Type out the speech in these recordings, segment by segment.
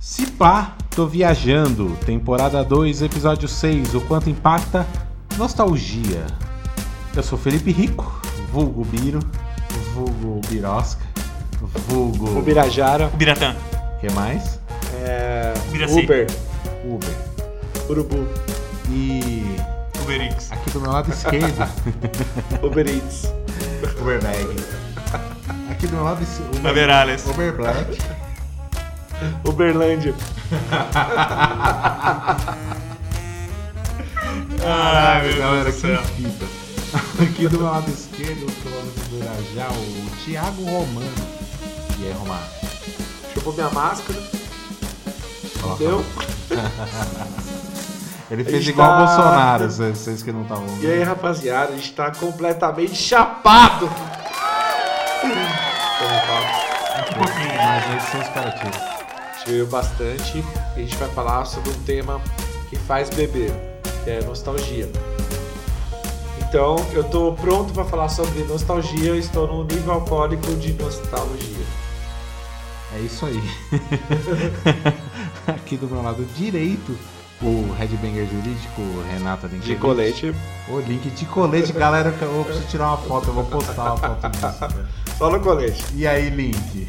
Se pá, tô viajando. Temporada 2, episódio 6. O quanto impacta? Nostalgia. Eu sou Felipe Rico, vulgo Biro, vulgo Birosca, vulgo. Ubirajara, Biratã. que mais? é. Uber, Uber. Urubu, E Uberix. aqui do meu lado esquerdo, Uber Eats, Uberbag. Aqui do meu lado esquerdo, Averales. Uber Black. Uberlândia. Ai, meu Galera, Deus do que céu. fita. Aqui do meu lado esquerdo, do lado do Irajá, o Thiago Romano. E aí, Romano? Chupou minha máscara, Ó, deu. Ele fez igual o Bolsonaro, vocês que não estavam E aí, rapaziada, a gente tá completamente chapado. Um pouquinho. Mas esses são os carativos. A gente veio bastante e a gente vai falar sobre um tema que faz beber, que é nostalgia. Então, eu tô pronto para falar sobre nostalgia, estou no nível alcoólico de nostalgia. É isso aí. Aqui do meu lado direito, o Headbanger Jurídico, Renata De Denkevic. colete, O link de colete, galera, que eu preciso tirar uma foto, eu vou postar uma foto disso. cara. só no colete. E aí, Link?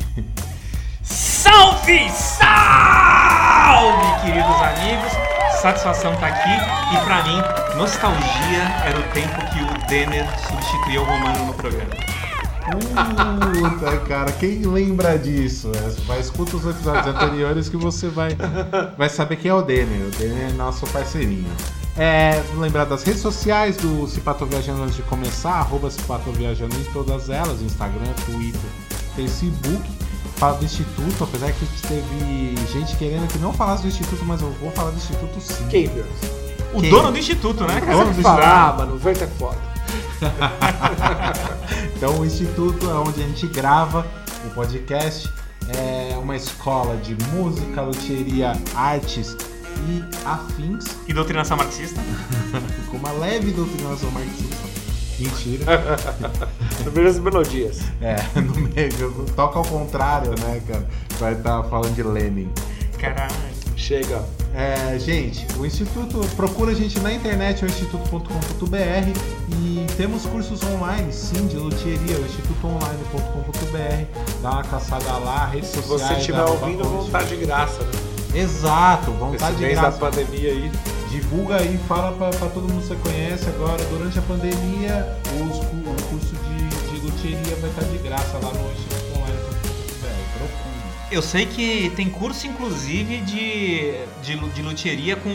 Salve! Salve, queridos amigos! Satisfação tá aqui e pra mim, nostalgia era o tempo que o Denner substituía o Romano no programa. Puta, cara, quem lembra disso? Vai escuta os episódios anteriores que você vai, vai saber quem é o Denner. O Denner é nosso parceirinho. É, lembrar das redes sociais do Cipato Viajando antes de começar, arroba Cipato Viajando em todas elas, Instagram, Twitter, Facebook. Fala do Instituto, apesar que teve gente querendo que não falasse do Instituto, mas eu vou falar do Instituto sim. Quem? O Quem? dono do instituto, né, cara? Dono do Falar, mano, o verde é foda. Então o Instituto é onde a gente grava o podcast. É uma escola de música, luthieria, artes e afins, E doutrinação marxista. com uma leve doutrinação marxista. Mentira. Primeiras melodias. É, no meio, toca ao contrário, né, cara? Vai estar falando de Lenin. Caralho. Chega. É, gente, o Instituto, procura a gente na internet, é o instituto.com.br e temos cursos online, sim, de luthieria, o institutoonline.com.br. Dá uma caçada lá, redes Se sociais. você estiver ouvindo, vão estar de graça, né? Exato, vão estar Esse de graça. da pandemia aí. Divulga aí, fala pra todo mundo que você conhece agora. Durante a pandemia, os o curso de, de luthieria vai estar de graça lá no institutoonline.com.br. Eu sei que tem curso, inclusive, de, de, de luthieria com.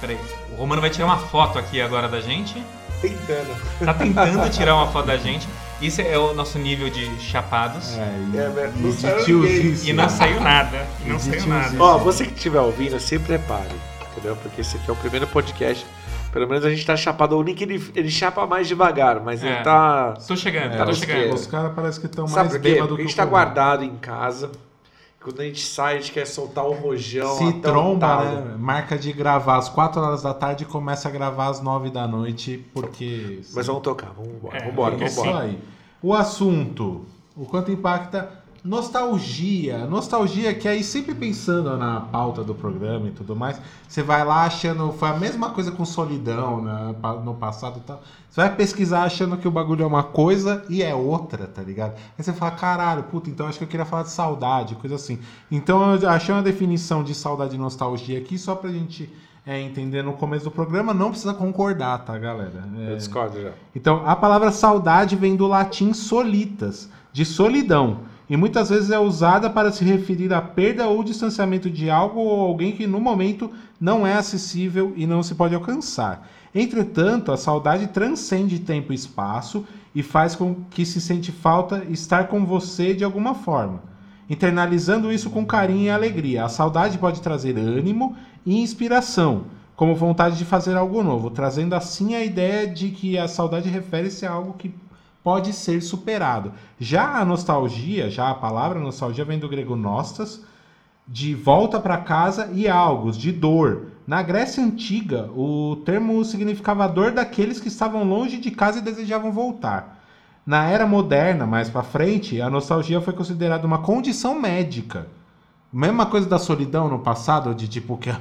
Peraí, o Romano vai tirar uma foto aqui agora da gente. Tentando. Tá tentando tirar uma foto da gente. Isso é o nosso nível de chapados. É, e, É, e não de saiu. E não saiu nada. E não saiu tiozinho. nada. Ó, você que estiver ouvindo, se prepare, entendeu? Porque esse aqui é o primeiro podcast. Pelo menos a gente tá chapado. O Nick ele, ele chapa mais devagar, mas É. ele tá. Tô chegando, É, tô os, chegando. os caras parecem que estão mais bêbados a que gente o tá guardado em casa. Quando a gente sai, a gente quer soltar o rojão. Se tromba, né? Marca de gravar às 4 horas da tarde e começa a gravar às 9 da noite, porque. Mas vamos tocar, vamos embora. É, vamos embora, vamos embora. aí. O assunto, o quanto impacta nostalgia. Nostalgia que aí sempre pensando na pauta do programa e tudo mais, você vai lá achando, foi a mesma coisa com solidão né, no passado e tal. Você vai pesquisar achando que o bagulho é uma coisa e é outra, tá ligado? Aí você fala, caralho, puta, então acho que eu queria falar de saudade, coisa assim. Então eu achei uma definição de saudade e nostalgia aqui só pra gente é, entender no começo do programa. Não precisa concordar, tá, galera? É, Eu discordo já. então, a palavra saudade vem do latim solitas, de solidão, e muitas vezes é usada para se referir à perda ou distanciamento de algo ou alguém que no momento não é acessível e não se pode alcançar. Entretanto, a saudade transcende tempo e espaço e faz com que se sente falta estar com você de alguma forma. Internalizando isso com carinho e alegria, a saudade pode trazer ânimo e inspiração, como vontade de fazer algo novo, trazendo assim a ideia de que a saudade refere-se a algo que pode ser superado. Já a nostalgia, já a palavra nostalgia vem do grego nostas, de volta para casa e algos, de dor, Na Grécia Antiga, o termo significava dor daqueles que estavam longe de casa e desejavam voltar. Na era moderna, mais pra frente, a nostalgia foi considerada uma condição médica. Mesma coisa da solidão no passado, de tipo que é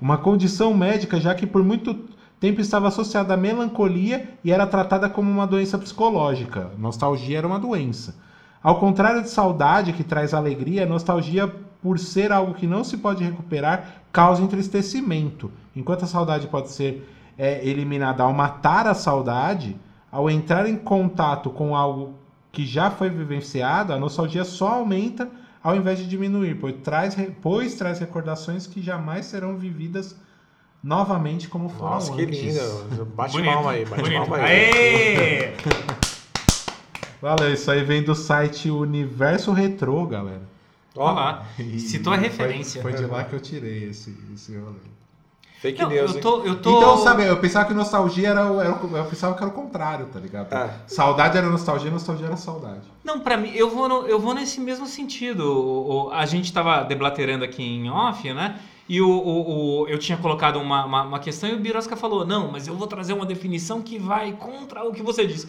uma condição médica, já que por muito tempo estava associada à melancolia e era tratada como uma doença psicológica. Nostalgia era uma doença. Ao contrário de saudade, que traz alegria, nostalgia, por ser algo que não se pode recuperar, causa entristecimento. Enquanto a saudade pode ser é, eliminada ao matar a saudade, ao entrar em contato com algo que já foi vivenciado, a nostalgia só aumenta ao invés de diminuir, pois traz, pois traz recordações que jamais serão vividas novamente como foram Nossa, que antes. lindo. Bate Bonito, palma aí, bate bonito. palma aí. Aê! Valeu, isso aí vem do site Universo Retrô, galera. Olha lá. Citou a foi- referência. Foi, de lá que eu tirei esse, esse rolê. Fake Não, news, eu tô, eu tô... Então, sabe, eu pensava que nostalgia era, o- era o- eu pensava que era o contrário, tá ligado? É. Saudade era nostalgia, nostalgia era saudade. Não, pra mim, eu vou, no- eu vou nesse mesmo sentido. O- o- a gente tava deblaterando aqui em off, né? E o, o- o- eu tinha colocado uma, uma, uma questão e o Birosca falou: Não, mas eu vou trazer uma definição que vai contra o que você disse.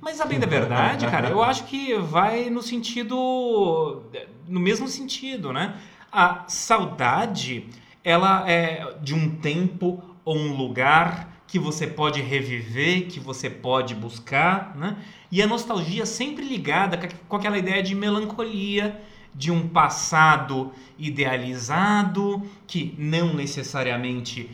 Mas a bem da verdade, cara, eu acho que vai no sentido. no mesmo sentido, né? A saudade, ela é de um tempo ou um lugar que você pode reviver, que você pode buscar, né? E a nostalgia sempre ligada com- com aquela ideia de melancolia, de um passado idealizado, que não necessariamente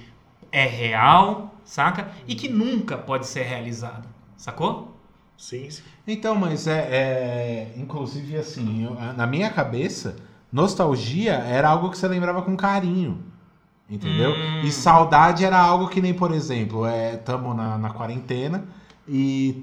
é real, saca? E que nunca pode ser realizado, sacou? Sim, sim. Então, mas é, é- inclusive assim, eu- na minha cabeça, nostalgia era algo que você lembrava com carinho. Entendeu? Hum. E saudade era algo que nem, por exemplo, é, tamo na, na quarentena e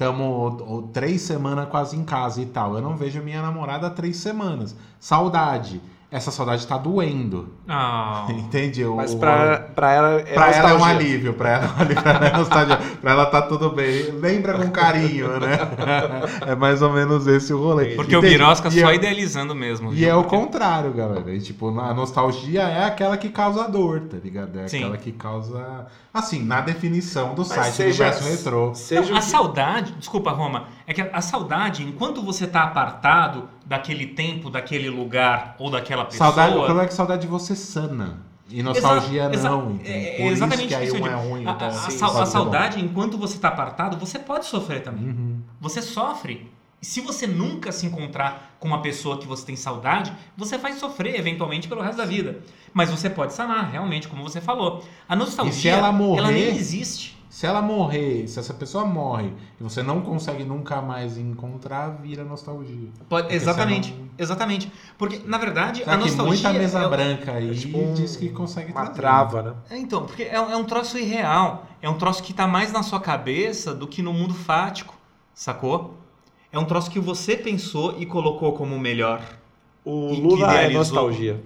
ó, três semanas quase em casa e tal. Eu não vejo minha namorada há três semanas. Saudade. Essa saudade tá doendo. Ah, Entende? O- Mas pra, pra ela é Pra ela é um nostalgia. alívio, pra ela é um alívio, pra ela é nostalgia. Pra ela tá tudo bem. Lembra com carinho, né? É mais ou menos esse o rolê. porque o? Birosca E só é- idealizando mesmo. E viu? é o contrário, galera. E, tipo, a nostalgia é aquela que causa dor, tá ligado? É Sim. aquela que causa. Assim, na definição do Mas site seja- Universo Retrô. Seja Não, a que- saudade, desculpa, Roma, é que a saudade, enquanto você tá apartado daquele tempo, daquele lugar ou daquela pessoa. Saudade, o problema é que saudade você sana. E nostalgia Exa- não, exa- é- é exatamente isso que aí um é ruim. A, então, a- a sim, sau- pode a ser bom. saudade, enquanto você tá apartado, você pode sofrer também. Uhum. Você sofre. E se você nunca se encontrar com uma pessoa que você tem saudade, você vai sofrer eventualmente pelo resto da vida. Mas você pode sanar, realmente, como você falou. A nostalgia, E se ela morrer- nem existe. Se ela morrer, se essa pessoa morre e você não consegue nunca mais encontrar, vira nostalgia. Pode- exatamente, não- exatamente. Porque, na verdade, a Sabe que nostalgia... muita mesa é- branca aí é tipo um- diz que consegue Uma trazer. trava, né? É, então, porque é, é um troço irreal. É um troço que tá mais na sua cabeça do que no mundo fático, sacou? É um troço que você pensou e colocou como o melhor. O E que Lula é nostalgia.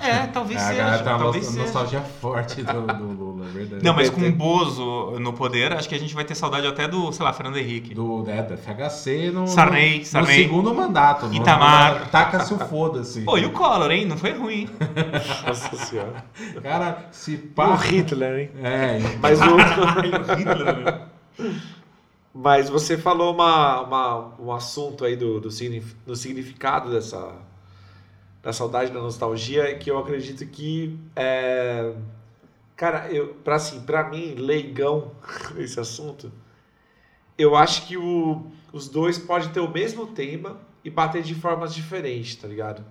É, talvez É, a seja. galera tem uma talvez nos- seja. nostalgia forte do, do Lula, é verdade. Não, mas com o Bozo no poder, acho que a gente vai ter saudade até do, sei lá, Fernando Henrique. Do, é, do FHC no, Sarney, no, Sarney. no segundo mandato. no- Itamar. Taca-se o foda-se. Pô, e o Collor, hein? Não foi ruim. hein? Nossa senhora. Cara, se O pá... Hitler, hein? É, Mas, o, Hitler, né? mas você falou uma, uma- um assunto aí do, do, do significado dessa da saudade, da nostalgia, que eu acredito que é, cara, eu para assim, para mim, leigão nesse assunto, eu acho que o, os dois podem ter o mesmo tema e bater de formas diferentes, tá ligado?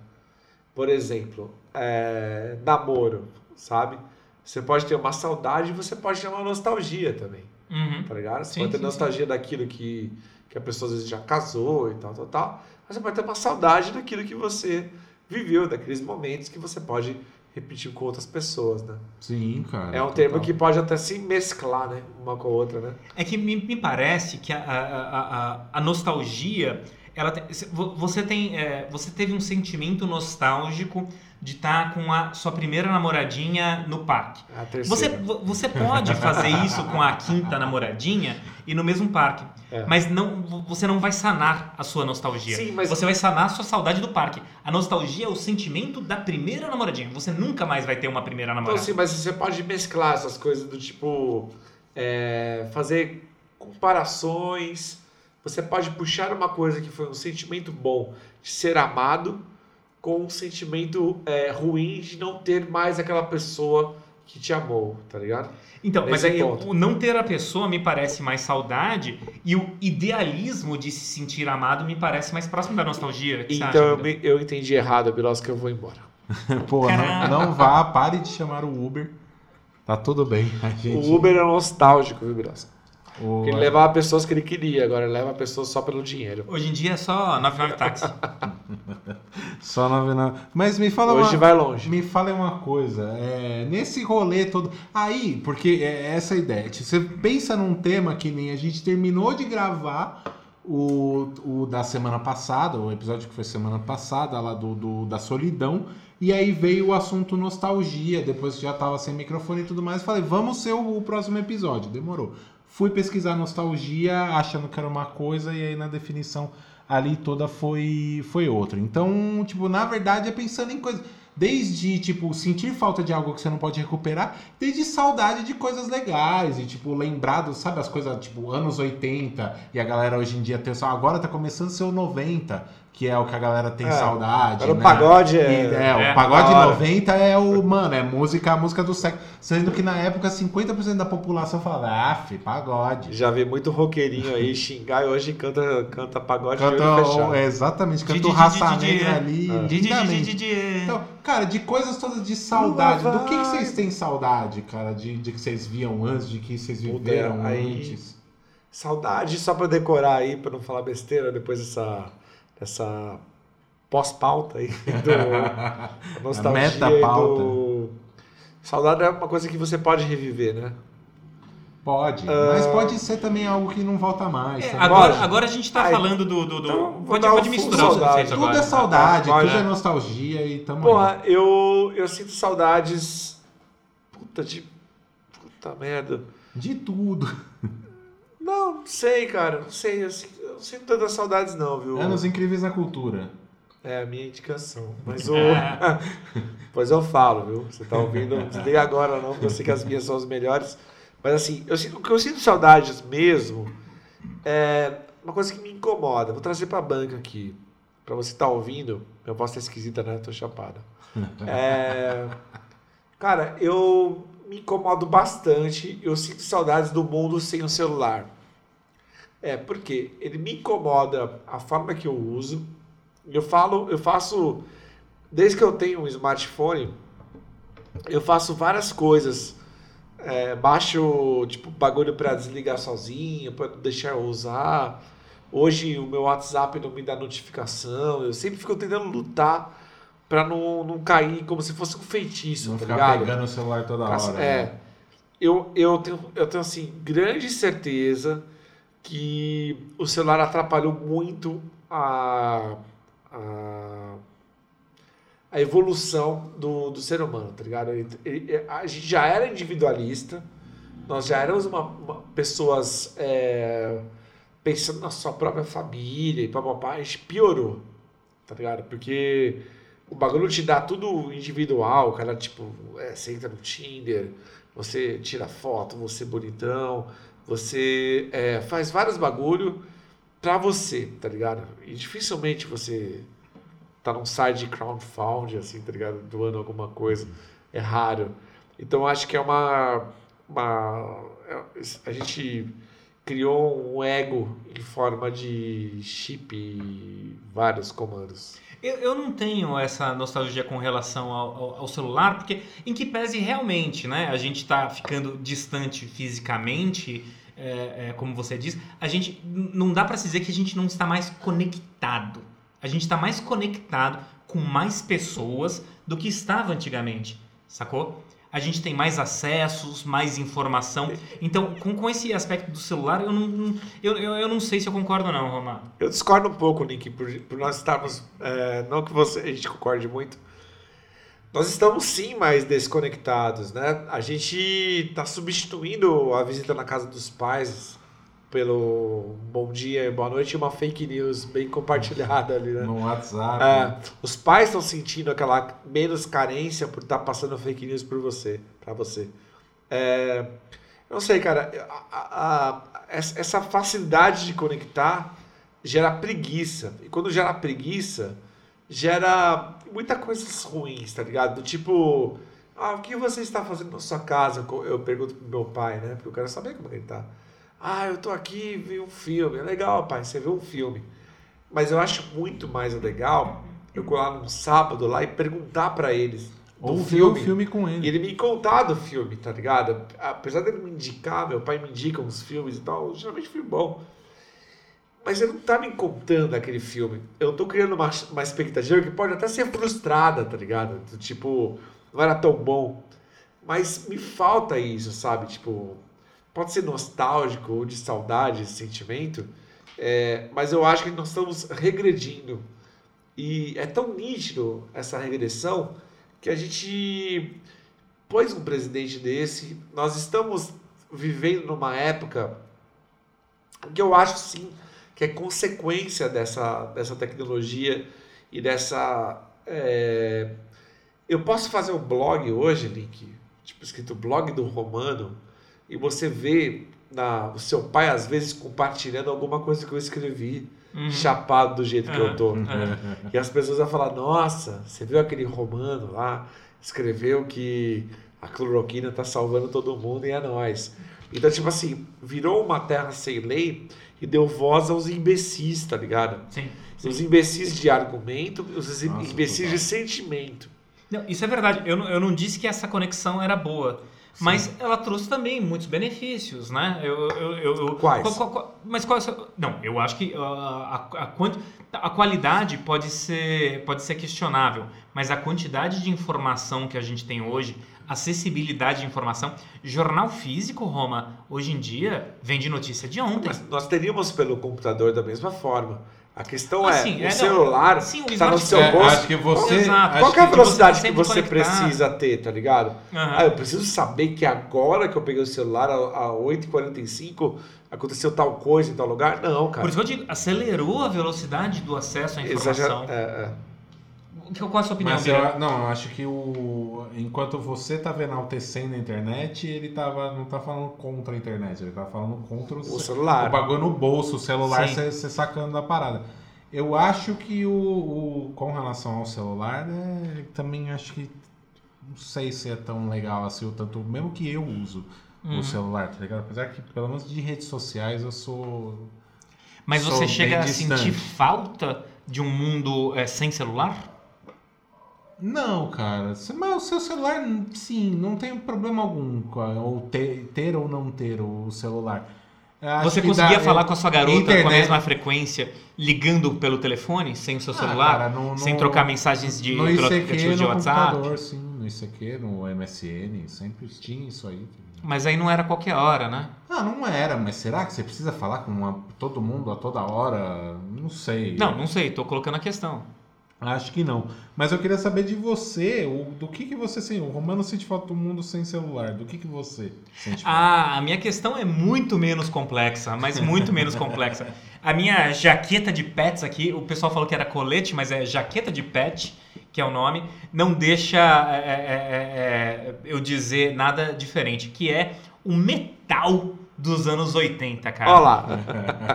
Por exemplo, é, namoro, sabe? Você pode ter uma saudade e você pode ter uma nostalgia também Uhum. tá ligado? Você Sim, pode ter sim, nostalgia daquilo que, que a pessoa às vezes já casou e tal, tal, tal. Mas você pode ter uma saudade daquilo que você viveu, daqueles momentos que você pode repetir com outras pessoas, né? sim, cara. É um total. termo que pode até se mesclar, né? Uma com a outra, né? É que me, me parece que a, a, a, a nostalgia, ela tem- você tem, é, você teve um sentimento nostálgico de estar com a sua primeira namoradinha no parque. Você, vo- você pode fazer isso com a quinta namoradinha e no mesmo parque. É. Mas não, você não vai sanar a sua nostalgia. Sim, mas- Você vai sanar a sua saudade do parque. A nostalgia é o sentimento da primeira namoradinha. Você nunca mais vai ter uma primeira Então, namorada. sim, mas você pode mesclar essas coisas do tipo. é, fazer comparações. Você pode puxar uma coisa que foi um sentimento bom de ser amado com um sentimento é, ruim de não ter mais aquela pessoa que te amou, tá ligado? Então, mas Nesse aí ponto. o não ter a pessoa me parece mais saudade e o idealismo de se sentir amado me parece mais próximo da nostalgia. Então eu, acha, me- eu entendi errado, Bilos, que eu vou embora. Pô, não, não vá, pare de chamar o Uber. Tá tudo bem. A gente, O Uber é nostálgico, viu, Bilos? O- Porque ele levava pessoas que ele queria, agora ele leva pessoas só pelo dinheiro. Hoje em dia é só 99 táxi. Só 99. Mas me fala Hoje uma... vai longe. Me fala uma coisa, é, nesse rolê todo. Aí, porque é essa a ideia. Tipo, Você pensa num tema que nem a gente terminou de gravar o, o da semana passada, o episódio que foi semana passada, lá do, do- da solidão. E aí veio o assunto nostalgia, depois que já tava sem microfone e tudo mais. Falei, vamos ser o, o próximo episódio. Demorou. Fui pesquisar nostalgia, achando que era uma coisa, e aí na definição ali toda foi, foi outra. Então, tipo, na verdade é pensando em coisas. Desde, tipo, sentir falta de algo que você não pode recuperar, desde saudade de coisas legais e, tipo, lembrado, sabe, as coisas, tipo, anos 80 e a galera hoje em dia tem só. Agora tá começando o 90, que é o que a galera tem É, saudade. O né? pagode é. E, é, É, o pagode da hora. 90 é o, mano, é música, a música do século. Sendo que na época 50% da população falava, ah, fi, pagode. Já vi muito roqueirinho aí xingar e hoje canta, canta pagode de olho Canta, fechado. é, exatamente, canta o raça negra é. ali. Então, cara, de coisas todas de saudade. Do que, que vocês têm saudade, cara? De, de que vocês viam antes, de que vocês viveram antes? Saudade, só pra decorar aí, pra não falar besteira depois dessa, dessa pós-pauta aí do a nostalgia e meta-pauta. do... Saudade é uma coisa que você pode reviver, né? Pode, Ah. mas pode ser também algo que não volta mais. É, sabe? agora, Pode. agora a gente tá Aí, falando do. do, do- então, pode pode misturar os saudade. conceitos tudo agora. é saudade, Pode. tudo é nostalgia e tamo aí. Porra, eu, eu sinto saudades. Puta de. Puta merda. De tudo. Não, não sei, cara. Não sei. Eu, sinto- eu não sinto tantas saudades, não, viu? Anos incríveis na cultura. É a minha indicação. Mas o. É. pois eu falo, viu? Você tá ouvindo? Não desliga agora, não, porque eu sei que as minhas são as melhores. Mas assim, eu sinto, o que eu sinto saudades mesmo é uma coisa que me incomoda. Vou trazer pra banca aqui. Pra você que tá ouvindo. Minha voz tá esquisita, né? Tô chapada. É, Cara, eu me incomodo bastante. Eu sinto saudades do mundo sem o celular. É, porque ele me incomoda a forma que eu uso. Eu falo, eu faço. Desde que eu tenho um smartphone, eu faço várias coisas. É, baixo, tipo, bagulho para desligar sozinho, para deixar eu usar. Hoje o meu WhatsApp não me dá notificação. Eu sempre fico tentando lutar para não, não cair como se fosse um feitiço, Não tá ficar ligado? pegando o celular toda Nossa, hora. é. né? Eu, eu, tenho, eu tenho, assim, grande certeza que o celular atrapalhou muito a, a, a evolução do, do ser humano, tá ligado? Ele- ele- a gente já era individualista, nós já éramos uma, uma- pessoas é, pensando na sua própria família e papapá, a gente piorou, tá ligado? Porque o bagulho te dá tudo individual, cara, tipo, é, você entra no Tinder, você tira foto, você é bonitão, você é, faz vários bagulho pra você, tá ligado? E dificilmente você tá num site de crowdfunding, assim, tá ligado? Doando alguma coisa. É raro. Então acho que é uma. uma é- a gente criou um ego em forma de chip e vários comandos. Eu, eu não tenho essa nostalgia com relação ao, ao- ao celular, porque em que pese realmente, né? A gente tá ficando distante fisicamente, é, é, como você diz, a gente não dá para dizer que a gente não está mais conectado. A gente está mais conectado com mais pessoas do que estava antigamente, sacou? A gente tem mais acessos, mais informação. Então, com, com esse aspecto do celular, eu não, não- eu, eu, eu não sei se eu concordo ou não, Romar. Eu discordo um pouco, Nick, por, por nós estarmos. é, não que você, a gente concorde muito, nós estamos sim mais desconectados, né? A gente está substituindo a visita na casa dos pais pelo bom dia e boa noite e uma fake news bem compartilhada ali, né? No WhatsApp. É, os pais estão sentindo aquela menos carência por estar passando fake news por você, para você. É, eu não sei, cara. a- a- a- essa facilidade de conectar gera preguiça. E quando gera preguiça, gera muita coisas ruins, tá ligado? Do tipo, ah, o que você está fazendo na sua casa? Eu pergunto pro meu pai, né? Porque eu quero saber como ele tá. Ah, eu tô aqui, vi um filme. É legal, pai, você viu um filme. Mas eu acho muito mais legal eu colar num sábado lá e perguntar pra eles do Ou ver o filme com e ele. ele me contar do filme, tá ligado? Apesar dele me indicar, meu pai me indica uns filmes e tal, geralmente filme bom. Mas ele não tá me contando aquele filme. Eu tô criando uma, uma expectativa que pode até ser frustrada, tá ligado? Do Tipo, não era tão bom. Mas me falta isso, sabe? Tipo, pode ser nostálgico ou de saudade esse sentimento, é, mas eu acho que nós estamos regredindo. E é tão nítido essa regressão que a gente pôs um presidente desse. Nós estamos vivendo numa época que eu acho sim que é consequência dessa, dessa tecnologia e dessa. é, Eu posso fazer um blog hoje, Link, tipo escrito blog do Romano, e você vê na, o seu pai às vezes compartilhando alguma coisa que eu escrevi, Uhum. chapado do jeito que eu tô. É. E as pessoas vão falar: Nossa, você viu aquele romano lá? Escreveu que a cloroquina tá salvando todo mundo e é nós. Então, tipo assim, virou uma terra sem lei e deu voz aos imbecis, tá ligado? Sim. Os imbecis de argumento, os Nossa, imbecis de sentimento. Não, isso é verdade. Eu, não- eu não disse que essa conexão era boa. Mas ela trouxe também muitos benefícios, né? Eu, eu, eu, eu- Quais? qual- qual- qual- mas qual é Não, eu acho que ah, a, a, a qualidade pode ser, pode ser questionável, mas a quantidade de informação que a gente tem hoje, acessibilidade de informação, jornal físico, Roma, hoje em dia vem de notícia de ontem. Mas nós teríamos pelo computador da mesma forma. A questão Ah, é, o é, não. celular Sim, o está no seu É, bolso. acho que você. Exato. Qual que é a que- velocidade você que você sempre conectado. precisa ter, tá ligado? Aham. Ah, eu preciso saber que agora que eu peguei o celular a, a 8h45 aconteceu tal coisa em tal lugar? Não, cara. Por isso que eu digo, acelerou a velocidade do acesso à informação. Exagera- é, é. Qual é a sua opinião, Mas eu, não, eu acho que o. Enquanto você tava enaltecendo a internet, ele tava. não tá falando contra a internet, ele tá falando contra o, O ce- celular. o bagulho no bolso, o celular, você sacando da parada. Eu acho que o, o- Com relação ao celular, né, também acho que. Não sei se é tão legal assim, o tanto. Mesmo que eu uso Uhum. o celular, tá ligado? Apesar que, pelo menos de redes sociais, eu sou. Mas Sou você bem chega a distante. sentir falta de um mundo é, sem celular? Não, cara. Mas o seu celular, sim, não tem problema algum ou ter, ter ou não ter o celular. Acho Você conseguia dá- falar eu- com a sua garota com a internet- mesma frequência, ligando pelo telefone, sem o seu Ah, celular? cara, no- sem no- trocar mensagens de, no ICQ, aplicativo de no WhatsApp? sim, no ICQ, no MSN, sempre tinha isso aí. Mas aí não era qualquer hora, né? Ah, não era, mas será que você precisa falar com uma- todo mundo a toda hora? Não sei. Não, não sei, tô colocando a questão. Acho que não. Mas eu queria saber de você, o, do que que você sente. O Romano sente falta do mundo sem celular. Do que que você sente falta? Ah, a minha questão é muito menos complexa, mas muito menos complexa. A minha jaqueta de pets aqui, o pessoal falou que era colete, mas é jaqueta de pet, que é o nome, não deixa é, é, é, é, eu dizer nada diferente, que é o metal dos anos 80, cara. Olha lá.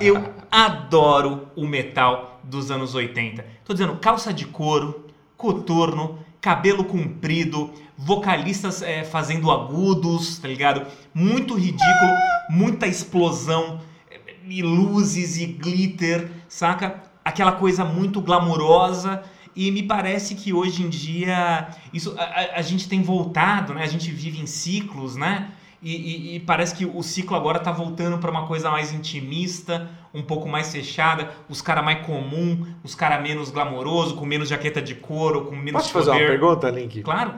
Eu adoro o metal dos anos 80. Tô dizendo calça de couro, coturno, cabelo comprido, vocalistas é, fazendo agudos, tá ligado? Muito ridículo, muita explosão, é, e luzes e glitter, saca? Aquela coisa muito glamurosa. E me parece que hoje em dia isso a, a- a gente tem voltado, né? A gente vive em ciclos, né? E, e- e parece que o ciclo agora tá voltando para uma coisa mais intimista, um pouco mais fechada, os caras mais comum, os caras menos glamouroso, com menos jaqueta de couro, com menos Posso te fazer uma poder. pergunta, Link? Claro.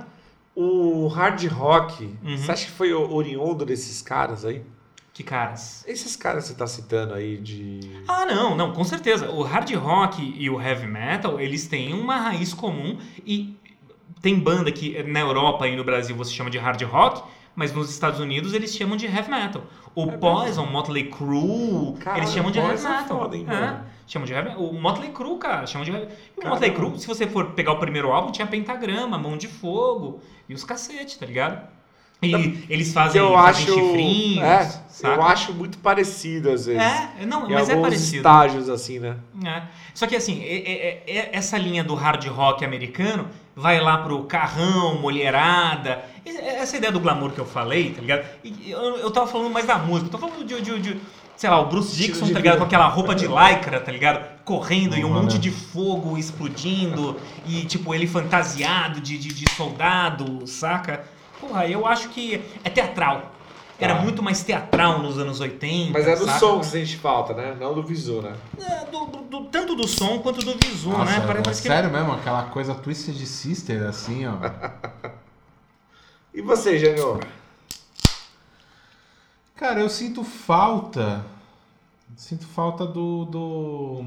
O hard rock, Uhum. você acha que foi o- oriundo desses caras aí? Que caras. Esses caras que você tá citando aí de. Ah, não, não, com certeza. O hard rock e o heavy metal, eles têm uma raiz comum e tem banda que na Europa e no Brasil você chama de hard rock, mas nos Estados Unidos eles chamam de heavy metal. O Poison, Motley Crue, Caralho, eles chamam de heavy é metal. foda, hein, É, chamam de heavy O Motley Crue, cara, chamam de heavy o. Motley Crue, se você for pegar o primeiro álbum, tinha pentagrama, mão de fogo e os cacete, tá ligado? E eles Que fazem, eu fazem acho. chifrinhos, É, eu acho muito parecido às vezes. É, não, em mas é parecido. estágios, assim, né? É. Só que assim, é- é- é- essa linha do hard rock americano vai lá pro carrão, mulherada. Essa ideia do glamour que eu falei, tá ligado? Eu, eu tava falando mais da música, eu tô falando de, de- de- sei lá, o Bruce Dixon, tá ligado? Com aquela roupa de lycra, tá ligado? Correndo e um Uhum. monte de fogo explodindo e tipo ele fantasiado de, de, de soldado, saca? Porra, eu acho que é teatral. Era Tá. muito mais teatral nos anos 80. Mas é do saca? som que sente falta, né? Não do visu, né? É, do- do- do- tanto do som quanto do visu, Nossa, né? é Parece, parece que sério mesmo, aquela coisa Twisted Sister, assim, ó. E você, Jânio? Cara, eu sinto falta. Sinto falta do. do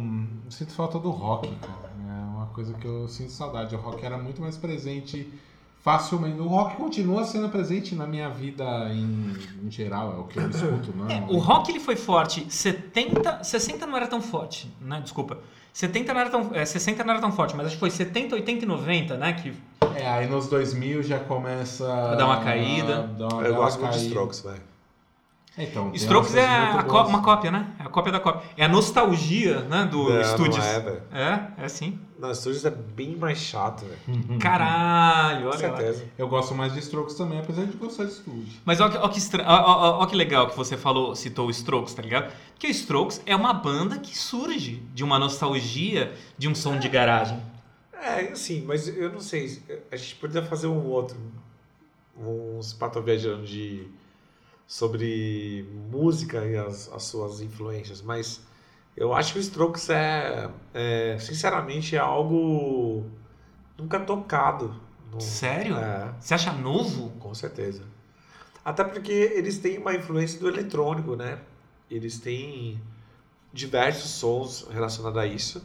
sinto falta do rock, cara. É uma coisa que eu sinto saudade. O rock era muito mais presente facilmente. O rock continua sendo presente na minha vida em, em geral, é o que eu escuto, não É, o rock ele foi forte 70, 60 não era tão forte, né? Desculpa. 70 não era tão, é, 60 não era tão forte, mas acho que foi 70, 80 e 90, né? Que É, aí nos 2000 já começa. A dar uma caída. a dar uma- Eu dar gosto muito de. Strokes, velho. Então, tem Strokes é có- uma cópia, né? É a cópia da cópia. É a nostalgia, né? Do Não, Studios. Não é, velho. É, é sim. Não, Studios é bem mais chato, velho. Caralho, Com olha lá. certeza. Eu gosto mais de Strokes também, apesar de gostar de Studios. Mas olha que, ó que, legal que você falou, citou o Strokes, tá ligado? Porque o Strokes é uma banda que surge de uma nostalgia de um som de garagem. É, sim, mas eu não sei. A gente poderia fazer um outro. Uns pato viajando de. Sobre música e as, as suas influências, mas eu acho que o Strokes é, é, sinceramente, é algo nunca tocado. no- Sério? É, Você acha novo? com certeza. Até porque eles têm uma influência do eletrônico, né? Eles têm diversos sons relacionados a isso.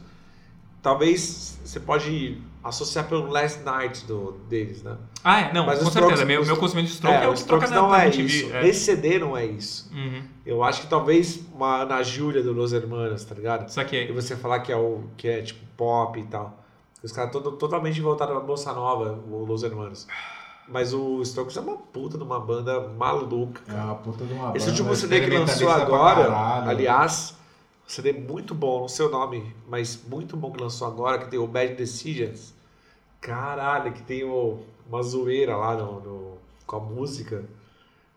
Talvez você pode associar pelo Last Night do, deles, né? Ah, é, não, Mas com certeza. Strokes- meu, os- meu conhecimento de Stroke é, é, o os que Strokes na, não na é MTV. isso. é. Esse CD não é isso. Uhum. Eu acho que talvez uma Ana Júlia do Los Hermanos, tá ligado? Só E você falar que é o que é tipo pop e tal. Os caras todo, totalmente voltados pra bossa nova, o Los Hermanos. Mas o Strokes é uma puta de uma banda maluca. É uma puta de uma Esse banda último CD que lançou agora, aliás, um CD muito bom, não sei o nome, mas muito bom que lançou agora, que tem o Bad Decisions. Caralho, que tem o- uma zoeira lá no, no- com a música.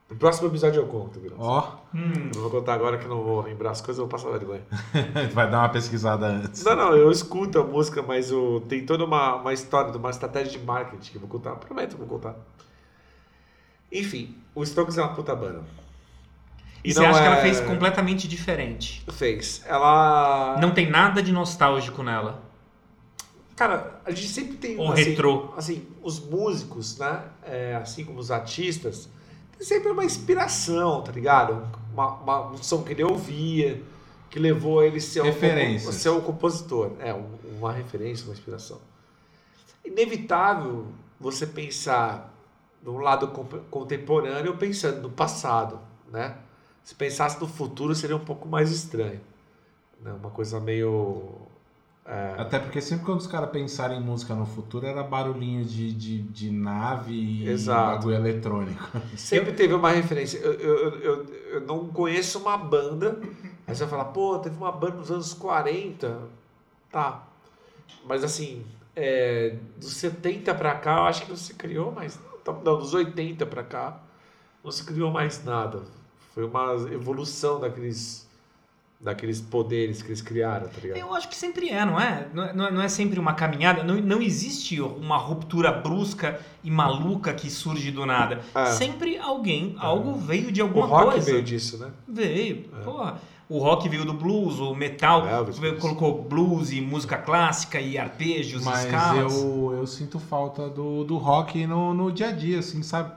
No próximo episódio eu conto. Ó, Hum, Não vou contar agora que eu não vou lembrar as coisas, eu vou passar vergonha. vai dar uma pesquisada antes. Não, não, eu escuto a música, mas o, tem toda uma, uma história, uma estratégia de marketing que eu vou contar. Prometo que eu vou contar. Enfim, o Strokes é uma puta banda. e você não acha que ela é- fez completamente diferente? Fez. Ela. Não tem nada de nostálgico nela. Cara, a gente sempre tem. Ou assim, retrô. Assim, os músicos, né? é, assim como os artistas, tem sempre uma inspiração, tá ligado? Uma, uma- um som que ele ouvia, que levou ele a ser, um, ser um compositor. É, um- uma referência, uma inspiração. Inevitável você pensar no lado con- contemporâneo pensando no passado, né? Se pensasse no futuro seria um pouco mais estranho. Né? Uma coisa meio. É, Até porque sempre quando os caras pensarem em música no futuro era barulhinho de, de, de nave e Exato. bagulho eletrônico. Sempre teve uma referência. Eu, eu, eu, eu não conheço uma banda. Aí você vai falar, pô, teve uma banda nos anos 40. Tá. Mas assim, é, dos 70 pra cá, eu acho que não se criou mais. Não, dos 80 pra cá, não se criou mais nada. Foi uma evolução daqueles, daqueles poderes que eles criaram, tá ligado? Eu acho que sempre é, não é? Não é, não é- não é sempre uma caminhada. Não, não existe uma ruptura brusca e maluca que surge do nada. É. Sempre alguém, algo veio de O alguma rock coisa. veio disso, né? Veio. Porra. O rock veio do blues, o metal Elvis, veio- colocou blues e música clássica e arpejos e Mas escalas. eu, eu sinto falta do, do rock no, no dia a dia, assim, sabe?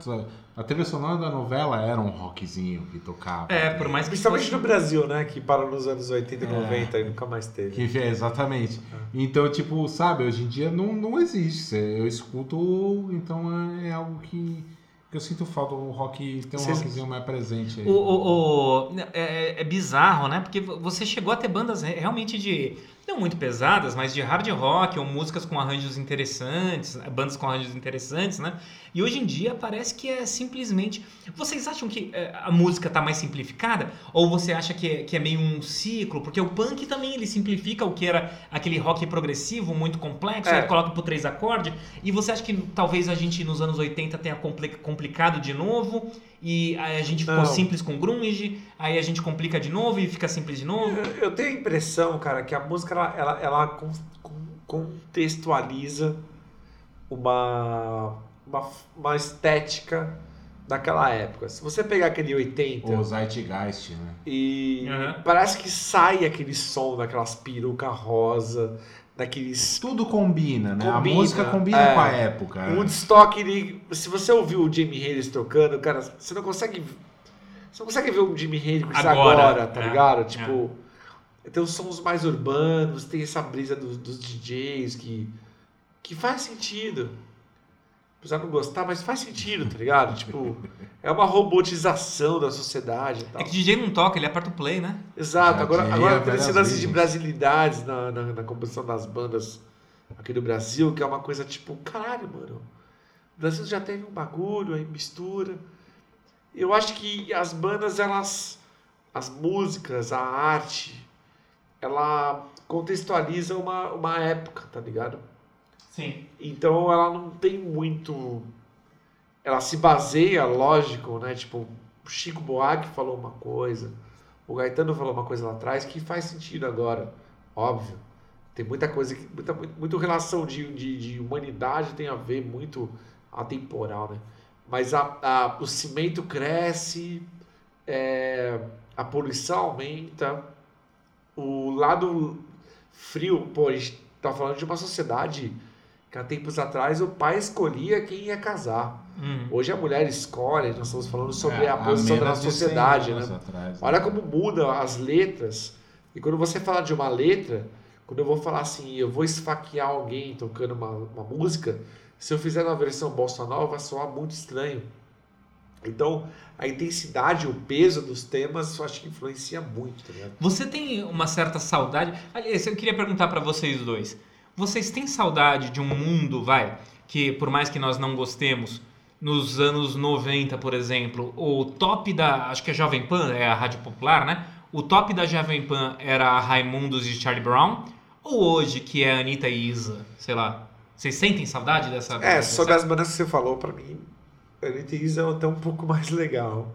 A trilha sonora da novela era um rockzinho que tocava. É, por mais que Principalmente fosse- no Brasil, né? Que parou nos anos 80 e É. 90 e nunca mais teve. Que é, exatamente. Então, tipo, sabe, hoje em dia não, não existe. Eu escuto, então é, é algo que, que eu sinto falta. O rock tem um Vocês- rockzinho mais presente aí. O, o- o- é, é bizarro, né? Porque você chegou a ter bandas re- realmente de. Não muito pesadas, mas de hard rock, ou músicas com arranjos interessantes, bandas com arranjos interessantes, né? E hoje em dia parece que é simplesmente. Vocês acham que é, a música tá mais simplificada? Ou você acha que é, que é meio um ciclo? Porque o punk também ele simplifica o que era aquele rock progressivo, muito complexo, É. coloca por três acordes. E você acha que talvez a gente nos anos 80 tenha compli- complicado de novo? E aí a gente ficou Não. simples com grunge, aí a gente complica de novo e fica simples de novo. Eu, eu tenho a impressão, cara, que a música ela, ela, ela con- con- contextualiza uma, uma, uma estética daquela época. Se você pegar aquele 80 O Zeitgeist, né? e Uhum. parece que sai aquele som daquelas peruca rosa, daqueles Tudo combina, né? Combina, a música combina é. com a época. O Woodstock, ele, se você ouviu o Jimmy Hendrix tocando, cara, você não consegue. Você não consegue ver o Jimmy Hendrix Agora, agora, tá é, ligado? Tipo, tem os sons mais urbanos, tem essa brisa dos, dos DJs que, que faz sentido. Apesar de não gostar, mas faz sentido, tá ligado? Tipo, é uma robotização da sociedade e tal. É que o DJ não toca, ele aperta o play, né? Exato, Já agora, agora tem esse lance de brasilidades na, na, na composição das bandas aqui do Brasil, que é uma coisa tipo, caralho, mano. O Brasil já teve um bagulho, aí mistura. Eu acho que as bandas, elas. As músicas, a arte, ela contextualiza uma, uma época, tá ligado? Sim. Então ela não tem muito. Ela se baseia, lógico, né? Tipo, o Chico Buarque falou uma coisa, o Gaetano falou uma coisa lá atrás que faz sentido agora, óbvio. Tem muita coisa, que, muita, muito, relação de, de, de humanidade tem a ver muito atemporal, né? Mas a, a, o cimento cresce, é, a poluição aumenta, o lado frio, pô, a gente tá falando de uma sociedade que há tempos atrás o pai escolhia quem ia casar. Uhum. Hoje a mulher escolhe, nós estamos falando sobre É, a posição da menos de 100 sociedade, né? atrás, né? Olha como muda as letras. E quando você fala de uma letra, quando eu vou falar assim, eu vou esfaquear alguém tocando uma, uma música, se eu fizer na versão bossa nova, vai soar muito estranho. Então, a intensidade, o peso dos temas, eu acho que influencia muito, ligado? Você tem uma certa saudade. Aliás, eu queria perguntar pra vocês dois. Vocês têm saudade de um mundo, vai, que por mais que nós não gostemos, nos anos 90, por exemplo, o top da. Acho que é Jovem Pan, é a Rádio Popular, né? O top da Jovem Pan era a Raimundos e Charlie Brown? Ou hoje, que é a Anitta e Isa? Sei lá. Vocês sentem saudade dessa. É, sobre as bandas que você falou, pra mim, a Anitta e Isa é até um pouco mais legal.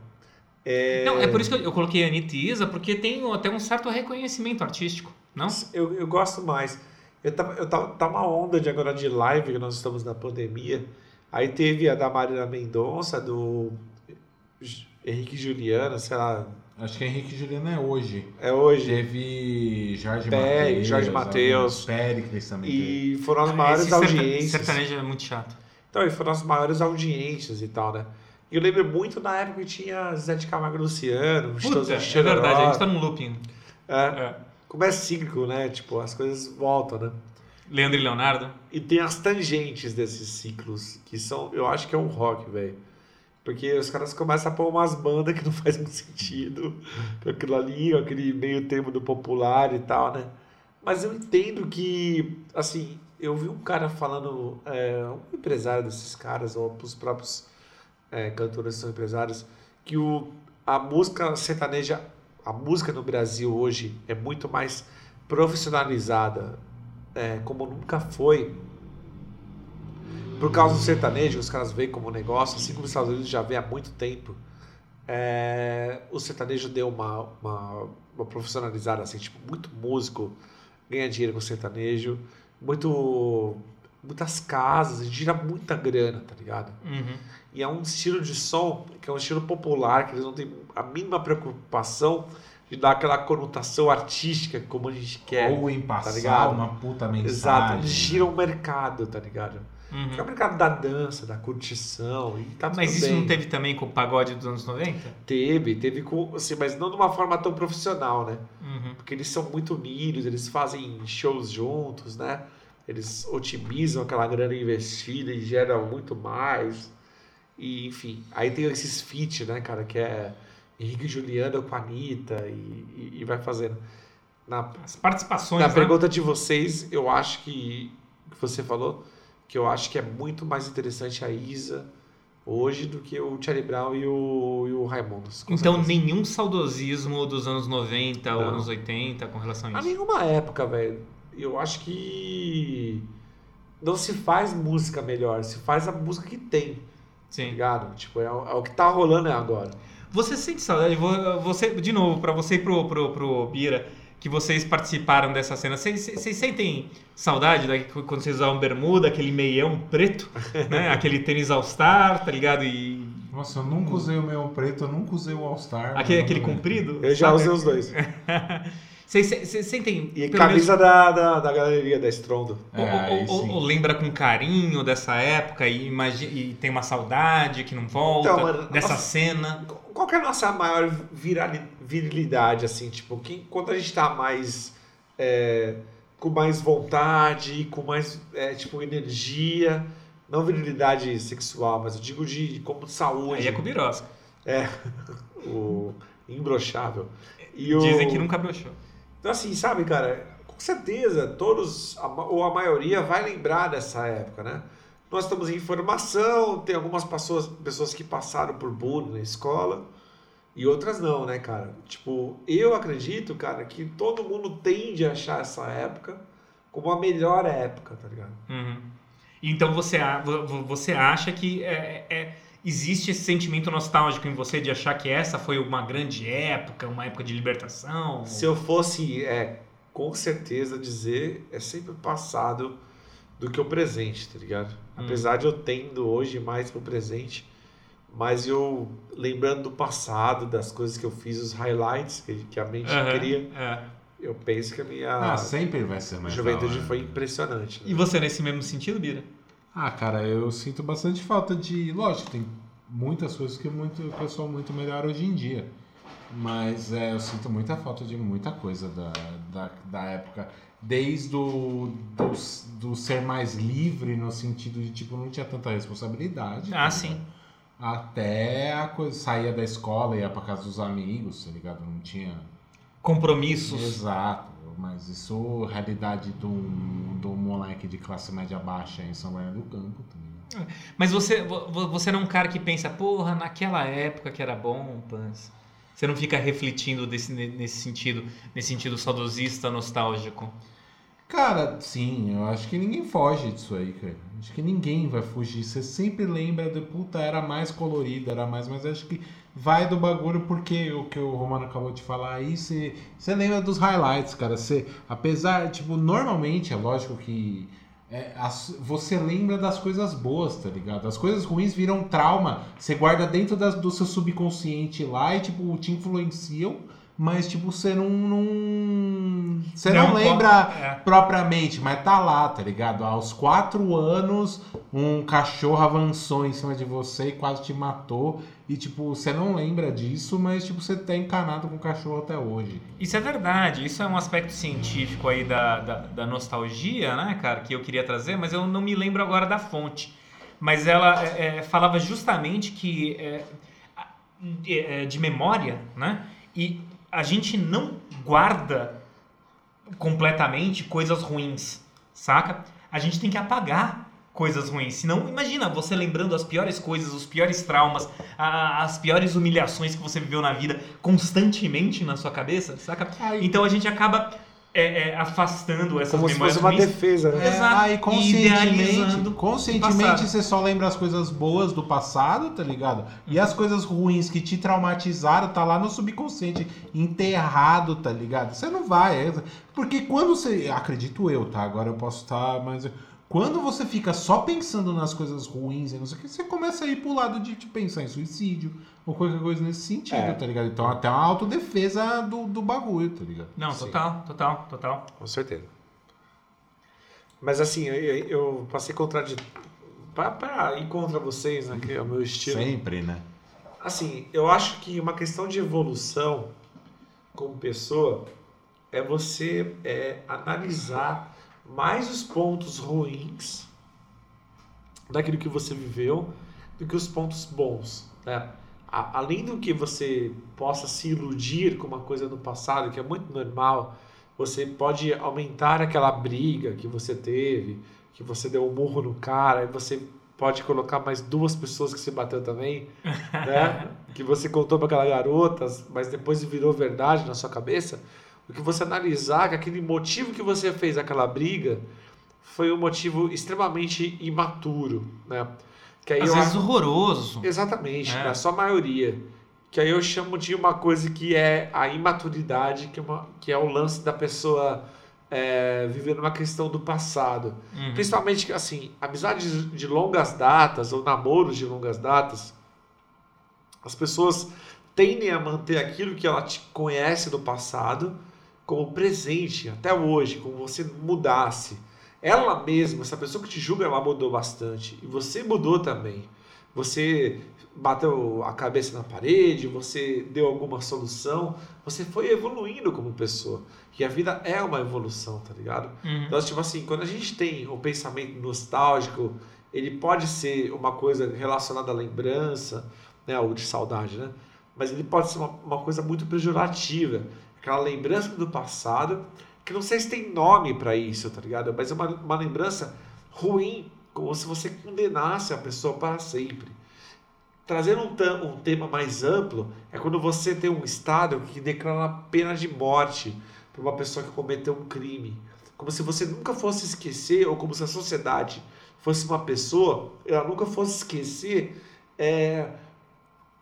É, Não, é por isso que eu, coloquei a Anitta e Isa, porque tem até um certo reconhecimento artístico, não? Eu, eu gosto mais. Eu tava, eu tava, tá uma onda de agora de live, que nós estamos na pandemia. Aí teve a da Marina Mendonça, do Henrique Juliano, sei lá, Acho que Henrique e Juliano é hoje. é hoje. Teve Jorge Mateus. Jorge Mateus. Péricles também. teve. E foram as maiores Esse audiências. sertanejo é muito chato. Então, e foram as maiores audiências e tal, né? E eu lembro muito na época que tinha Zé de Camargo e Luciano, Puta, Chitãozinho é Chororó. verdade, a gente tá num looping. É, É. como é cíclico, né? Tipo, as coisas voltam, né? Leandro e Leonardo. E tem as tangentes desses ciclos, que são, eu acho que é um rock, velho. Porque os caras começam a pôr umas bandas que não faz muito sentido, com aquilo ali, aquele meio termo do popular e tal, né? Mas eu entendo que, assim, eu vi um cara falando, é, um empresário desses caras, ou os próprios é, cantores são empresários, que o, a música sertaneja, a música no Brasil hoje é muito mais profissionalizada, é, como nunca foi, por causa do sertanejo, os caras veem como negócio, assim como os Estados Unidos já vê há muito tempo. é, o sertanejo deu uma, uma, uma profissionalizada, assim, tipo, muito músico ganha dinheiro com sertanejo, muito, muitas casas, gira muita grana, tá ligado? Uhum. E é um estilo de som que é um estilo popular, que eles não têm a mínima preocupação de dar aquela conotação artística como a gente quer. Ou em tá passar ligado? uma puta mensagem. Exato, eles giram o mercado, tá ligado? Uhum. Que é o mercado da dança, da curtição. E tá Mas isso bem. não teve também com o pagode dos anos 90? Teve, teve com. Assim, mas não de uma forma tão profissional, né? Uhum. Porque eles são muito unidos, eles fazem shows juntos, né? Eles otimizam aquela grana investida e geram muito mais. E, enfim, aí tem esses feat, né, cara, que é Henrique e Juliano com a Anitta e, e, e vai fazendo. Na, As participações, na né? pergunta de vocês, eu acho que, que você falou, que eu acho que é muito mais interessante a Isa hoje do que o Charlie Brown e o, e o Raimundos. com Então, nenhum saudosismo dos anos 90 ou Não. anos 80 com relação a A isso. nenhuma época, velho. Eu acho que não se faz música melhor, se faz a música que tem, tá Sim. ligado? Tipo, é, o- é o que tá rolando agora. Você sente saudade? Vo- Você, de novo, pra você e pro, pro, pro Bira, que vocês participaram dessa cena, vocês, vocês sentem saudade da, quando vocês usavam bermuda, aquele meião preto, né? Aquele tênis All-Star, tá ligado? E Nossa, eu nunca usei o meu preto, eu nunca usei o All-Star. aquele, aquele comprido. Eu já sabe? usei os dois. Vocês, sentem... E pelo camisa da, da, da galeria da Strondo. Ou, É, ou- ou- lembra com carinho dessa época e, imagi- e tem uma saudade que não volta Então, mano, dessa nossa- cena. Qual que é a nossa maior virilidade, assim? Tipo, quem, quando a gente tá mais... é, com mais vontade, com mais, é, tipo, energia... Não virilidade sexual, mas eu digo de como saúde. Aí é com birosca. o imbrochável. E o... Dizem que nunca broxou. Então, assim, sabe, cara, com certeza, todos, ou a maioria, vai lembrar dessa época, né? Nós estamos em formação, tem algumas pessoas, pessoas que passaram por bullying na escola e outras não, né, cara? Tipo, eu acredito, cara, que todo mundo tende a achar essa época como a melhor época, tá ligado? Uhum. Então você, você acha que é, é- existe esse sentimento nostálgico em você de achar que essa foi uma grande época, uma época de libertação? Se eu fosse, é, com certeza dizer, é sempre o passado do que o presente, tá ligado? Hum. Apesar de eu tendo hoje mais pro presente, mas eu lembrando do passado, das coisas que eu fiz, os highlights que, que a mente Aham, queria, é. eu penso que a minha Ah, sempre vai ser mais juventude foi impressionante. né? E você nesse mesmo sentido, Bira? Ah, cara, eu sinto bastante falta de. Lógico, tem muitas coisas que, muito, eu sou muito melhor hoje em dia. Mas é, eu sinto muita falta de muita coisa da, da, da época. Desde o do, do ser mais livre, no sentido de, tipo, não tinha tanta responsabilidade. Ah, tá sim. Até a coisa, saía da escola, ia pra casa dos amigos, tá ligado? Não tinha. Compromissos. Exato, mas isso é realidade de de um moleque de classe média baixa em São Bernardo do Campo, tá ligado? Mas você, vo- vo- você não é um cara que pensa, porra, naquela época que era bom, Pans. Você não fica refletindo desse, nesse sentido, nesse sentido saudosista, nostálgico. Cara, sim, eu acho que ninguém foge disso aí, cara. Acho que ninguém vai fugir. Você sempre lembra de puta, era mais colorido, era mais, mas acho que vai do bagulho porque o que o Romano acabou de falar aí, você, você lembra dos highlights, cara. Você, apesar, tipo, normalmente é lógico que é, as- você lembra das coisas boas, tá ligado? As coisas ruins viram trauma, você guarda dentro das- do seu subconsciente lá e, tipo, te influenciam, mas, tipo, você não. não você não, Não, lembra é. propriamente, mas tá lá, tá ligado? Aos quatro anos, um cachorro avançou em cima de você e quase te matou. E, tipo, você não lembra disso, mas, tipo, você tá encanado com o cachorro até hoje. Isso é verdade, isso é um aspecto científico aí da, da, da nostalgia, né, cara, que eu queria trazer, mas eu não me lembro agora da fonte. Mas ela é, é, falava justamente que é, é, de memória, né, e a gente não guarda completamente coisas ruins, saca? A gente tem que apagar coisas ruins. Senão, imagina você lembrando as piores coisas, os piores traumas, a- as piores humilhações que você viveu na vida constantemente na sua cabeça, saca? Então a gente acaba é, é, afastando essas Como se memórias fosse uma ruins. defesa, né? É, Exato. conscientemente, Idealizando o conscientemente passado. você só lembra as coisas boas do passado, tá ligado? E as coisas ruins que te traumatizaram tá lá no subconsciente, enterrado, tá ligado? Você não vai, é- porque quando você, acredito eu, tá? Agora eu posso estar, mas quando você fica só pensando nas coisas ruins e não sei o que, você começa a ir pro lado de, de pensar em suicídio ou qualquer coisa nesse sentido, É. tá ligado? Então até uma autodefesa do, do bagulho, tá ligado? Não, Sim. total, total, total. Com certeza. Mas assim, eu, eu passei pra, pra ir contra vocês, né? Que é o meu estilo. Sempre, né? Assim, eu acho que uma questão de evolução como pessoa é você é, analisar mais os pontos ruins daquilo que você viveu do que os pontos bons, né? A- Além do que você possa se iludir com uma coisa no passado, que é muito normal, você pode aumentar aquela briga que você teve, que você deu um murro no cara, e você pode colocar mais duas pessoas que se bateu também, né? que você contou para aquela garota, mas depois virou verdade na sua cabeça. O que você analisar que aquele motivo que você fez aquela briga foi um motivo extremamente imaturo, né? Que aí Às eu vezes horroroso. Exatamente, É. na sua maioria. Que aí eu chamo de uma coisa que é a imaturidade, que é, uma, que é o lance da pessoa é, viver numa questão do passado. Uhum. Principalmente, assim, amizades de longas datas ou namoros de longas datas, as pessoas tendem a manter aquilo que ela te conhece do passado como presente até hoje, como você mudasse. Ela mesma, essa pessoa que te julga, ela mudou bastante. E você mudou também. Você bateu a cabeça na parede, você deu alguma solução, você foi evoluindo como pessoa. E a vida é uma evolução, tá ligado? Uhum. Então, tipo assim, quando a gente tem o pensamento nostálgico, ele pode ser uma coisa relacionada à lembrança, né, ou de saudade, né? Mas ele pode ser uma, uma coisa muito pejorativa, aquela lembrança do passado, que não sei se tem nome pra isso, tá ligado? Mas é uma, uma lembrança ruim, como se você condenasse a pessoa para sempre. Trazendo um, um tema mais amplo, é quando você tem um Estado que declara pena de morte para uma pessoa que cometeu um crime. Como se você nunca fosse esquecer, ou como se a sociedade fosse uma pessoa, ela nunca fosse esquecer é,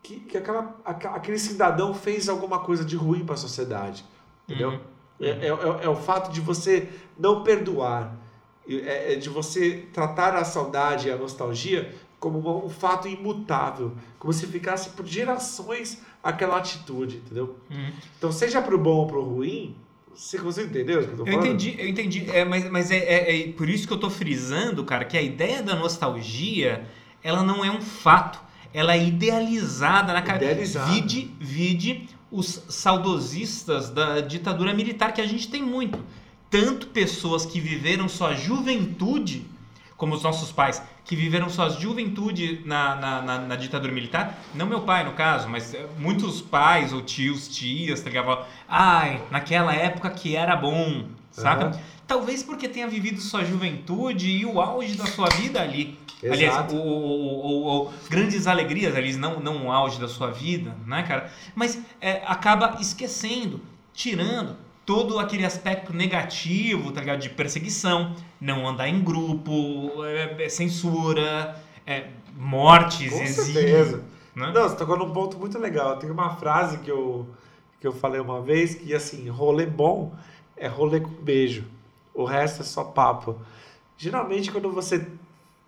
que, que aquela, aquele cidadão fez alguma coisa de ruim para a sociedade. Entendeu? Uhum. É, é, é- é o fato de você não perdoar, é, é de você tratar a saudade e a nostalgia como um fato imutável, como se ficasse por gerações aquela atitude, entendeu? Uhum. Então, seja pro bom ou pro ruim, você consegue entender o que eu tô Eu falando? entendi, eu entendi. É, mas mas é, é- é por isso que eu tô frisando, cara, que a ideia da nostalgia, ela não é um fato. Ela é idealizada na. Idealizada. Vide, vide os saudosistas da ditadura militar, que a gente tem muito. Tanto pessoas que viveram sua juventude, como os nossos pais, que viveram sua juventude na, na, na- na ditadura militar. Não meu pai, no caso, mas eh, muitos pais ou tios, tias, tá ligado? Ai, naquela época que era bom, saca? Aham. Talvez porque tenha vivido sua juventude e o auge da sua vida ali. Aliás, Exato. o, o- o- o- grandes alegrias ali, não, não o auge da sua vida, né, cara? Mas é, acaba esquecendo, tirando todo aquele aspecto negativo, tá ligado? De perseguição, não andar em grupo, é, é censura, é, mortes, Com exílio. certeza. Né? Não, você tocou num ponto muito legal. Tem uma frase que eu, que eu falei uma vez que, assim, rolê bom é rolê com beijo. O resto é só papo. Geralmente, quando você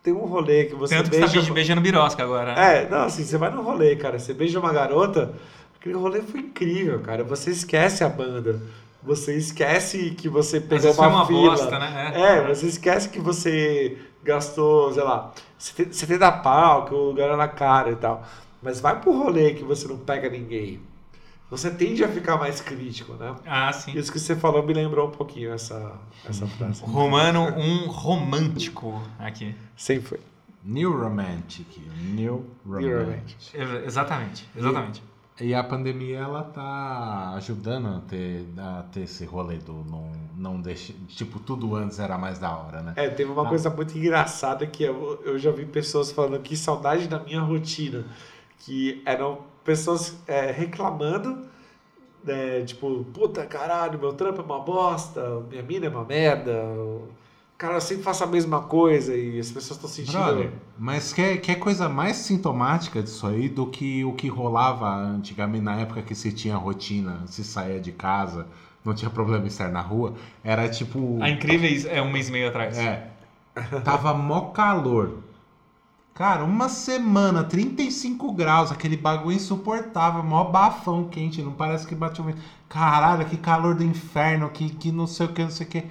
tem um rolê que você Tanto que você beija... tá beijando birosca agora. né? É, não, assim, você vai num rolê, cara, você beija uma garota, aquele rolê foi incrível, cara. Você esquece a banda. Você esquece que você pegou uma, uma fila. bosta, né? É, você esquece que você gastou, sei lá, 70 pau, que o lugar era caro e tal. Mas vai pro rolê que você não pega ninguém. Você tende a ficar mais crítico, né? Ah, sim. Isso que você falou me lembrou um pouquinho essa, essa frase. Romano, um romântico aqui. Sempre foi. New Romantic. New New Romantic. Ex- Exatamente, exatamente. E a pandemia, ela tá ajudando a ter, a ter esse rolê do não, não deixe... Tipo, tudo antes era mais da hora, né? É, teve uma Ah. coisa muito engraçada que eu, eu já vi pessoas falando que saudade da minha rotina. Que eram pessoas é, reclamando, né, tipo, puta caralho, meu trampo é uma bosta, minha mina é uma merda, o cara eu sempre faço a mesma coisa e as pessoas estão sentindo. Brother, mas quer, quer coisa mais sintomática disso aí do que o que rolava antigamente, na época que se tinha rotina, se saía de casa, não tinha problema estar na rua? Era tipo. A Incríveis é um mês e meio atrás. É. Tava mó calor. Cara, uma semana, 35 graus, aquele bagulho insuportável, mó bafão quente, não parece que bateu vento. Caralho, que calor do inferno, que, que não sei o que, não sei o que.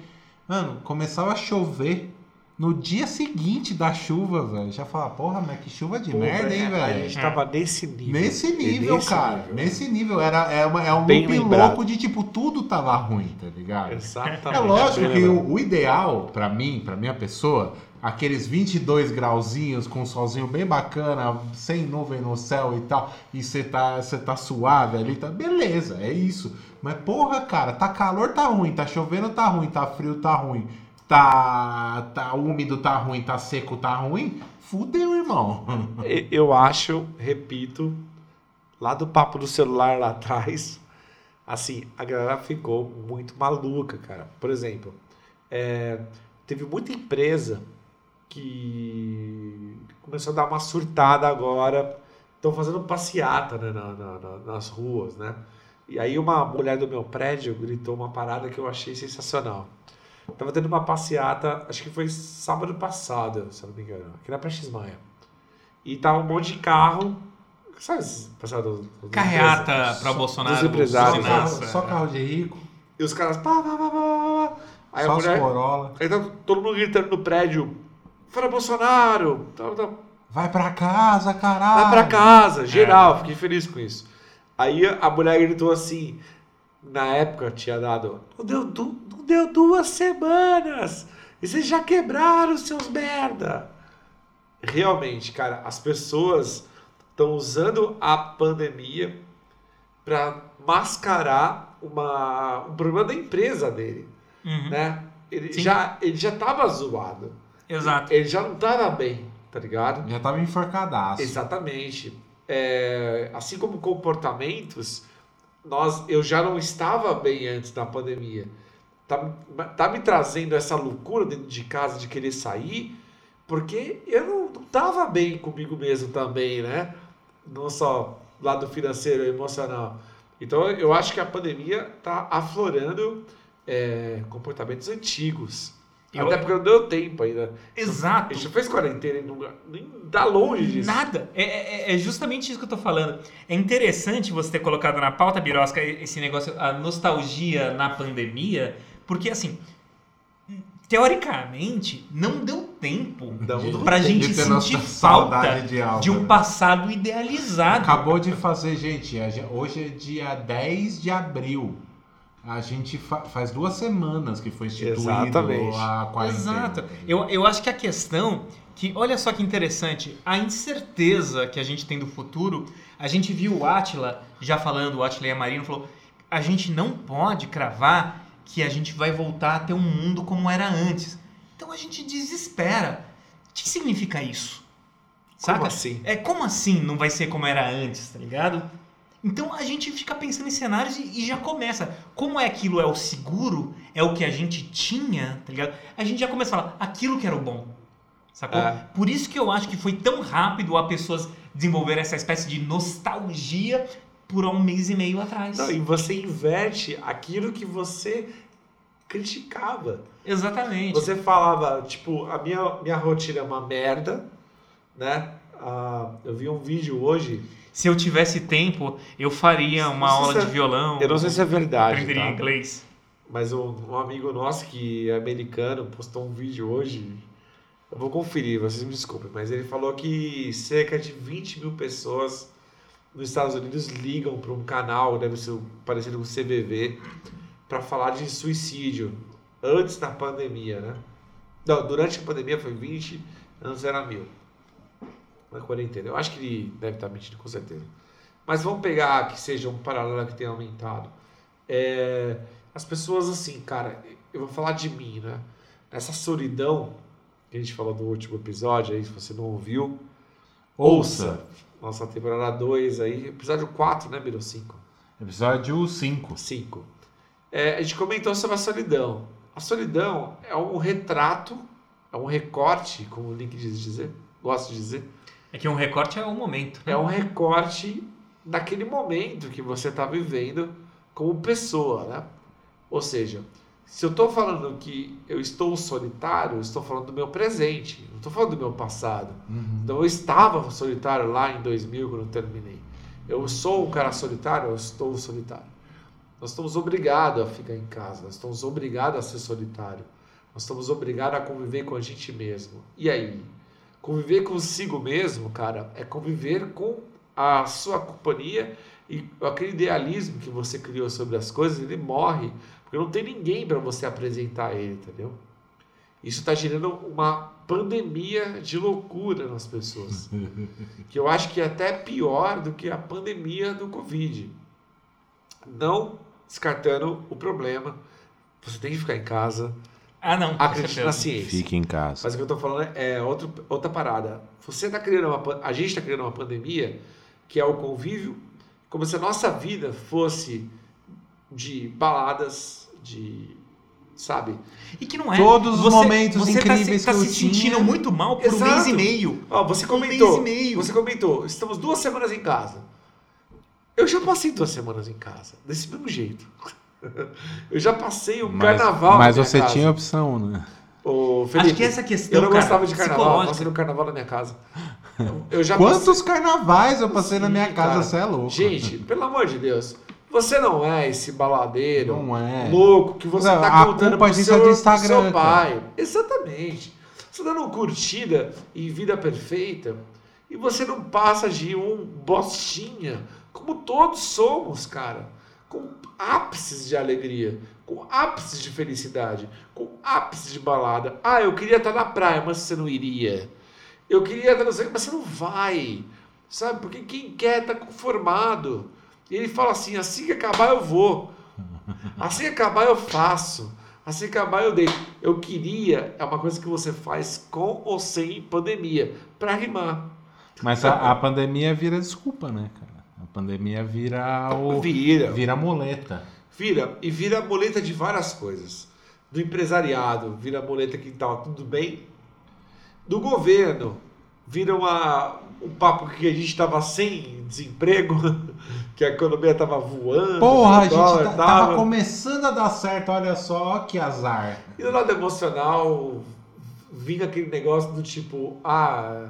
Mano, começava a chover, No dia seguinte da chuva, velho, já fala, porra, mas que chuva de Pô, merda, hein, A velho? gente tava nesse nível. Nesse nível, Nesse cara. nível. Nesse nível. Era, é, uma, é um Bem loop lembrado. louco de tipo, tudo tava ruim, tá ligado? Exatamente. É lógico que o, o ideal, pra mim, pra minha pessoa, aqueles 22 grauzinhos com um solzinho bem bacana, sem nuvem no céu e tal, e você tá, você tá suave ali, tá beleza, é isso. Mas porra, cara, tá calor, tá ruim, tá chovendo, tá ruim, tá frio, tá ruim, tá, tá úmido, tá ruim, tá seco, tá ruim. Fudeu, irmão. Eu acho, repito, lá do papo do celular lá atrás, assim, a galera ficou muito maluca, cara. Por exemplo, é, teve muita empresa que começou a dar uma surtada agora. Estão fazendo passeata né, na- na- nas ruas, né? E aí uma mulher do meu prédio gritou uma parada que eu achei sensacional. Tava tendo uma passeata, acho que foi sábado passado, se eu não me engano, aqui na Prestes Maia. E tava um monte de carro, sabe, dos Carreata pra Bolsonaro. Dos empresários, só, né? carro, finança. só carro de rico, E os caras, pá, pá, pá, pá. Aí a só os mulher, Corolla. aí tá todo mundo gritando no prédio, fora Bolsonaro, tá, tá, Vai pra casa, caralho. vai pra casa, geral, fiquei feliz com isso. Aí a mulher gritou assim, na época tinha dado, não deu, du- não deu duas semanas, e vocês já quebraram seus merda. Realmente, cara, as pessoas estão usando a pandemia para mascarar uma, um problema da empresa dele, Uhum, né? Ele Sim. já, ele já tava zoado. Exato. Ele já não tava bem, tá ligado? Já tava enforcadaço. Exatamente. É, assim como comportamentos, nós, eu já não estava bem antes da pandemia. Tá, tá me trazendo essa loucura dentro de casa de querer sair, porque eu não, não tava bem comigo mesmo também, né? Não só lado financeiro emocional. Então eu acho que a pandemia tá aflorando é, comportamentos antigos. Eu- Até porque não deu tempo ainda. Exato. A gente fez quarentena e não, nem dá longe disso. Nada. É, é- é justamente isso que eu tô falando. É interessante você ter colocado na pauta, Birosca, esse negócio, a nostalgia na pandemia, porque assim, teoricamente, não deu tempo Não, pra de gente sentir falta saudade de de um né? passado idealizado. Acabou de fazer, gente. Hoje é dia 10 de abril. A gente fa- faz duas semanas que foi instituído Exatamente. a quarentena. Exato. Eu, eu acho que a questão que, olha só que interessante, a incerteza que a gente tem do futuro, a gente viu o Atila já falando, o Atila e a Marina falou, a gente não pode cravar que a gente vai voltar a ter um mundo como era antes. Então a gente desespera. O que significa isso? Como Saca? assim? É como assim não vai ser como era antes, tá ligado? Então a gente fica pensando em cenários e, e já começa. Como é aquilo é o seguro, é o que a gente tinha, tá ligado? A gente já começa a falar aquilo que era o bom. Sacou? É. Por isso que eu acho que foi tão rápido a pessoas desenvolver essa espécie de nostalgia por um mês e meio atrás. Não, e você inverte aquilo que você criticava. Exatamente. Você falava, tipo, a minha, minha rotina é uma merda, né? Ah, eu vi um vídeo hoje, Se eu tivesse tempo, eu faria uma aula de é- violão. eu não sei se é verdade, aprenderia tá? inglês. mas um, um amigo nosso que é americano postou um vídeo hoje. Eu vou conferir, vocês me desculpem, mas ele falou que cerca de 20 mil pessoas nos Estados Unidos ligam para um canal, deve ser parecido com o CVV, para falar de suicídio antes da pandemia, né? Não, durante a pandemia foi 20, antes era mil. Na quarentena. Eu acho que ele deve estar mentindo, com certeza. Mas vamos pegar que seja um paralelo que tenha aumentado. É, as pessoas, assim, cara, eu vou falar de mim, né? Essa solidão que a gente falou do último episódio aí, se você não ouviu, Ouça. Nossa temporada 2 aí, episódio 4, né, Biro 5? Episódio 5. 5. É, a gente comentou sobre a solidão. A solidão é um retrato, é um recorte, como o Link diz dizer, gosto de dizer, É que um recorte é o momento. né? é um recorte daquele momento que você está vivendo como pessoa, né? Ou seja, se eu estou falando que eu estou solitário, eu estou falando do meu presente, não estou falando do meu passado. Uhum. Então eu estava solitário lá em 2000 quando eu terminei. Eu sou um cara solitário, eu estou solitário. Nós estamos obrigados a ficar em casa, nós estamos obrigados a ser solitário. Nós estamos obrigados a conviver com a gente mesmo. E aí? Conviver consigo mesmo, cara, é conviver com a sua companhia e aquele idealismo que você criou sobre as coisas, ele morre, porque não tem ninguém para você apresentar ele, entendeu? Isso está gerando uma pandemia de loucura nas pessoas, que eu acho que é até pior do que a pandemia do Covid. Não descartando o problema, você tem que ficar em casa, Ah, não. acredite na ciência. Fique em casa. Mas o que eu tô falando é outro, outra parada. Você tá criando uma, a gente está criando uma pandemia que é o convívio, como se a nossa vida fosse de baladas, de, sabe? E que não é. Todos os momentos você incríveis tá se, tá que eu se sentindo muito mal por um Exato. mês e meio. Ó, você Um comentou, mês e meio. você comentou, estamos duas semanas em casa. Eu já passei duas semanas em casa, desse mesmo jeito. Eu já passei o Mas, carnaval mas na minha você casa. tinha opção, né? Ô, Felipe, Acho que essa questão, eu não cara, gostava de carnaval, eu passei no carnaval na minha casa. Eu já Quantos carnavais eu passei na Sim, minha casa, cara. você é louco. Gente, pelo amor de Deus, você não é esse baladeiro Não é. louco que você Não, tá contando pro é seu, do pro Instagram, seu pai. Exatamente. Você tá dando curtida e vida perfeita e você não passa de um bostinha, como todos somos, cara. Com ápices de alegria, com ápices de felicidade, com ápices de balada. Ah, eu queria estar na praia, mas você não iria. Eu queria estar centro, mas você não vai. Sabe? Porque quem quer está conformado. E ele fala assim: assim que acabar eu vou. Assim que acabar eu faço. Assim que acabar eu dei. Eu queria, é uma coisa que você faz com ou sem pandemia, para rimar. Mas a, a pandemia vira desculpa, né, cara? Pandemia vira o. Vira. Vira muleta. Vira. E vira muleta de várias coisas. Do empresariado, vira muleta que estava tudo bem. Do governo, vira uma, um papo que a gente estava sem desemprego, que a economia estava voando. Porra, a gente dólar tá- tava começando a dar certo, olha só que azar. E do lado emocional, vinha aquele negócio do tipo, ah.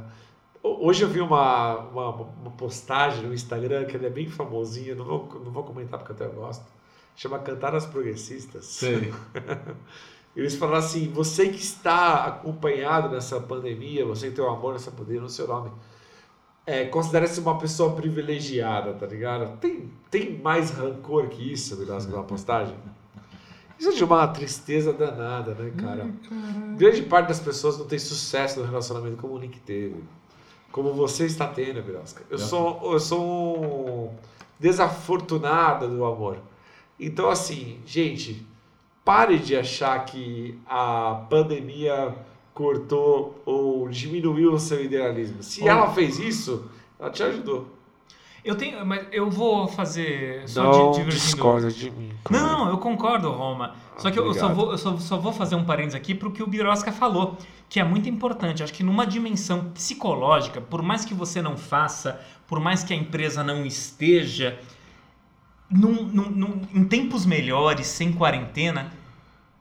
Ho- Hoje eu vi uma, uma, uma postagem no Instagram que ela é bem famosinha, não vou, não vou comentar porque eu até gosto. Chama Cantar as Progressistas. Sei. Eles falaram assim: você que está acompanhado nessa pandemia, você que tem o amor nessa pandemia no seu nome, é, considere-se uma pessoa privilegiada, tá ligado? Tem, tem mais rancor que isso, Vilas, na postagem? Isso é de uma tristeza danada, né, cara? Grande parte das pessoas não tem sucesso no relacionamento como o Nick teve. Como você está tendo, Birosca. Eu sou, eu sou um desafortunado do amor. Então, assim, gente, pare de achar que a pandemia cortou ou diminuiu o seu idealismo. Se Olha. ela fez isso, ela te ajudou. Eu tenho, mas eu vou fazer só Não divergindo. discorda de mim. cara. Não, eu concordo, Roma. Só que eu, eu só, vou, eu só, só vou fazer um parênteses aqui pro que o Birosca falou, que é muito importante. Acho que numa dimensão psicológica, por mais que você não faça, por mais que a empresa não esteja, num- num- num- em tempos melhores, sem quarentena,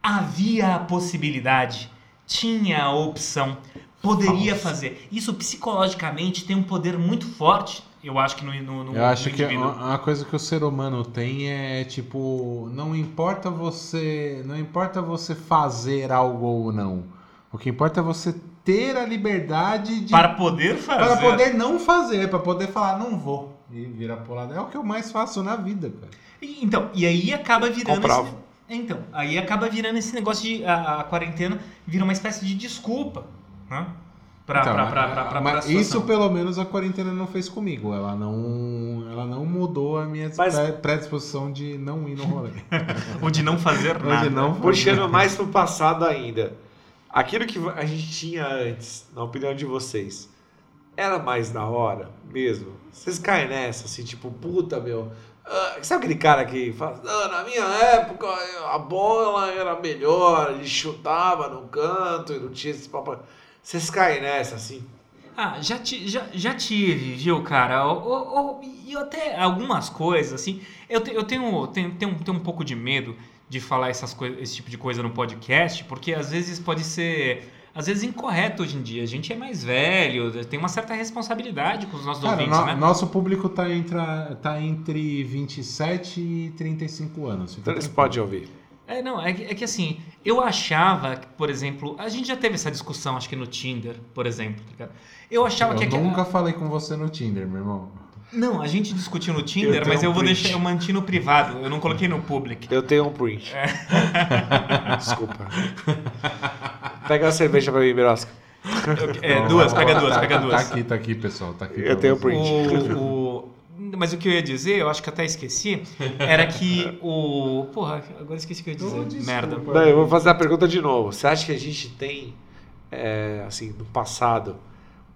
havia a possibilidade, tinha a opção, poderia Nossa. fazer. Isso psicologicamente tem um poder muito forte, eu acho que no, no, no Eu acho no que uma coisa que o ser humano tem é tipo, não importa você, não importa você fazer algo ou não. O que importa é você ter a liberdade de Para poder fazer. para poder não fazer, para poder falar não vou e virar pro lado. É o que eu mais faço na vida, cara. E- Então, e aí acaba virando Comprava. esse, então, aí acaba virando esse negócio de a, a quarentena vira uma espécie de desculpa, né? Pra, Então, pra, pra, pra, pra, mas pra isso pelo menos a quarentena não fez comigo. Ela não, ela não mudou a minha Mas- pré- predisposição de não ir no rolê. Ou de não fazer Ou nada. de não Puxando mais pro passado ainda. Aquilo que a gente tinha antes, na opinião de vocês, era mais da hora mesmo? Vocês caem nessa, assim, tipo, puta, meu. ah, sabe aquele cara que fala, "Ah, na minha época a bola era melhor, ele chutava no canto e não tinha esse papo. Vocês caem nessa, assim? Ah, já, ti- já, já tive, viu, cara? E eu até algumas coisas, assim. Eu, te- eu tenho, tenho, tenho, tenho um pouco de medo de falar essas coisas, esse tipo de coisa no podcast, porque às vezes pode ser. Às vezes incorreto hoje em dia. A gente é mais velho, tem uma certa responsabilidade com os nossos Cara, ouvintes, no- né? nosso público tá entre, tá entre 27 e 35 anos. Então eles podem ouvir. É, não, é, que- é que assim, eu achava que, por exemplo, a gente já teve essa discussão, acho que no Tinder, por exemplo, tá ligado? Eu achava Eu que... que- nunca falei com você no Tinder, meu irmão. Não, a gente discutiu no Eu Tinder, tenho mas eu um vou print. deixar, eu manti no privado, eu não coloquei no public. Eu tenho um print. Desculpa. Pega uma cerveja pra mim, Birosca. É, duas, pega duas, tá- pega tá- duas. Tá aqui, tá aqui, pessoal. Tá aqui Eu tenho você. print. O, o- mas o que eu ia dizer, eu acho que até esqueci, era que o. Porra, agora esqueci o que eu ia dizer. Desculpa. Merda. Não, eu vou fazer a pergunta de novo. Você acha que a gente tem, é, assim, no passado,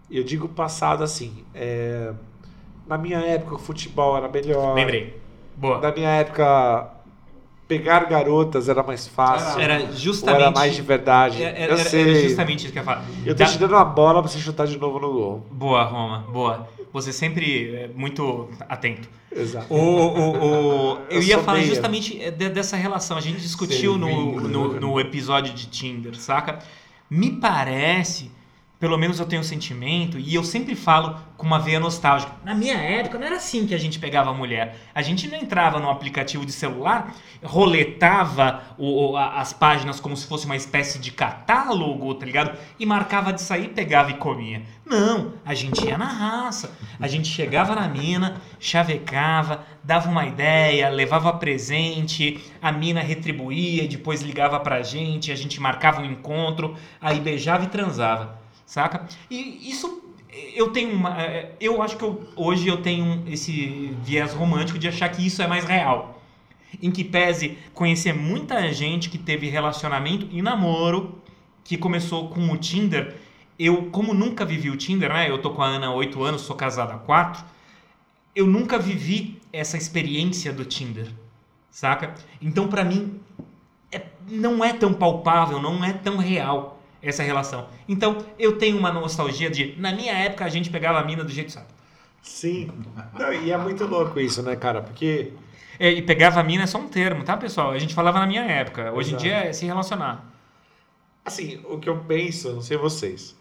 e eu digo passado assim, é, na minha época o futebol era melhor. Lembrei. Boa. Na minha época, pegar garotas era mais fácil. Era ou justamente. era mais de verdade. Era, eu era- sei. era justamente isso que eu ia falar. Eu tô Da- te dando uma bola pra você chutar de novo no gol. Boa, Roma, boa. Você sempre é muito atento. Exato. O, o, o- eu Eu ia falar meia. justamente é, de- dessa relação. A gente discutiu no, no, no episódio de Tinder, saca? Me parece, pelo menos eu tenho um sentimento, e eu sempre falo com uma veia nostálgica. Na minha época não era assim que a gente pegava a mulher. A gente não entrava no aplicativo de celular, roletava o- o- as páginas como se fosse uma espécie de catálogo, tá ligado? E marcava de sair, pegava e comia. Não, a gente ia na raça. A gente chegava na mina, chavecava, dava uma ideia, levava presente, a mina retribuía, depois ligava pra gente, a gente marcava um encontro, aí beijava e transava, saca? E isso eu tenho uma, é, eu acho que eu- hoje eu tenho esse viés romântico de achar que isso é mais real. Em que pese conhecer muita gente que teve relacionamento e namoro que começou com o Tinder. Eu, como nunca vivi o Tinder, né? Eu tô com a Ana há 8 anos, sou casado há 4. Eu nunca vivi essa experiência do Tinder, saca? Então, pra mim, é- não é tão palpável, não é tão real essa relação. Então, eu tenho uma nostalgia de, na minha época, a gente pegava a mina do jeito certo. Sim. Não, e é muito louco isso, né, cara? Porque É, e pegava a mina é só um termo, tá, pessoal? A gente falava na minha época. Hoje Exato. em dia é se relacionar. Assim, o que eu penso, não sei vocês.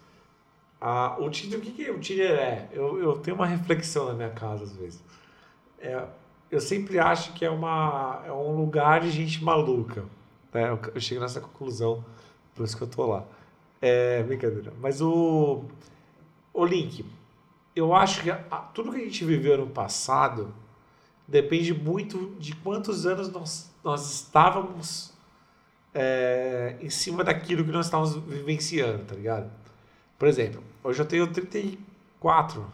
Ah, o Tinder, o que, que o Tinder é? Eu, eu tenho uma reflexão na minha casa às vezes. É, eu sempre acho que é, uma, é um lugar de gente maluca. Né? Eu, eu chego nessa conclusão, por isso que eu tô lá. É brincadeira. Mas o, o Link, eu acho que a- tudo que a gente viveu no passado depende muito de quantos anos nós, nós estávamos é, em cima daquilo que nós estávamos vivenciando, tá ligado? Por exemplo, hoje eu tenho 34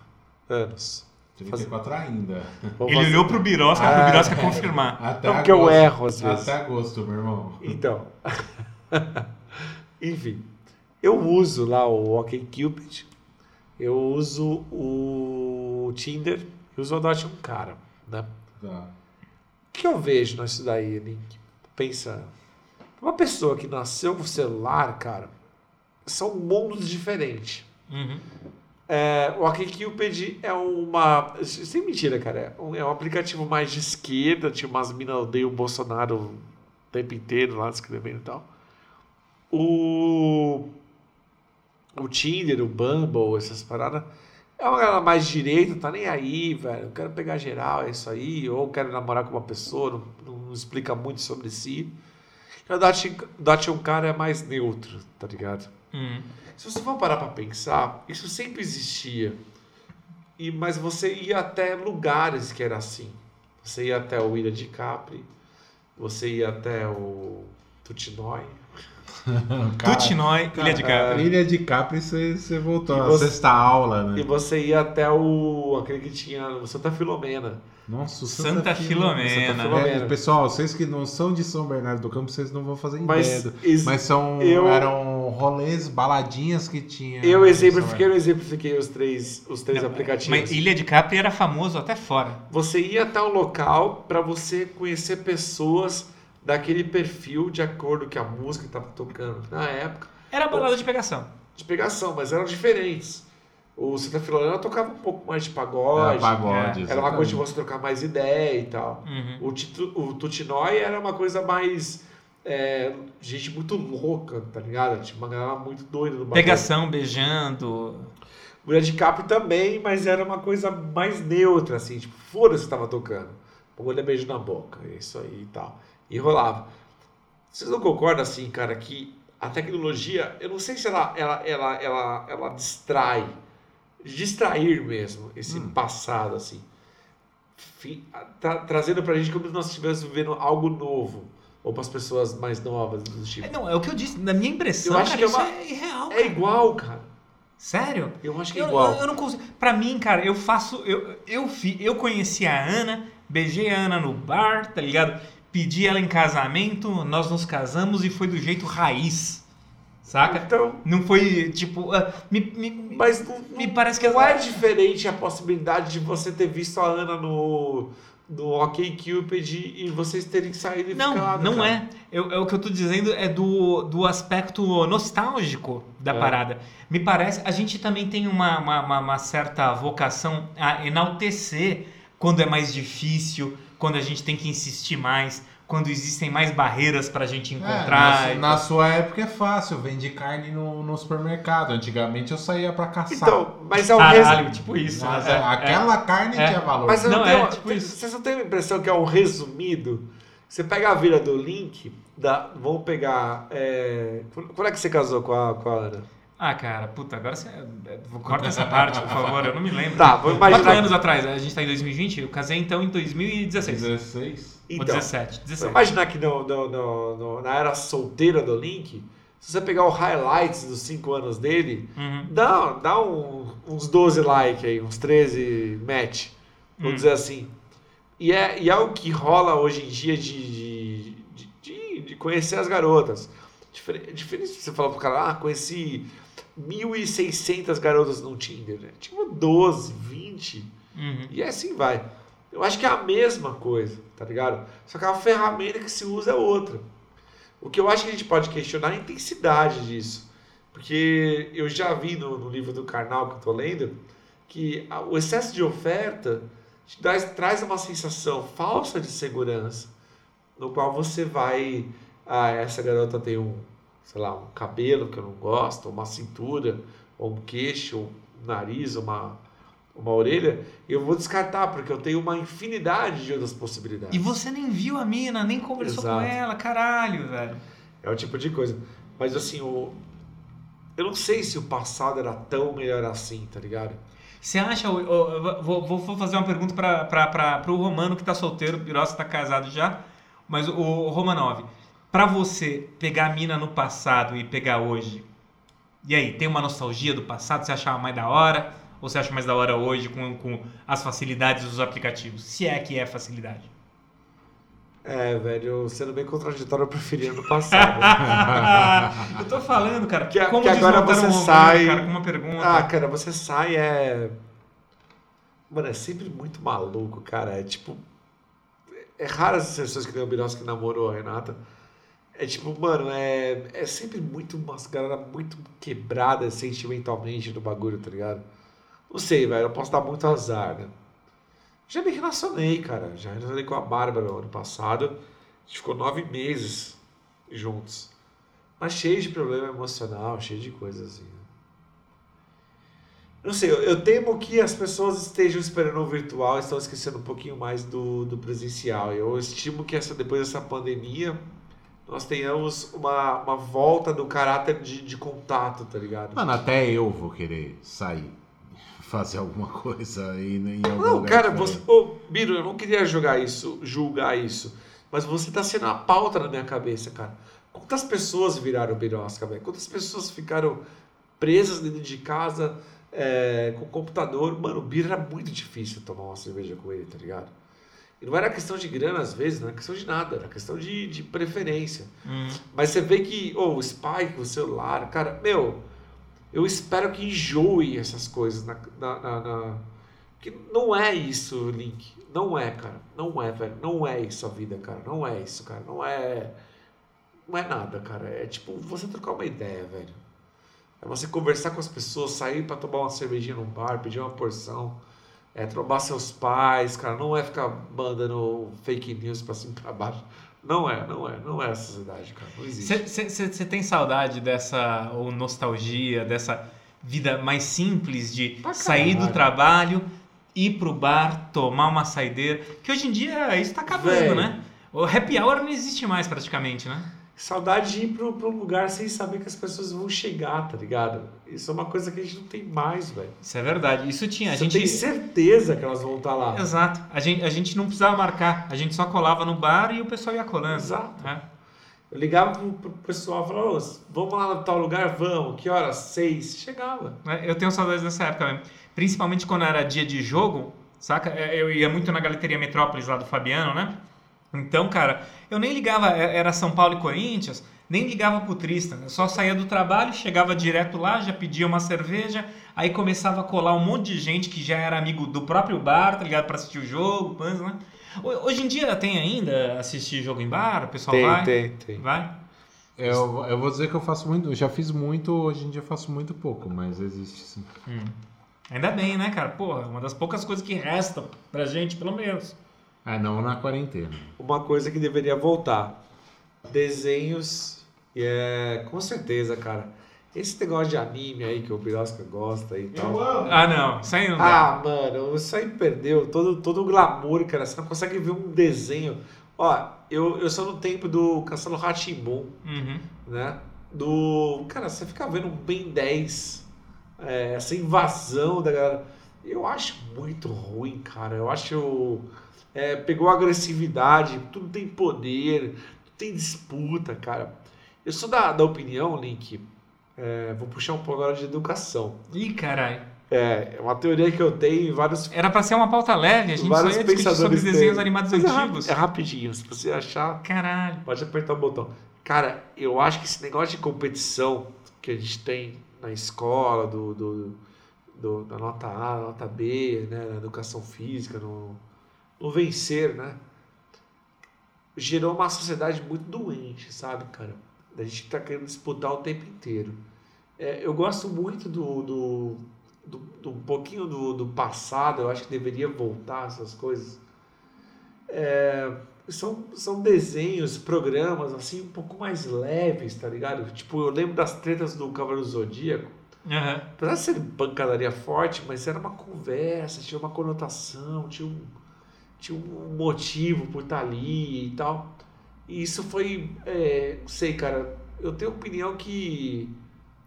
anos. 34 ainda. Vou Ele fazer- olhou pro Birosca, pro Birosca confirmar. Até Não, porque eu agosto. erro às vezes. Até agosto, meu irmão. Então, enfim, eu uso lá o OkCupid, eu uso o Tinder, eu uso o Adote um Cara, né? Tá. O que eu vejo nisso daí, Link? Pensa, uma pessoa que nasceu com celular, cara, são mundos diferentes. Uhum. É, o OkCupid é uma. Sem mentira, cara. É um, é um aplicativo mais de esquerda. Tinha umas minas odeiam o Bolsonaro o tempo inteiro lá escrevendo e tal. O. O Tinder, o Bumble, essas paradas. É uma galera mais direita, tá nem aí, velho. Eu quero pegar geral, é isso aí. Ou quero namorar com uma pessoa, não, não explica muito sobre si. E o Dot, Dot um cara é mais neutro, tá ligado? Uhum. Se você for parar pra pensar, isso sempre existia. E, mas você ia até lugares que era assim. Você ia até o Ilha de Capri, você ia até o Tutinói. Cara, Tutinói, Ilha de Capri. Ilha de Capri, você, você voltou. E A você- sexta aula, né? E você ia até o. aquele que tinha o Santa Filomena. Nossa, o Santa Filomena. Santa Filomena. É, pessoal, vocês que não são de São Bernardo do Campo, vocês não vão fazer Mas, ideia. ex- Mas são, eu- eram rolês, baladinhas que tinha. eu em exemplifiquei, eu exemplifiquei os três, os três Não, aplicativos. Mas Ilha de Capri era famoso até fora. Você ia até um local para você conhecer pessoas daquele perfil de acordo com a música que estava tocando na época. Era balada de pegação. de pegação, mas eram diferentes. O Santa Filomena tocava um pouco mais de Era pagode. pagode. Era uma coisa de você trocar mais ideia e tal. Uhum. O, titu, o Tutinói era uma coisa mais. é, gente muito louca, tá ligado? Tinha uma galera muito doida no bagulho. Pegação, beijando. Mulher de Capri também, mas era uma coisa mais neutra, assim, tipo, foda-se tava tocando. Mulher beijo na boca, é isso aí e tal. E rolava. Vocês não concordam assim, cara, que a tecnologia, eu não sei se ela, ela, ela, ela, ela distrai, distrair mesmo esse Hum. passado, assim. Tra, trazendo pra gente como se nós estivéssemos vivendo algo novo. Ou para as pessoas mais novas do tipo. É, não, é o que eu disse, na minha impressão, Eu acho cara, que é uma- é irreal. É cara. igual, cara. Sério? Eu acho que é Eu, igual. eu, eu não consigo. Pra mim, cara, eu faço. Eu, eu, fi, eu conheci a Ana, beijei a Ana no bar, tá ligado? Pedi ela em casamento, nós nos casamos e foi do jeito raiz. Saca? Então, Não foi tipo. ah, me, me, mas não, me parece que não é diferente a possibilidade de você ter visto a Ana no, no OK Cupid e vocês terem saído e Não, ficado. não cara. é. Eu, é. O que eu tô dizendo é do, do aspecto nostálgico da É. parada. Me parece, a gente também tem uma, uma- uma certa vocação a enaltecer quando é mais difícil, quando a gente tem que insistir mais, quando existem mais barreiras pra gente É, encontrar. na, na sua época é fácil, vende carne no, no supermercado. Antigamente eu saía pra caçar. Então, mas é o Caralho, resu- tipo isso. Mas é- aquela carne é. tinha valor. Mas não, Não, é tipo tem- isso. vocês não têm a impressão que é um resumido? Você pega a vila do link, da, vamos pegar. é, quando é que você casou com a, com a Ana? Ah, cara, puta, agora você. é, Corta essa parte, por favor, eu não me lembro. Tá, vou Quatro imaginar. anos atrás, a gente tá em 2020, eu casei então em 2016. 16. Ou Então, 17. Vou 17. imaginar que no, no- no- no- na era solteira do Link, se você pegar o highlights dos 5 anos dele, Uhum. dá, dá um- uns 12 likes aí, uns 13 match, vamos Hum. dizer assim. E é, e é o que rola hoje em dia de, de, de, de- de conhecer as garotas. Diferente, diferente de você falar pro cara, ah, conheci 1.600 garotas no Tinder, né? Tipo 12, 20. Uhum. E assim vai. Eu acho que é a mesma coisa, tá ligado? Só que a ferramenta que se usa é outra. O que eu acho que a gente pode questionar é a intensidade disso. Porque eu já vi no, no livro do Karnal que eu tô lendo que a- o excesso de oferta te dá- traz uma sensação falsa de segurança, no qual você vai. Ah, essa garota tem um, sei lá, um cabelo que eu não gosto, uma cintura, ou um queixo, um nariz, uma, uma orelha, eu vou descartar, porque eu tenho uma infinidade de outras possibilidades. E você nem viu a mina, nem conversou Exato. com ela, caralho, velho. É o tipo de coisa. Mas assim, o... eu não sei se o passado era tão melhor assim, tá ligado? Você acha. o- o- vou, vou- vou fazer uma pergunta pra, pro Romano que tá solteiro, o Pirossa tá casado já. Mas o, o Romanov, pra você pegar a mina no passado e pegar hoje, e aí, tem uma nostalgia do passado? Você achava mais da hora? Ou você acha mais da hora hoje com, com as facilidades dos aplicativos? Se é que é facilidade. É, velho, sendo bem contraditório, eu preferia no passado. eu tô falando, cara. Que- como que agora você um sai- cara, com uma pergunta. ah, cara, você sai é. Mano, é sempre muito maluco, cara. É tipo. É raro as pessoas que tem o Birosca que namorou a Renata. É tipo, mano, é, é sempre muito umas galera muito quebrada sentimentalmente do bagulho, tá ligado? Não sei, velho, eu posso dar muito azar, né? Já me relacionei, cara. Já relacionei com a Bárbara no ano passado. A gente ficou nove meses juntos. Mas cheio de problema emocional, cheio de coisas assim. né? Não sei, eu, eu temo que as pessoas estejam esperando o virtual e estão esquecendo um pouquinho mais do, do presencial. Eu estimo que essa, depois dessa pandemia nós tenhamos uma, uma volta do caráter de, de contato, tá ligado? Mano, até eu vou querer sair, fazer alguma coisa aí em algum Não, cara, você. Ô, Biro, eu não queria jogar isso, julgar isso. Mas você tá sendo a pauta na minha cabeça, cara. Quantas pessoas viraram birosca, velho? Quantas pessoas ficaram presas dentro de casa é, com o computador? Mano, o Biro era muito difícil tomar uma cerveja com ele, tá ligado? E não era questão de grana, às vezes, não era questão de nada, era questão de, de preferência. Hum. Mas você vê que, oh, o Spike, o celular, cara, meu, eu espero que enjoe essas coisas na, na, na- na- Que não é isso, Link. Não é, cara. Não é, velho. Não é isso a vida, cara. Não é isso, cara. Não é. Não é nada, cara. É tipo você trocar uma ideia, velho. É você conversar com as pessoas, sair pra tomar uma cervejinha num bar, pedir uma porção, é trombar seus pais, cara. Não é ficar mandando fake news pra cima e pra baixo. Não é, não é. Não é essa sociedade, cara. Não existe. Você tem saudade dessa, ou nostalgia, dessa vida mais simples de Pra sair do caralho. trabalho, ir pro bar, tomar uma saideira? Que hoje em dia isso tá acabando, Véi. né? O happy hour não existe mais praticamente, né? Saudade de ir pro, pro lugar sem saber que as pessoas vão chegar, tá ligado? Isso é uma coisa que a gente não tem mais, velho. Isso é verdade. Isso tinha. A Você gente tem certeza que elas vão estar lá. Exato. A gente, a gente não precisava marcar. A gente só colava no bar e o pessoal ia colando. Exato. né? Eu ligava pro, pro pessoal e falava, "Ô, vamos lá no tal lugar? Vamos. Que horas? Seis. Chegava. É, Eu tenho saudades dessa época mesmo. Principalmente quando era dia de jogo, saca? É, Eu ia muito na Galeteria Metrópolis lá do Fabiano, né? Então, cara, eu nem ligava, é- era São Paulo e Corinthians, nem ligava pro Tristan. Eu só saía do trabalho, chegava direto lá, já pedia uma cerveja, aí começava a colar um monte de gente que já era amigo do próprio bar, tá ligado? Pra assistir o jogo, mas, né? Ho- Hoje em dia tem ainda assistir jogo em bar? O pessoal vai? tem, tem. Vai? Eu, eu vou dizer que eu faço muito, eu já fiz muito, hoje em dia eu faço muito pouco, mas existe sim. Ainda bem, né, cara? Porra, uma das poucas coisas que restam pra gente, pelo menos. É, não na quarentena. Uma coisa que deveria voltar. Desenhos. E é. Com certeza, cara. Esse negócio de anime aí que o Birosca gosta e tal. Ah, não. Isso aí não dá. Ah, mano, isso aí perdeu todo, todo o glamour, cara. Você não consegue ver um desenho. Ó, eu, eu sou no tempo do Castelo Ratimbun, Uhum. né? Do. Cara, você fica vendo um Ben 10, é, essa invasão da galera. Eu acho muito ruim, cara. Eu acho. É, pegou agressividade, tudo tem poder, tudo tem disputa, cara. Eu sou da, da opinião, Link. é, vou puxar um pouco agora de educação. Ih, caralho. É, é uma teoria que eu tenho em vários Era pra ser uma pauta leve, a gente só Vários ia discutir sobre pensadores desenhos animados Mas é antigos. É, rapidinho, se você achar, Caralho. pode apertar o botão. Cara, eu acho que esse negócio de competição que a gente tem na escola, do, do, do- da nota A, da nota B, né, na educação física, no, no vencer, né? Gerou uma sociedade muito doente, sabe, cara? A gente tá querendo disputar o tempo inteiro. É, eu gosto muito do, do, do, do- um pouquinho do, do passado, eu acho que deveria voltar essas coisas. É, são, são desenhos, programas assim, um pouco mais leves, tá ligado? Tipo, eu lembro das tretas do Cavaleiro do Zodíaco. Aham. Apesar de ser pancadaria forte, mas era uma conversa, tinha uma conotação, tinha um, tinha um motivo por estar ali e tal. E isso foi, é, sei, cara, eu tenho opinião que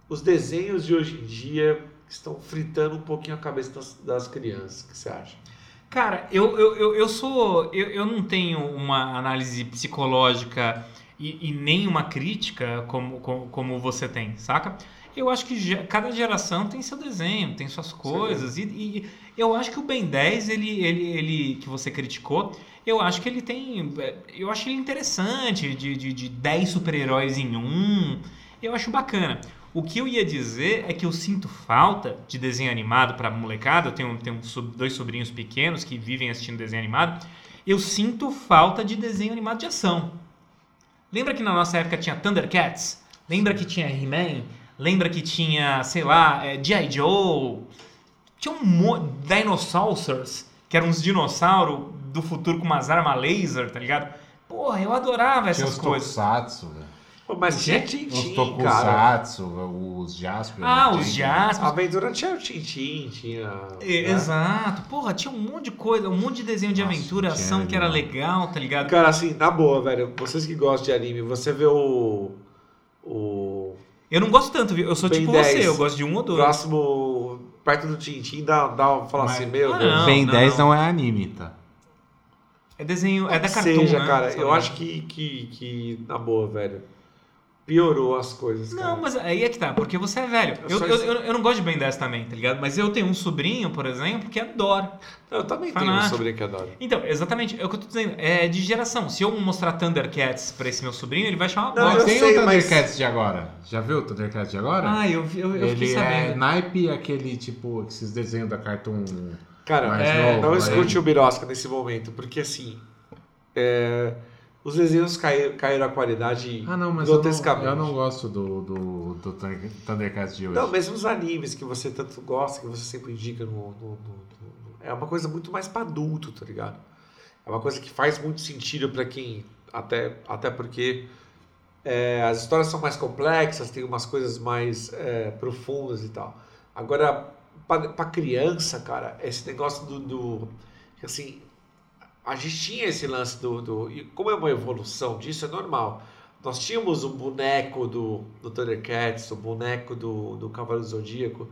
os desenhos de hoje em dia estão fritando um pouquinho a cabeça das, das crianças. O que você acha? Cara, eu, eu, eu, eu sou. Eu, eu não tenho uma análise psicológica e, e nem uma crítica como, como, como você tem, saca? Eu acho que cada geração tem seu desenho, tem suas coisas. E, e eu acho que o Ben 10, ele, ele, ele, que você criticou, eu acho que ele tem. Eu acho ele interessante, de, de, de 10 super-heróis em um. Eu acho bacana. O que eu ia dizer é que eu sinto falta de desenho animado para molecada. Eu tenho, tenho dois sobrinhos pequenos que vivem assistindo desenho animado. Eu sinto falta de desenho animado de ação. Lembra que na nossa época tinha Thundercats? Lembra que tinha He-Man? Lembra que tinha, sei lá, é, G.I. Joe? Tinha um monte. Dinosaurs, que eram uns dinossauros do futuro com umas armas laser, tá ligado? Porra, eu adorava Tinha essas os coisas. tokusatsu, velho. Pô, mas tinha? Os Tintin, cara. tokusatsu, os Jaspion. Ah, né? os Tinha- A aventura tinha o Tintin, tinha. É, né? Exato. Porra, tinha um monte de coisa, um monte de desenho de Nossa, aventura, tinha ação que era legal, tá ligado? Cara, assim, na boa, velho, vocês que gostam de anime, você vê o. O Eu não gosto tanto, viu? Eu sou Ben tipo 10. você, eu gosto de um ou dois. próximo. Perto do Tintin, dá, dá fala Mas- assim, meu Ah, Deus. não. Ben 10 não é anime, tá? É desenho, é da Cartoon, seja, né? cara, eu lá. acho que, que, que, na boa, velho, piorou as coisas, cara. Não, mas aí é que tá, porque você é velho. Eu Eu, eu, eu, não gosto de Ben 10 também, tá ligado? Mas eu tenho um sobrinho, por exemplo, que adora. Eu também tenho um Fanático. sobre que adoro. Então, exatamente, é o que eu tô dizendo. É de geração. Se eu mostrar Thundercats pra esse meu sobrinho, ele vai chamar uma Não, Mas eu bosta. tem sei, o mas- Thundercats de agora. Já viu o Thundercats de agora? Ah, eu, eu, eu fiquei Ele é naipe aquele, tipo, esses desenhos da Cartoon Cara, mais é, novo. não aí. escute o Birosca nesse momento, porque assim. é, os desenhos caíram, caíram a qualidade Ah, não, mas eu não, grotescamente. eu não gosto do, do, do Thunder- Thundercats de hoje. Não, mesmo os animes que você tanto gosta, que você sempre indica no, no- no- É uma coisa muito mais pra adulto, tá ligado? É uma coisa que faz muito sentido pra quem. Até, até porque é, as histórias são mais complexas, tem umas coisas mais é, profundas e tal. Agora, pra, pra criança, cara, esse negócio do. do assim, a gente tinha esse lance do, do. E como é uma evolução disso, é normal. nós tínhamos um boneco do, do Thundercats, o boneco do, do Cavaleiro Zodíaco,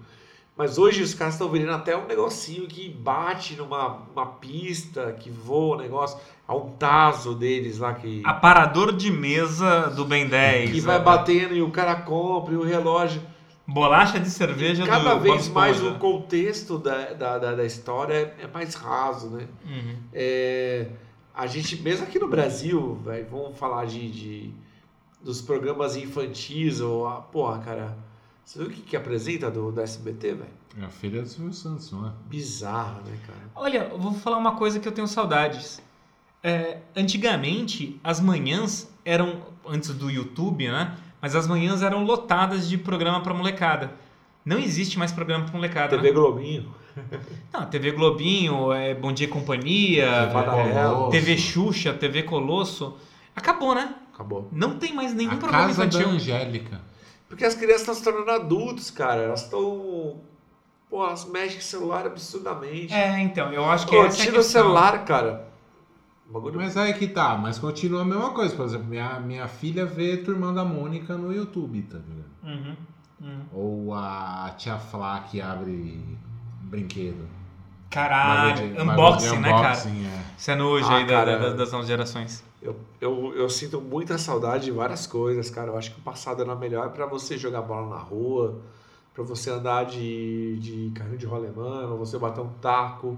mas hoje os caras estão vendendo até um negocinho que bate numa uma pista, que voa o negócio. Há um taso deles lá que, Aparador de mesa do Ben 10. que vai né? batendo e o cara compra e o relógio. Bolacha de cerveja Cada do vez Bob mais o contexto da, da, da, da história é, é mais raso, né? Uhum. É, a gente, mesmo aqui no Brasil, véio, vamos falar de, de- dos programas infantis, ou a, porra, cara, você viu o que, que apresenta do, do SBT, velho? É a filha do Silvio Santos, não é? Bizarro, né, cara? Olha, eu vou falar uma coisa que eu tenho saudades. É, antigamente, as manhãs eram, antes do YouTube, né? Mas as manhãs eram lotadas de programa pra molecada. Não existe mais programa pra molecada, TV né? Globinho. Não, TV Globinho, é Bom Dia e Companhia, é, TV Xuxa, TV Colosso. Acabou, né? Acabou. Não tem mais nenhum a programa casa da infantil. Angélica. Porque as crianças estão se tornando adultos, cara. Elas estão. Pô, elas mexem com o celular absurdamente. É, então, eu acho que Pô, essa é a tira o celular, cara. O Bagulho. Mas aí que tá, mas continua a mesma coisa. Por exemplo, minha, minha filha vê Turmão da Mônica no YouTube, tá ligado? Uhum, uhum. Ou a tia Flá que abre brinquedo. Caralho, Bagulho unboxing, bagulho né, cara? unboxing, é. Isso é nojo Ah, aí da- cara. da- das novas gerações. Eu, eu, eu sinto muita saudade de várias coisas, cara. Eu acho que o passado era melhor pra você jogar bola na rua, pra você andar de, de carrinho de rolemã, pra você bater um taco,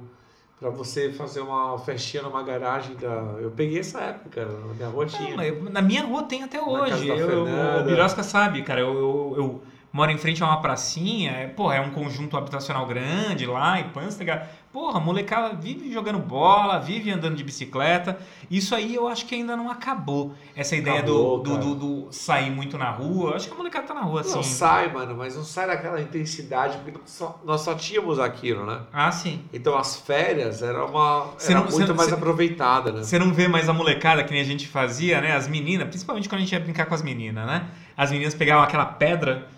pra você fazer uma festinha numa garagem da. Eu peguei essa época, cara, na minha rua tinha. na minha rua tem até hoje. Eu, o Birosca sabe, cara. Eu, eu, eu moro em frente a uma pracinha. É, porra, é um conjunto habitacional grande lá em Pântega. Porra, a molecada vive jogando bola, vive andando de bicicleta. Isso aí eu acho que ainda não acabou. Essa ideia Acabou, do, do, do, do sair muito na rua. Eu acho que a molecada tá na rua assim. Não sai, mano, mas não sai daquela intensidade, porque nós só, nós só tínhamos aquilo, né? Ah, sim. Então as férias era uma. Era não- muito você- mais você- aproveitada, né? Você não vê mais a molecada que nem a gente fazia, né? As meninas, principalmente quando a gente ia brincar com as meninas, né? As meninas pegavam aquela pedra,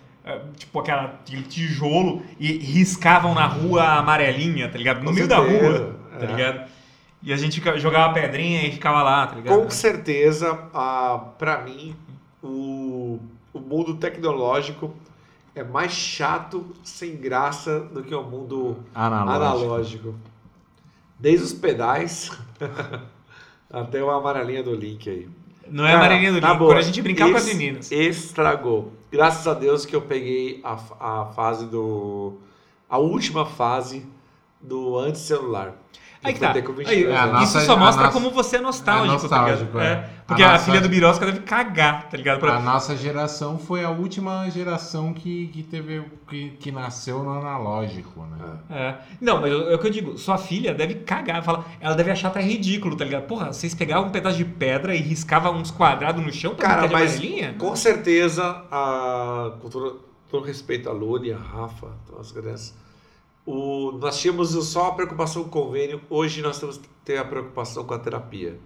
tipo aquela, aquele tijolo, e riscavam na rua amarelinha, tá ligado? No Com meio da certeza, rua, tá é. ligado? E a gente jogava pedrinha e ficava lá, tá ligado? Com certeza, ah, para mim, o, o mundo tecnológico é mais chato, sem graça, do que o mundo Analógico. analógico. Desde os pedais até uma amarelinha do link aí. Não é Cara, amarelinha do link, boa, quando a gente brincava com as meninas. Estragou. Graças a Deus que eu peguei a, a fase do. a última fase do anti-celular. Aí que tá. Enfrentei com 20 Aí. É, né? isso só a mostra nossa- como você é nostálgico, é nostálgico, tá ligado? é. Porque A a, nossa- filha do Birosca deve cagar, tá ligado? Pra- A nossa geração foi a última geração que, que teve que, que nasceu no analógico, né? É. É. Não, mas é o que eu digo, sua filha deve cagar, fala, ela deve achar até ridículo, tá ligado? Porra, vocês pegavam um pedaço de pedra e riscavam uns quadrados no chão pra Cara, mas amarelinha? com certeza, a, com todo, respeito a e a Rafa, todas as crianças, o, nós tínhamos só a preocupação com o convênio, hoje nós temos que ter a preocupação com a terapia.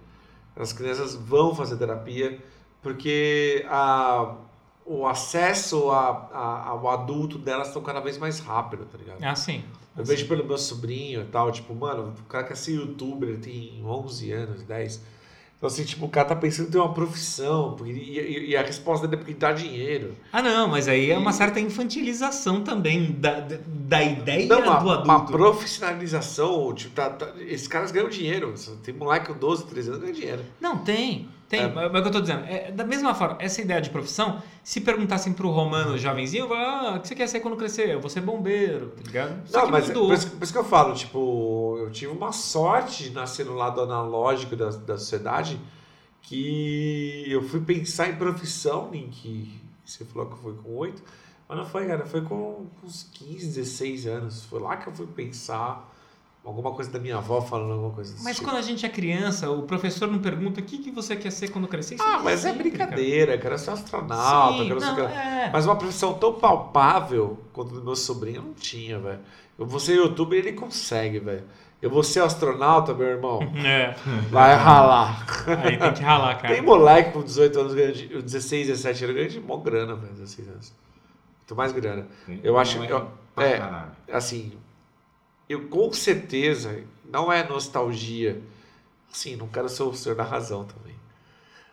As crianças vão fazer terapia porque a, o acesso a, a- ao adulto delas estão cada vez mais rápido, tá ligado? Ah, sim. Eu vejo pelo meu sobrinho e tal, tipo, mano, o cara quer ser youtuber, ele tem 11 anos, 10. Então, assim, tipo, o cara tá pensando em ter uma profissão, porque- e, e- a resposta dele é porque dá dinheiro. Ah, não, mas aí é uma certa infantilização também da, da, ideia Não, uma, do uma adulto. profissionalização, tipo, tá- tá- esses caras ganham dinheiro. Tem moleque com 12, 13 anos ganha dinheiro. Não, tem. Tem, É. mas é o que eu tô dizendo. É, da mesma forma, essa ideia de profissão, se perguntassem pro romano jovenzinho, ah, o que você quer ser quando crescer? Eu vou ser bombeiro, tá ligado? Só Não, mas mudou. por isso, por isso que eu falo, tipo, eu tive uma sorte de nascer no lado analógico da, da sociedade que eu fui pensar em profissão, em que você falou que foi com 8, mas não foi, cara, foi com uns 15, 16 anos. Foi lá que eu fui pensar alguma coisa da minha avó falando alguma coisa desse Mas tipo. quando a gente é criança, o professor não pergunta o que, que você quer ser quando crescer. Isso Ah, é mas é sempre, cara. brincadeira, eu quero ser astronauta, Sim, eu quero ser... não, é. Mas uma profissão tão palpável quanto do meu sobrinho eu não tinha, velho. Eu vou ser youtuber ele consegue, velho. Eu vou ser astronauta, meu irmão. É, Vai ralar. aí tem que ralar, cara. Tem moleque com 18 anos, ganhando de- 16, 17 anos, ganhando de mó grana, velho, 16 anos. Muito mais grana. Eu acho- eu- Pra é. Assim, eu com certeza, não é nostalgia. Assim, não quero ser o senhor da razão também.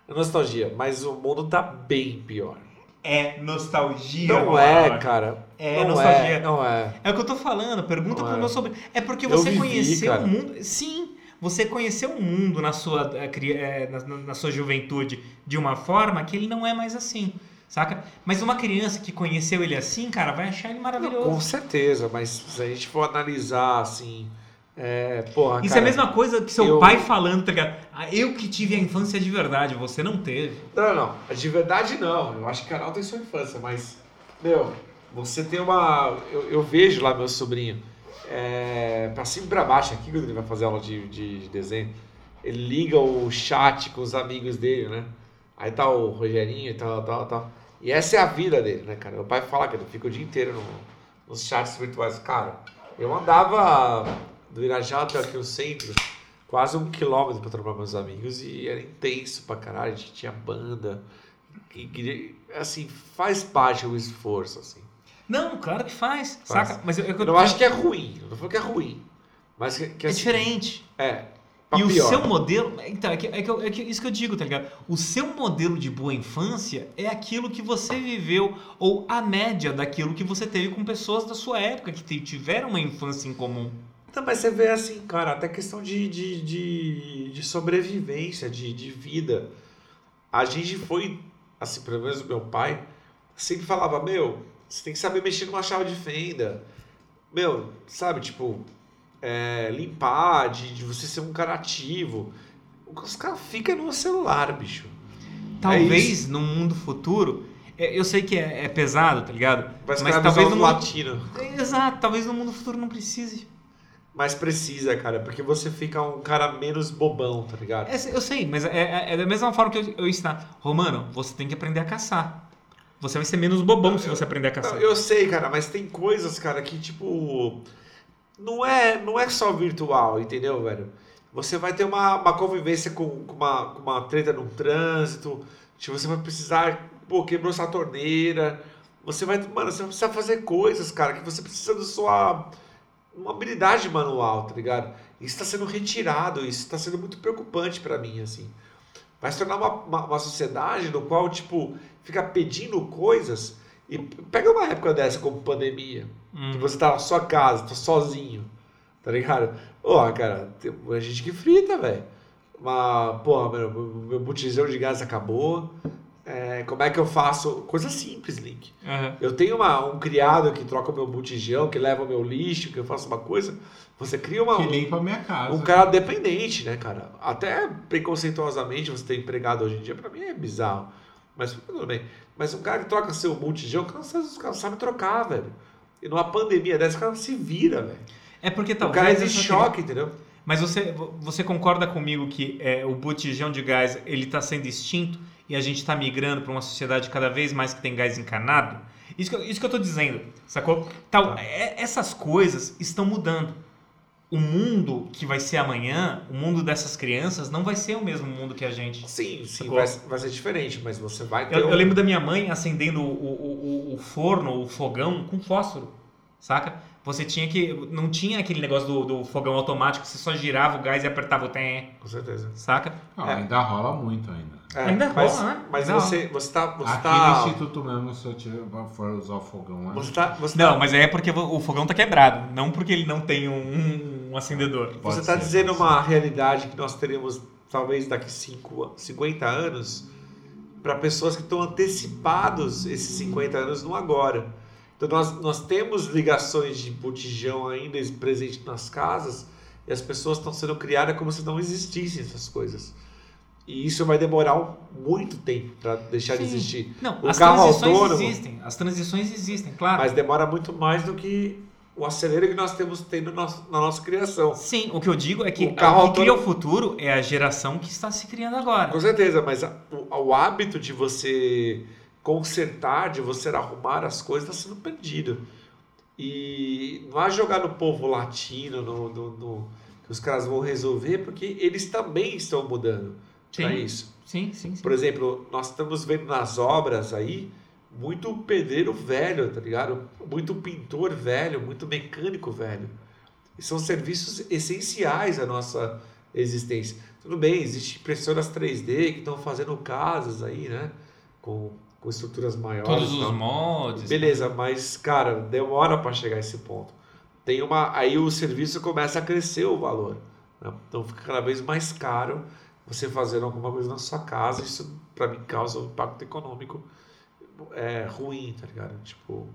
É nostalgia, mas o mundo tá bem pior. É nostalgia. Não agora. é, cara. É não nostalgia. É, não é. É o que eu tô falando, pergunta Não pro é. meu sobrinho. É porque você vivi, conheceu cara. o mundo. Sim, você conheceu o mundo na sua, eh, eh, na- na sua juventude de uma forma que ele não é mais assim. Saca? Mas uma criança que conheceu ele assim, cara, vai achar ele Com maravilhoso. certeza, mas se a gente for analisar assim. É, porra, Isso cara, é a mesma coisa que seu eu- pai falando, tá ligado? Ah, eu que tive a infância de verdade, você não teve. Não, não. De verdade, não. Eu acho que cada um tem sua infância, mas. Meu, você tem uma. Eu, eu vejo lá meu sobrinho. É, pra cima e pra baixo, aqui quando ele vai fazer aula de, de, de desenho, ele liga o chat com os amigos dele, né? Aí tá o Rogerinho e tal, tal, tal. E essa é a vida dele, né, cara? Meu pai fala que ele fica o dia inteiro no- nos chats virtuais. Cara, eu andava do Irajá até aqui o centro, quase um quilômetro pra com meus amigos e era intenso pra caralho. A gente tinha banda. E, e, assim, faz parte do esforço, assim. Não, claro que faz, Faz. saca? Mas eu, eu, Eu não acho que é ruim, eu não falo que é ruim. Mas que, que é assim, diferente. É. pra E o pior. seu modelo. Então, é, que, é, que é que isso que eu digo, tá ligado? O seu modelo de boa infância é aquilo que você viveu, ou a média daquilo que você teve com pessoas da sua época, que tiveram uma infância em comum. Não, mas você vê assim, cara, até questão de, de, de, de sobrevivência, de, de vida. A gente foi, assim, pelo menos o meu pai, sempre falava, meu, você tem que saber mexer numa chave de fenda. Meu, sabe, tipo, é, limpar, de, de você ser um cara ativo. Os caras ficam no celular, bicho. Talvez no mundo futuro. é, Eu sei que é, é pesado, tá ligado? Mas escravizar talvez no mundo. latino. Exato, talvez no mundo futuro não precise. Mas precisa, cara, porque você fica um cara menos bobão, tá ligado? É, eu sei, mas é, é- é da mesma forma que eu, eu ensinar. Romano, você tem que aprender a caçar. Você vai ser menos bobão se você aprender a caçar. Não, eu sei, cara, mas tem coisas, cara, que tipo. Não é, não é só virtual, entendeu, velho? Você vai ter uma, uma convivência com, com uma, com uma treta no trânsito, tipo, você vai precisar, pô, quebrou sua torneira. Você vai, mano, você vai precisar fazer coisas, cara, que você precisa da sua. Uma habilidade manual, tá ligado? Isso está sendo retirado, isso está sendo muito preocupante pra mim, assim. Vai se tornar uma, uma, uma sociedade no qual, tipo, fica pedindo coisas. E pega uma época dessa como pandemia, que você tá na sua casa, tá sozinho, tá ligado? Porra, cara, tem gente que frita, velho. Mas, porra, meu, meu botijão de gás acabou. É, como é que eu faço? Coisa simples, Link. Aham. Eu tenho uma, um criado que troca o meu botijão, que leva o meu lixo, que eu faço uma coisa. Você cria uma, Que limpa a minha casa. um cara dependente, né, cara? Até preconceituosamente você ter empregado hoje em dia, pra mim é bizarro. Mas tudo bem. Mas um cara que troca seu multijão, o cara não sabe, o cara não sabe trocar, velho. E numa pandemia dessa, o cara se vira, velho. É porque O talvez. cara é de essa choque, entendeu? Mas você, você concorda comigo que é, o botijão de gás ele está sendo extinto e a gente está migrando para uma sociedade cada vez mais que tem gás encanado? Isso que, eu- isso que eu tô dizendo, sacou? Tal, Tá. é- essas coisas estão mudando. O mundo que vai ser amanhã, o mundo dessas crianças, não vai ser o mesmo mundo que a gente. Sim, sim, vai, vai ser diferente, mas você vai ter. Eu, um- eu lembro da minha mãe acendendo o, o, o- o forno, o fogão com fósforo, saca? Você tinha que. Não tinha aquele negócio do, do fogão automático, você só girava o gás e apertava o tem, Com certeza. saca? Não, É. Ainda rola muito ainda. É, Ainda mas, rola, né? Mas Ainda você, você tá. Você Aqui tá. no Instituto mesmo, se eu tiver, for usar o fogão lá. Você tá. Você Não, tá, mas é porque o fogão tá quebrado, não porque ele não tem um, um acendedor. Pode você tá ser, dizendo uma realidade que nós teremos, talvez daqui cinco, 50 anos, para pessoas que estão antecipados esses 50 anos no agora. Então nós, nós temos ligações de botijão ainda presente nas casas e as pessoas estão sendo criadas como se não existissem essas coisas. E isso vai demorar muito tempo para deixar de Sim. existir. Não, O as carro transições autônomo- existem. As transições existem, claro. Mas demora muito mais do que o acelero que nós temos tendo na nossa- na nossa criação. Sim, o que eu digo é que O o, carro que cria o futuro é a geração que está se criando agora. Com certeza, mas a- o, o hábito de você consertar, de você arrumar as coisas, está sendo perdido. E não há jogar no povo latino, no, no- no- que os caras vão resolver, porque eles também estão mudando para isso. Sim, sim, sim. Por exemplo, nós estamos vendo nas obras aí muito pedreiro velho, tá ligado? Muito pintor velho, muito mecânico velho. E são serviços essenciais à nossa existência. Tudo bem, existem impressoras 3D que estão fazendo casas aí, né? Com, com estruturas maiores. Todos os mods. Beleza, mas, cara, demora para chegar a esse ponto. Tem uma, aí o serviço começa a crescer o valor. né? Então fica cada vez mais caro você fazer alguma coisa na sua casa. Isso, para mim, causa um impacto econômico é, ruim, tá ligado? Tipo,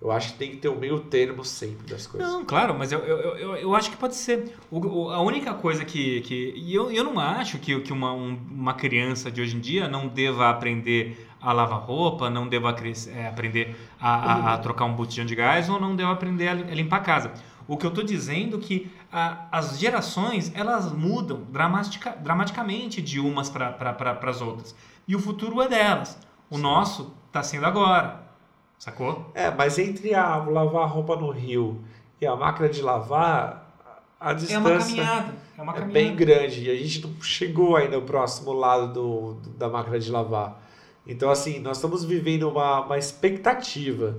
eu acho que tem que ter um meio termo sempre das coisas. Não, claro, mas eu, eu, eu, eu acho que pode ser. O, o- a única coisa que. que e eu, eu não acho que, que uma, um- uma criança de hoje em dia não deva aprender a lavar roupa, não deva é, aprender a, a- a trocar um botijão de gás ou não deva aprender a, lim- a limpar a casa. O que eu estou dizendo é que a- as gerações elas mudam dramatica, dramaticamente de umas para pra, as outras. E o futuro é delas. O nosso está sendo agora. Sacou? É, mas entre a lavar a roupa no rio e a máquina de lavar, a É distância uma caminhada. É uma é caminhada. bem grande e a gente não chegou ainda ao próximo lado do, do- da máquina de lavar. Então, assim, nós estamos vivendo uma, uma expectativa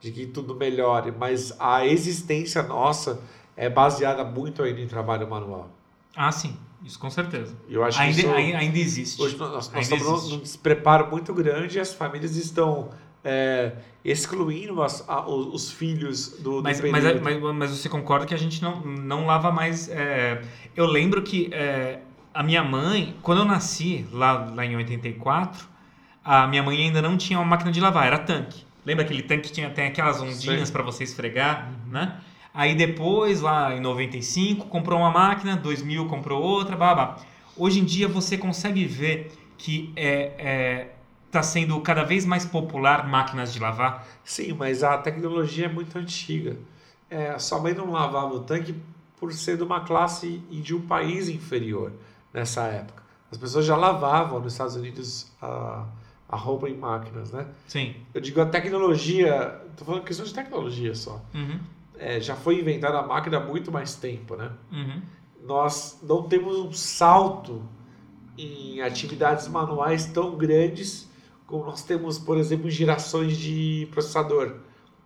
de que tudo melhore, mas a existência nossa é baseada muito ainda em trabalho manual. Ah, sim. Isso com certeza. Eu acho Ainda, que isso, ai- ainda existe. hoje nós, nós ainda estamos existe. num despreparo muito grande e as famílias estão é, excluindo as- a- os, os filhos do, do Mas, mas, mas, mas você concorda que a gente não, não lava mais. é, Eu lembro que é, a minha mãe, quando eu nasci, lá, lá em 84, a minha mãe ainda não tinha uma máquina de lavar, era tanque. Lembra aquele tanque que tinha, tem aquelas ondinhas para você esfregar, né? Aí depois, lá em 95, comprou uma máquina, 2000 comprou outra, babá. Hoje em dia você consegue ver que é, é, tá sendo cada vez mais popular máquinas de lavar. Sim, mas a tecnologia é muito antiga. É, a sua mãe não lavava o tanque por ser de uma classe e de um país inferior nessa época. As pessoas já lavavam nos Estados Unidos a, a roupa em máquinas, né? Sim. Eu digo a tecnologia, tô falando questão de tecnologia só. Uhum, É, já foi inventada a máquina há muito mais tempo, né? uhum. Nós não temos um salto em atividades manuais tão grandes como nós temos, por exemplo, em gerações de processador.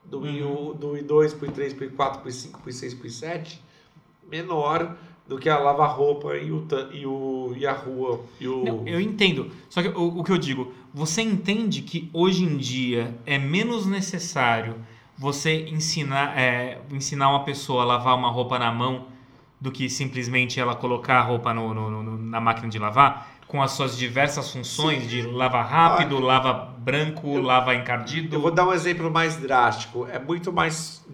Do, I1, do I2 para o I3, para o I4, para o I5, para o I6, para o I7, menor do que a lava-roupa e, o, e, o, e a rua. E o... Não, eu entendo. Só que o, o que eu digo, você entende que hoje em dia é menos necessário você ensinar, é, ensinar uma pessoa a lavar uma roupa na mão do que simplesmente ela colocar a roupa no- no- no- na máquina de lavar? Com as suas diversas funções de lava rápido, lava branco, lava encardido. Eu vou dar um exemplo mais drástico. É muito mais,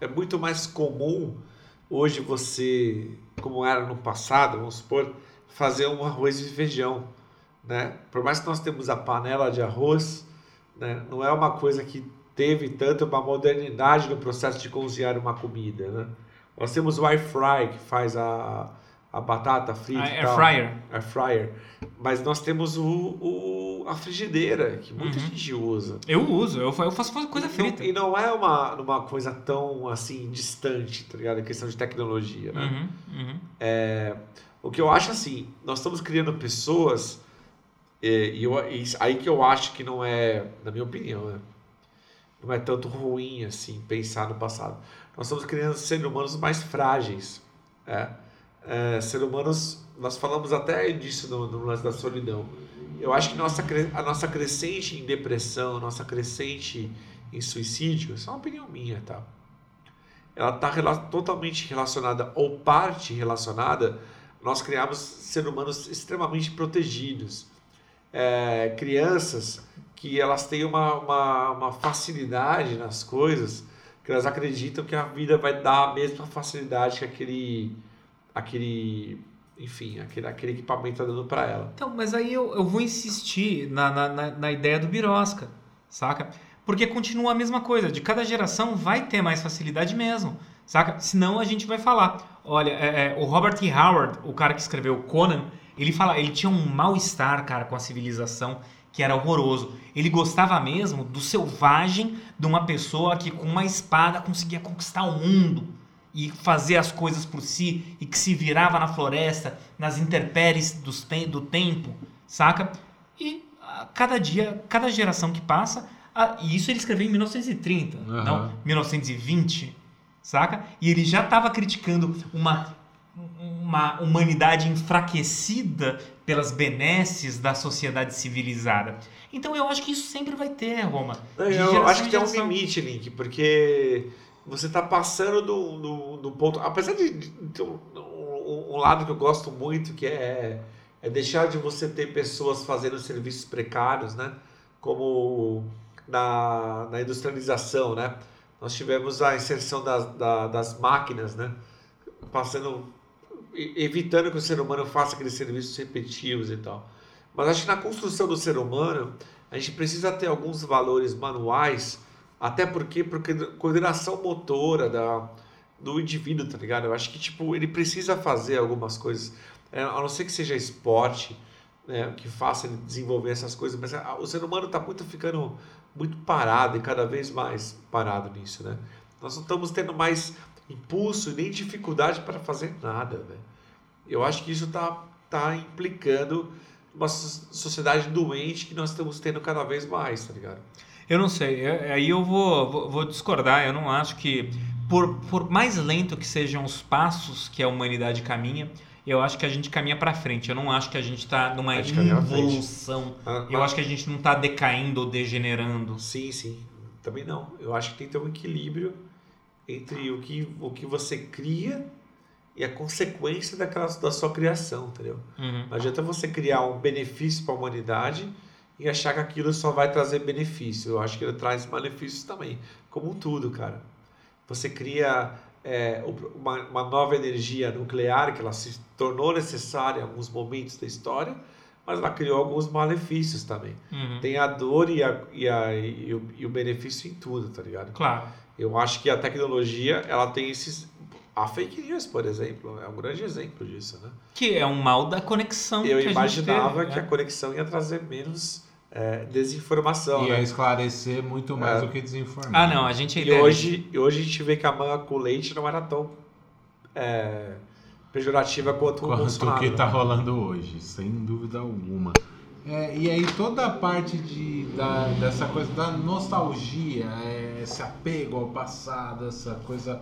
é muito mais comum hoje você, como era no passado, vamos supor, fazer um arroz e feijão, né? Por mais que nós temos a panela de arroz, né? Não é uma coisa que teve tanto uma modernidade no processo de cozinhar uma comida, né? Nós temos o air fry que faz a, a batata frita, A e air tal. fryer. air fryer, mas nós temos o, o a frigideira que muita Uhum. gente usa. Eu uso, eu fa- eu faço coisa E não- frita. E não é uma, uma coisa tão assim distante, tá ligado? A questão de tecnologia, né? Uhum, uhum. O que eu acho assim, nós estamos criando pessoas é, e, eu, e aí que eu acho que não é, na minha opinião, né? Não é tanto ruim assim pensar no passado. Nós estamos criando seres humanos mais frágeis, é? É, seres humanos, nós falamos até disso no, no lance da solidão. Eu acho que nossa, a nossa crescente em depressão, a nossa crescente em suicídio, isso é uma opinião minha, tá? Ela está totalmente relacionada, ou parte relacionada, nós criamos seres humanos extremamente protegidos. É, crianças que elas têm uma, uma, uma facilidade nas coisas, que elas acreditam que a vida vai dar a mesma facilidade que aquele, aquele enfim, aquele, aquele equipamento está dando para ela. Então, mas aí eu, eu vou insistir na, na, na, na ideia do Birosca, saca? Porque continua a mesma coisa, de cada geração vai ter mais facilidade mesmo, saca? Senão a gente vai falar. Olha, é, é, o Robert E. Howard, o cara que escreveu Conan, ele fala, ele tinha um mal-estar, cara, com a civilização que era horroroso. Ele gostava mesmo do selvagem de uma pessoa que com uma espada conseguia conquistar o mundo e fazer as coisas por si e que se virava na floresta, nas intempéries do tempo, saca? E a cada dia, cada geração que passa, a- e isso ele escreveu em 1930, Aham. não 1920, saca? E ele já estava criticando uma uma humanidade enfraquecida pelas benesses da sociedade civilizada. Então eu acho que isso sempre vai ter, Roma. De Eu acho que em tem um limite, Link, porque você tá passando do, do, do ponto. Apesar de, de um, um- um lado que eu gosto muito, que é, é deixar de você ter pessoas fazendo serviços precários, né? Como na, na industrialização, né? Nós tivemos a inserção das, da- das máquinas, né? Passando. Evitando que o ser humano faça aqueles serviços repetitivos e tal. Mas acho que na construção do ser humano, a gente precisa ter alguns valores manuais, até porque, porque coordenação motora da, do indivíduo, tá ligado? Eu acho que, tipo, ele precisa fazer algumas coisas, é, a não ser que seja esporte, né, que faça ele desenvolver essas coisas, mas a- o ser humano tá muito ficando muito parado e cada vez mais parado nisso, né? Nós não estamos tendo mais impulso e nem dificuldade para fazer nada, velho. Eu acho que isso tá, tá implicando uma so- sociedade doente que nós estamos tendo cada vez mais, tá ligado? Eu não sei, eu- aí eu vou, vou, vou discordar. Eu não acho que, por, por mais lento que sejam os passos que a humanidade caminha, eu acho que a gente caminha para frente. Eu não acho que a gente está numa evolução. Ah, Eu acho que a gente não está decaindo ou degenerando. Sim, sim. Também não. Eu acho que tem que ter um equilíbrio entre o que, o que você cria e a consequência daquela, da sua criação, entendeu? Uhum. Não adianta você criar um benefício para a humanidade e achar que aquilo só vai trazer benefício. Eu acho que ele traz malefícios também, como tudo, cara. Você cria é, uma, uma nova energia nuclear que ela se tornou necessária em alguns momentos da história, mas ela criou alguns malefícios também. Uhum. Tem a dor e, a, e, a, e, o, e o benefício em tudo, tá ligado? Claro. Eu acho que a tecnologia, ela tem esses... A fake news, por exemplo, é um grande exemplo disso, né? Que é um mal da conexão. Eu que a gente imaginava teve, que a né? conexão ia trazer menos é, desinformação. Ia né? esclarecer muito mais É. do que desinformar. Ah, não, a gente E ainda- hoje, e hoje a gente vê que a manga com leite não era tão é, pejorativa quanto o Quanto Bolsonaro. que né? tá rolando hoje, sem dúvida alguma. É, e aí toda a parte de, da, dessa coisa da nostalgia, é, esse apego ao passado, essa coisa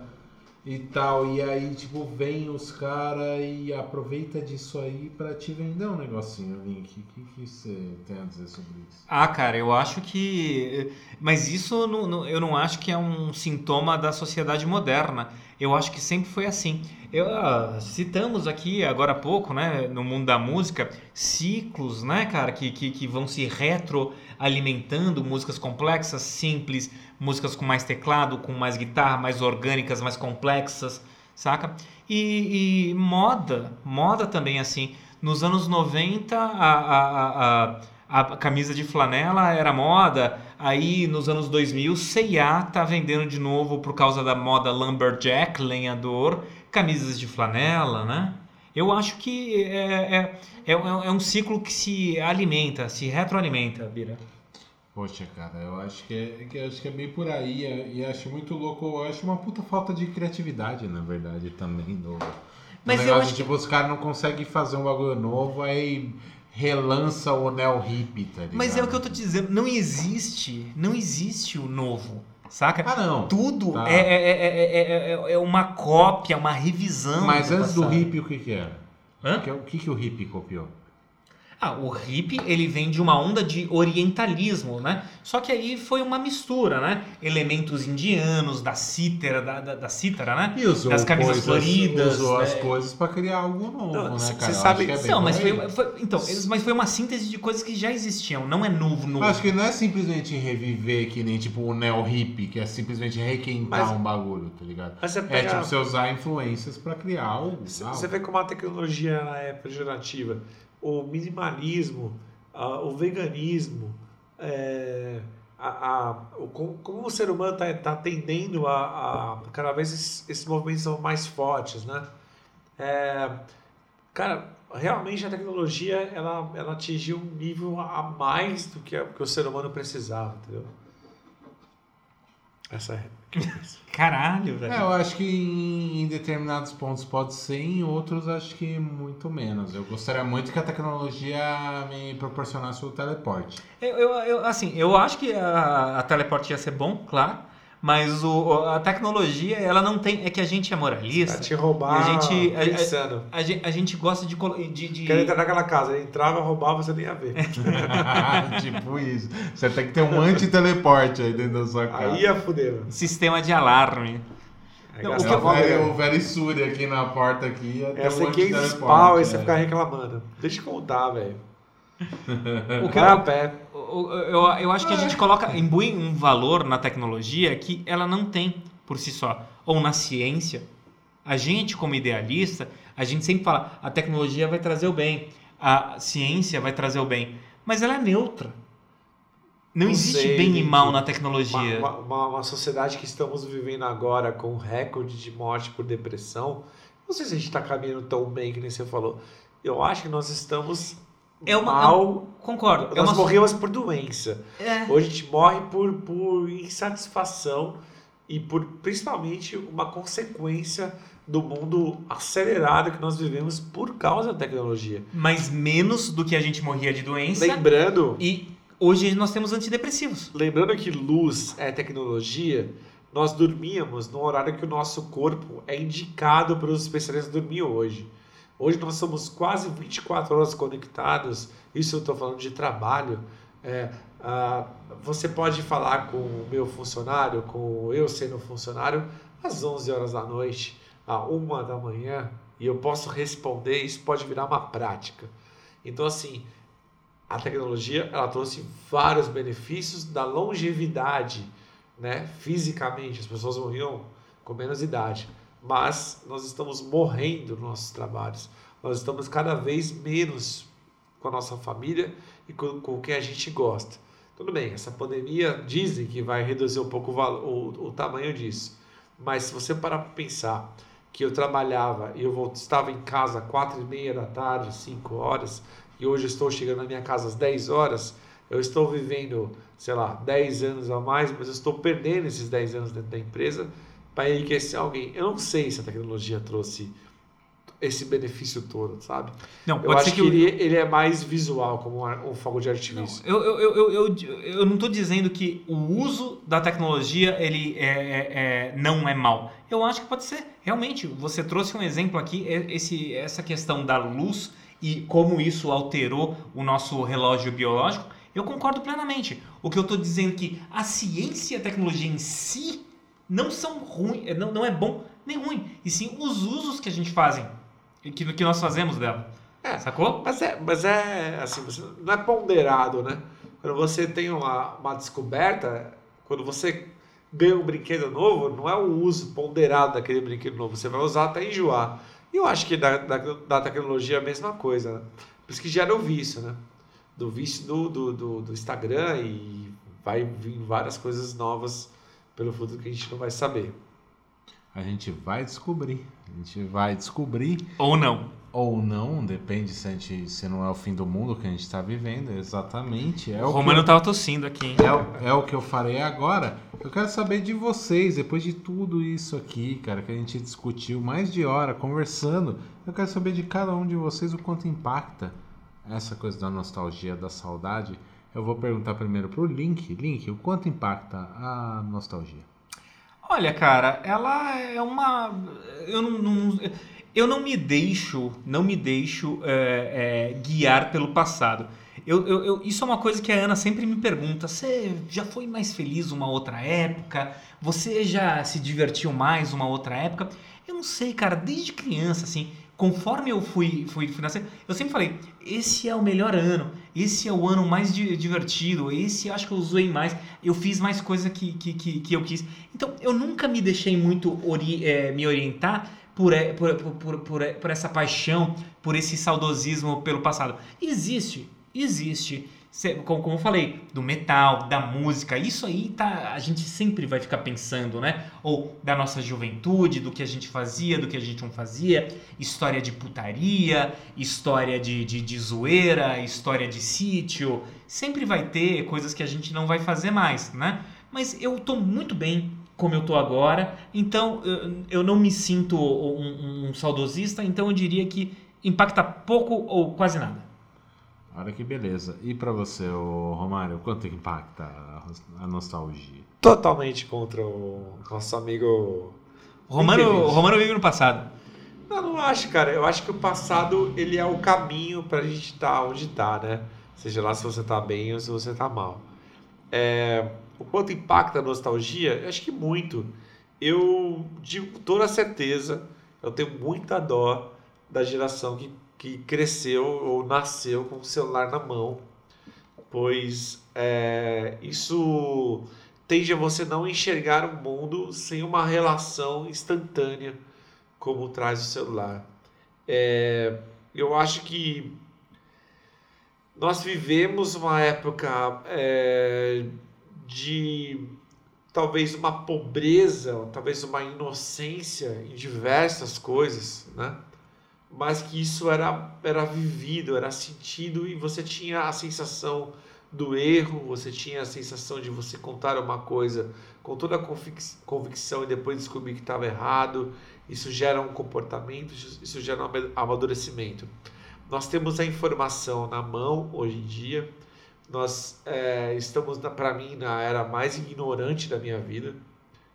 e tal, e aí tipo vem os caras e aproveita disso aí pra te vender um negocinho, Link. O que, que você tem a dizer sobre isso? Ah, cara, eu acho que. Mas isso não- não- eu não acho que é um sintoma da sociedade moderna. Eu acho que sempre foi assim. Eu, ah, citamos aqui agora há pouco, né, no mundo da música, ciclos, né, cara, que, que, que vão se retroalimentando, músicas complexas, simples, músicas com mais teclado, com mais guitarra, mais orgânicas, mais complexas, saca? E, e moda, moda também assim. Nos anos 90, a, a, a, a, camisa de flanela era moda. Aí nos anos 2000, C&A tá vendendo de novo por causa da moda lumberjack, lenhador, camisas de flanela, né? Eu acho que é, é, é, é um ciclo que se alimenta, se retroalimenta, Bira. Poxa, cara, eu acho que é, que eu acho que é bem por aí. E e acho muito louco. Eu acho uma puta falta de criatividade, na verdade, também. Do, do Mas eu negócio acho de, tipo, os caras não conseguem fazer um bagulho novo, aí relança o neo hippie, tá ligado? Mas é o que eu tô te dizendo, não existe, não existe o novo, saca? Ah, não. Tudo Tá. é, é, é, é, é- é uma cópia, uma revisão. Mas antes do passado. hippie, o que que era? Hã? O que, o que que o hippie copiou? Ah, o hippie, ele vem de uma onda de orientalismo, né? Só que aí foi uma mistura, né? Elementos indianos, da cítara, da, da, da cítara, né? E usou Das camisas coisas, floridas, Usou as né? coisas pra criar algo novo, Não, né, cara? cê Eu sabe- que é Não, mas foi, foi- então, mas foi uma síntese de coisas que já existiam, não é novo, novo. Eu Acho que não é simplesmente reviver que nem tipo o neo hippie, que é simplesmente requentar Mas- um bagulho, tá ligado? Mas você É pega... tipo você usar influências pra criar algo. Você vê como a tecnologia é pejorativa. O minimalismo, o veganismo, é, a, a- o, como, o ser humano está tendendo a, Cada vez esses, esses movimentos são mais fortes, né? É, cara, realmente a tecnologia ela, ela atingiu um nível a mais do que, que o ser humano precisava, entendeu? Essa é. Caralho, velho. É, eu acho que em, em determinados pontos pode ser, em outros acho que muito menos. Eu gostaria muito que a tecnologia me proporcionasse o teleporte. Eu, eu, eu- assim, eu acho que a, a teleporte ia ser bom, claro, Mas o, a tecnologia, ela não tem. É que a gente é moralista. Pra te roubar a gente, a, pensando. a, a, gente- a gente gosta de. de, de- Quero entrar naquela casa, ele entrava, roubava, você nem ia ver. tipo isso. Você tem que ter um anti-teleporte aí dentro da sua casa. Aí ia fuder, mano. sistema de alarme. Aí Não, É o que o uma velho, grana. o Suri aqui na porta aqui. ser 500 anti-teleporte, pau e você é. ficar reclamando. Deixa eu contar, velho. O que cara a eu, pé. Eu, eu acho que a gente coloca, imbui um valor na tecnologia que ela não tem por si só. Ou na ciência. A gente, como idealista, a gente sempre fala a tecnologia vai trazer o bem, a ciência vai trazer o bem. Mas ela é neutra. Não, Não existe sei, bem e mal na tecnologia. uma- uma- uma sociedade que estamos vivendo agora com recorde de morte por depressão. Não sei se a gente está caminhando tão bem que nem você falou. Eu acho que nós estamos É uma- mal. Concordo. É nós uma, morremos por doença. é, Hoje a gente morre por, por insatisfação e por principalmente uma consequência do mundo acelerado que nós vivemos por causa da tecnologia. mas menos do que a gente morria de doença. Lembrando, E hoje nós temos antidepressivos. lembrando que luz é tecnologia, nós dormíamos no horário que o nosso corpo é indicado para os especialistas dormir hoje. Hoje nós somos quase 24 horas conectados, isso eu estou falando de trabalho. É, ah, você pode falar com o meu funcionário, com eu sendo funcionário, às 11 horas da noite, à 1 da manhã, e eu posso responder, isso pode virar uma prática. Então, assim, a tecnologia ela trouxe vários benefícios da longevidade, né? Fisicamente, as pessoas morriam com menos idade, mas nós estamos morrendo nos nossos trabalhos. Nós estamos cada vez menos com a nossa família e com, com o que a gente gosta. Tudo bem, essa pandemia dizem que vai reduzir um pouco o, valo- o, o tamanho disso, mas se você parar para pensar que eu trabalhava e eu vol- estava em casa às quatro e meia da tarde, 5 horas, e hoje estou chegando na minha casa às 10 horas, eu estou vivendo, sei lá, 10 anos a mais, mas eu estou perdendo esses 10 anos dentro da empresa para enriquecer alguém. Eu não sei se a tecnologia trouxe esse benefício todo, sabe? Não, Eu pode acho ser que, que, ele, ele é mais visual, como um fogo de artifício. Eu, eu, eu, eu, eu, eu não estou dizendo que o uso da tecnologia ele é, é- é- não é mal. Eu acho que pode ser. Realmente, você trouxe um exemplo aqui, é- esse, essa questão da luz e como isso alterou o nosso relógio biológico. Eu concordo plenamente. O que eu estou dizendo é que a ciência e a tecnologia em si não são ruins, não, não é bom nem ruim, e sim os usos que a gente fazem, que, que nós fazemos dela. É. Sacou? Mas é, mas é assim, você não é ponderado, né? Quando você tem uma, uma descoberta, quando você ganha um brinquedo novo, não é o uso ponderado daquele brinquedo novo, você vai usar até enjoar. E eu acho que da, da, da tecnologia é a mesma coisa, né? Por isso que gera o vício, né? Do vício do, do, do, do Instagram e vai vir várias coisas novas pelo futuro que a gente não vai saber. A gente vai descobrir. A gente vai descobrir Ou não. ou não, depende se, a gente, se não é o fim do mundo que a gente está vivendo. Exatamente. É o o, Romano que, tava tossindo aqui, hein? é, o, é o que eu farei agora. Eu quero saber de vocês, depois de tudo isso aqui, cara, que a gente discutiu mais de hora conversando. Eu quero saber de cada um de vocês o quanto impacta essa coisa da nostalgia, da saudade. Eu vou perguntar primeiro pro Link. Link, o quanto impacta a nostalgia? Olha, cara, ela é uma. Eu não, não- eu não me deixo, não me deixo é, é, guiar pelo passado. Eu, eu- eu- isso é uma coisa que a Ana sempre me pergunta. Você já foi mais feliz uma outra época? Você já se divertiu mais uma outra época? Eu não sei, cara. Desde criança, assim, conforme eu fui, fui, fui eu sempre falei: esse é o melhor ano. Esse é o ano mais di- divertido. Esse acho que eu zoei mais. Eu fiz mais coisa que, que, que, que eu quis. Então, eu nunca me deixei muito ori- eh, me orientar por, eh, por, por, por, por essa paixão, por esse saudosismo pelo passado. Existe, existe. Como, eu falei, do metal, da música, isso aí tá, a gente sempre vai ficar pensando, né? Ou da nossa juventude, do que a gente fazia, do que a gente não fazia, história de putaria, história de, de, de zoeira, história de sítio. Sempre vai ter coisas que a gente não vai fazer mais, né? Mas eu tô muito bem como eu tô agora, então eu, eu não me sinto um, um saudosista, então eu diria que impacta pouco ou quase nada. Olha que beleza. E pra você, Romário, quanto impacta a, a nostalgia? Totalmente contra o nosso amigo. O Romano, o Romano vive no passado. Não, não acho, cara. Eu acho que o passado ele é o caminho pra gente estar onde tá, né? Seja lá se você tá bem ou se você tá mal. É, o quanto impacta a nostalgia? Eu acho que muito. Eu, de toda certeza, eu tenho muita dó da geração que, que cresceu ou nasceu com o celular na mão, pois é, isso tende a você não enxergar o mundo sem uma relação instantânea como traz o celular. É, eu acho que nós vivemos uma época é, de talvez uma pobreza, talvez uma inocência em diversas coisas, né? Mas que isso era, era vivido, era sentido e você tinha a sensação do erro, você tinha a sensação de você contar uma coisa com toda a convic- convicção e depois descobrir que estava errado. Isso gera um comportamento, isso gera um ama- amadurecimento. Nós temos a informação na mão hoje em dia. Nós é, estamos, para mim, na era mais ignorante da minha vida.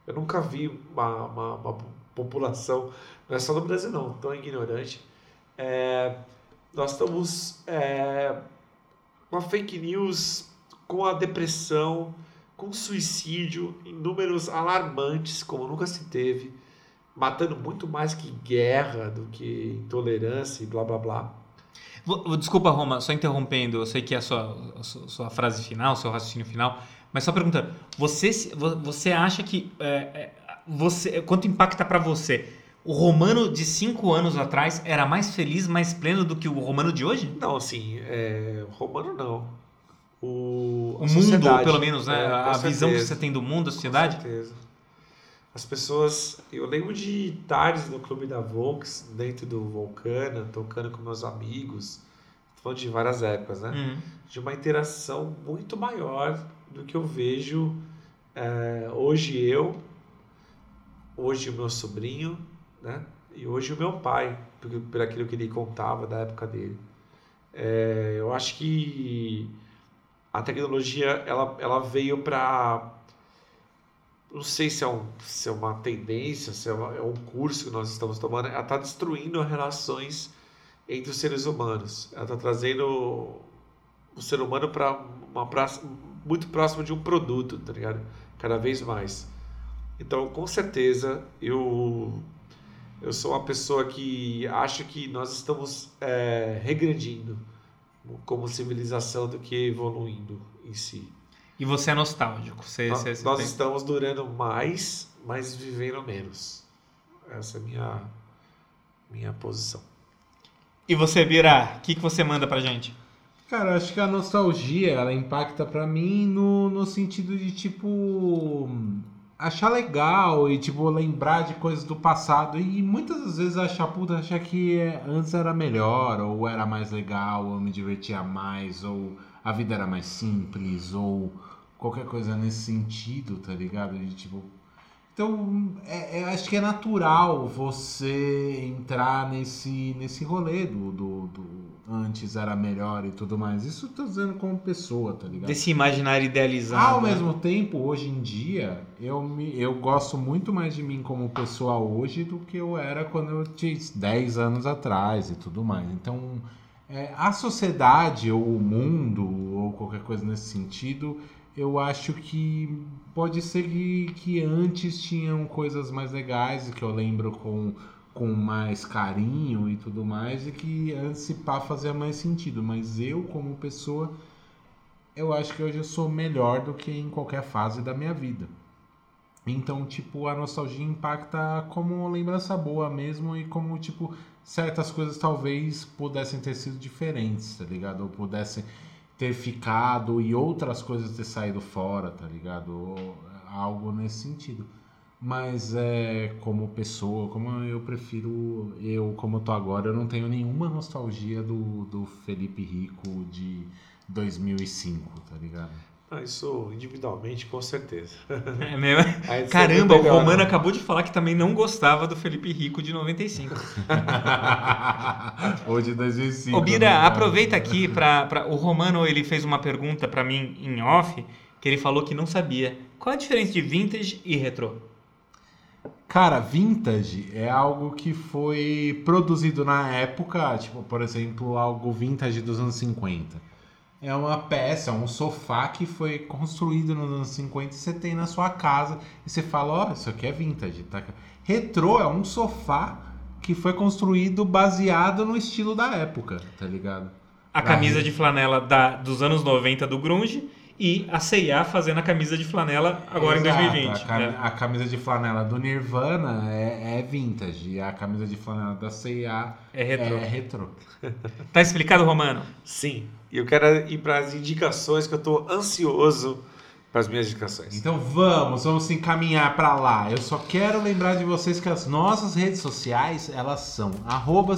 Eu nunca vi uma, uma, uma população, não é só no Brasil não, tão ignorante. É, nós estamos é, com a fake news, com a depressão, com suicídio em números alarmantes, como nunca se teve, matando muito mais que guerra do que intolerância e blá blá blá. Desculpa, Roma, só interrompendo. Eu sei que é a sua, a sua, frase final, seu raciocínio final. Mas só perguntando, você, você acha que. é, é, você, quanto impacta pra você? O romano de cinco anos atrás era mais feliz, mais pleno do que o romano de hoje? Não, assim, é, romano não. O, O mundo, pelo menos, né? É, a visão que certeza. você tem do mundo, da sociedade? Com certeza. As pessoas. Eu lembro de tardes no clube da Volks, dentro do Vulcana, tocando com meus amigos. Falando de várias épocas, né? Hum. De uma interação muito maior do que eu vejo é, hoje eu, hoje o meu sobrinho, né? E hoje o meu pai, por, por aquilo que ele contava da época dele. É, eu acho que a tecnologia ela, ela veio para não sei se é, um, se é uma tendência, se é, uma- é um curso que nós estamos tomando, ela está destruindo relações entre os seres humanos. Ela está trazendo o ser humano para uma praça muito próximo de um produto, tá ligado? Cada vez mais. Então, com certeza, eu eu sou uma pessoa que acho que nós estamos é, regredindo como civilização do que evoluindo em si. E você é nostálgico. Você, Nós, você- você nós tem- estamos durando mais, mas vivendo menos. Essa é a minha, minha posição. E você, Bira, o que, que você manda pra gente? Cara, eu acho que a nostalgia, ela impacta pra mim no, no sentido de, tipo, achar legal e, tipo, lembrar de coisas do passado. E muitas das vezes achar, puta, achar que é, antes era melhor, ou era mais legal, ou me divertia mais, ou a vida era mais simples, ou qualquer coisa nesse sentido, tá ligado? De, tipo... Então, é, é- acho que é natural você entrar nesse, nesse rolê do, do, do antes era melhor e tudo mais. Isso tô dizendo como pessoa, tá ligado? Desse imaginário idealizado. Ao né? mesmo tempo, hoje em dia, eu, me, eu gosto muito mais de mim como pessoa hoje do que eu era quando eu tinha 10 anos atrás e tudo mais. Então, é, a sociedade ou o mundo ou qualquer coisa nesse sentido, eu acho que pode ser que, que antes tinham coisas mais legais e que eu lembro com, com mais carinho e tudo mais e que pá fazia mais sentido. Mas eu, como pessoa, eu acho que hoje eu sou melhor do que em qualquer fase da minha vida. Então, tipo, a nostalgia impacta como lembrança boa mesmo e como, tipo, certas coisas talvez pudessem ter sido diferentes, tá ligado? Ou pudessem ter ficado e outras coisas ter saído fora, tá ligado? Ou algo nesse sentido. Mas é como pessoa, como eu prefiro, eu como eu tô agora, eu não tenho nenhuma nostalgia do, do Felipe Rico de 2005, tá ligado? Ah, isso individualmente, com certeza. É mesmo? Caramba, vai o pegar- Romano acabou de falar que também não gostava do Felipe Rico de 95. Ou de 2005. Ô Bira, né? aproveita aqui para o Romano ele fez uma pergunta para mim em off que ele falou que não sabia. Qual a diferença de vintage e retrô? Cara, vintage é algo que foi produzido na época, tipo, por exemplo, algo vintage dos anos 50. É uma peça, é um sofá que foi construído nos anos 50 e você tem na sua casa e você fala, ó, isso aqui é vintage, tá? Retrô é um sofá que foi construído baseado no estilo da época, tá ligado? A camisa de flanela da, dos anos 90 do grunge e a C&A fazendo a camisa de flanela agora Exato, em 2020. A, cami- É. a camisa de flanela do Nirvana é, é vintage e a camisa de flanela da C&A É retrô. é retrô. Tá explicado, Romano? Sim. E eu quero ir para as indicações que eu tô ansioso para as minhas indicações. Então vamos, vamos se encaminhar para lá. Eu só quero lembrar de vocês que as nossas redes sociais, elas são arroba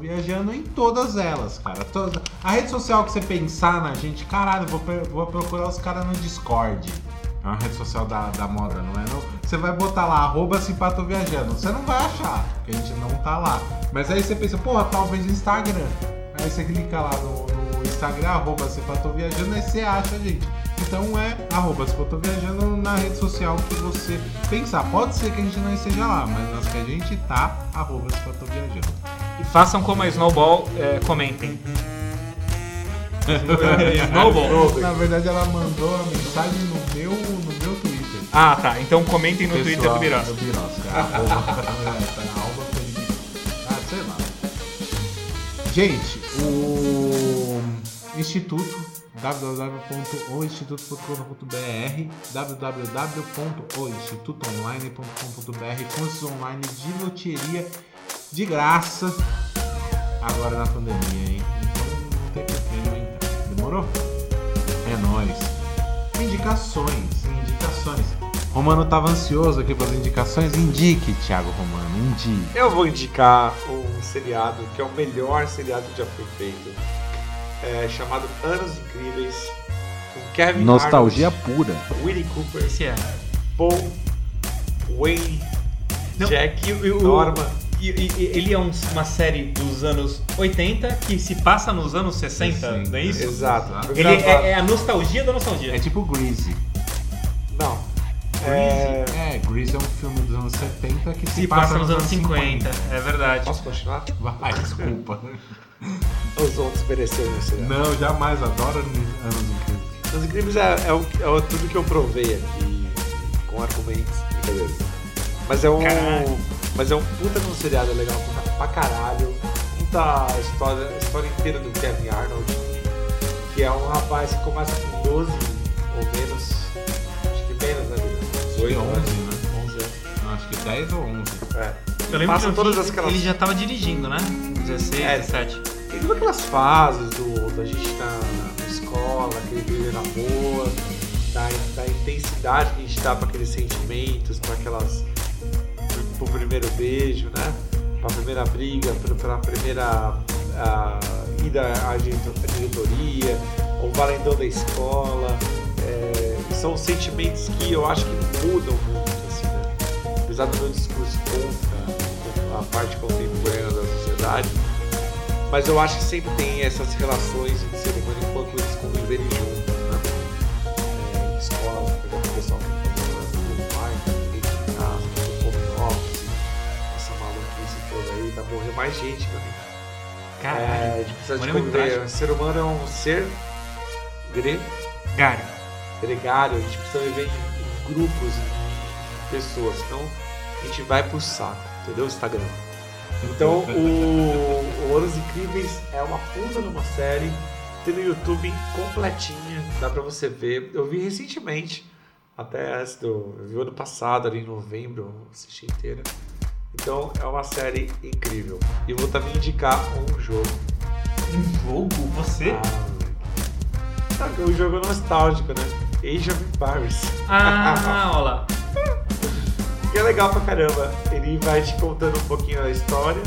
Viajando em todas elas, cara. Toda- A rede social que você pensar na gente, caralho, vou, vou procurar os caras no Discord. É uma rede social da, da moda, não é? Não? Você vai botar lá, arroba Viajando. Você não vai achar, porque a gente não tá lá. Mas aí você pensa, porra, talvez no Instagram. Aí você clica lá no, no Instagram, arroba Cipato Viajando, aí você acha a gente. Então é arroba Cipato Viajando na rede social que você pensar. Pode ser que a gente não esteja lá, mas nas que a gente tá, arroba Cipato Viajando. E façam como a Snowball, é, comentem. Snowball. Na verdade, ela mandou a mensagem no meu, no meu Twitter. Ah, tá. Então comentem no Twitter do Pessoal Birosca. Do Birosca. Arroba, é, tá. Ah, sei lá. Gente, o Instituto www.oinstituto.com.br www.oinstitutoonline.com.br cursos online de loteria de graça agora na pandemia, hein? Não tem. Demorou? É nóis. Indicações, indicações. Romano tava ansioso aqui para as indicações. Indique, Thiago Romano, indique. Eu vou indicar um seriado que é o melhor seriado que já foi feito. É, chamado Anos Incríveis. Com Kevin Nostalgia pura. Arnold, Willie Cooper, Esse é. Paul, Wayne, Não, Jack, e Norma. E, e- ele é um- uma série dos anos 80 que se passa nos anos 60, 60, não é isso? Exato. Ele é, é a nostalgia da nostalgia. É tipo Greasy. Não. É... É... é, Greasy é um filme dos anos 70 que se, se passa nos anos 50, é verdade. Posso continuar? Vai, desculpa. Os outros mereceram seriado. Não, jamais. Adoro Anos Incríveis. Os Incríveis é, é, o, é tudo que eu provei aqui com argumentos. Brincadeira. Mas é um. Caralho. Mas é um puta de um seriado legal puta pra caralho. Puta a história, história inteira do Kevin Arnold. Que é um rapaz que começa com 12 ou menos. Acho que menos, né? Bia? Acho que 18 11, anos. né? 11 anos. Não, Acho que 10 ou 11. É. Eu lembro Passa que eu todas vi, aquelas- ele já tava dirigindo, né? 16, É. 17. Tem todas aquelas fases do, da gente na, na escola, aquele brilho na boa, da, da intensidade que a gente dá para aqueles sentimentos, para aquelas. pro primeiro beijo, né? Pra primeira briga, pra, pra primeira ah, ida à diretoria, o valendão da escola. é, são sentimentos que eu acho que mudam muito, assim, né? Apesar do meu discurso contra a parte contemporânea da sociedade, mas eu acho que sempre tem essas relações de ser humano enquanto eles conviverem juntos, né? É, em escola, por exemplo, o pessoal que tá morando com o pai, tá dentro de casa, com home office, essa maluquice toda aí, tá morrendo mais gente, meu amigo. Caralho. É, a gente precisa de conviver. O ser humano é um ser gre, Gary. gregário, a gente precisa viver em, grupos, em pessoas, senão a gente vai pro saco, entendeu? Instagram. Então, o, o Anos Incríveis é uma puta numa série, tem no YouTube completinha, dá pra você ver. Eu vi recentemente, até antes do. Eu vi ano passado, ali em novembro, assisti inteira. Então, é uma série incrível. E vou também indicar um jogo. Um jogo? Você? Ah, sabe, um jogo nostálgico, né? Age of Empires. Ah, olha lá. Que é legal pra caramba. Ele vai te contando um pouquinho a história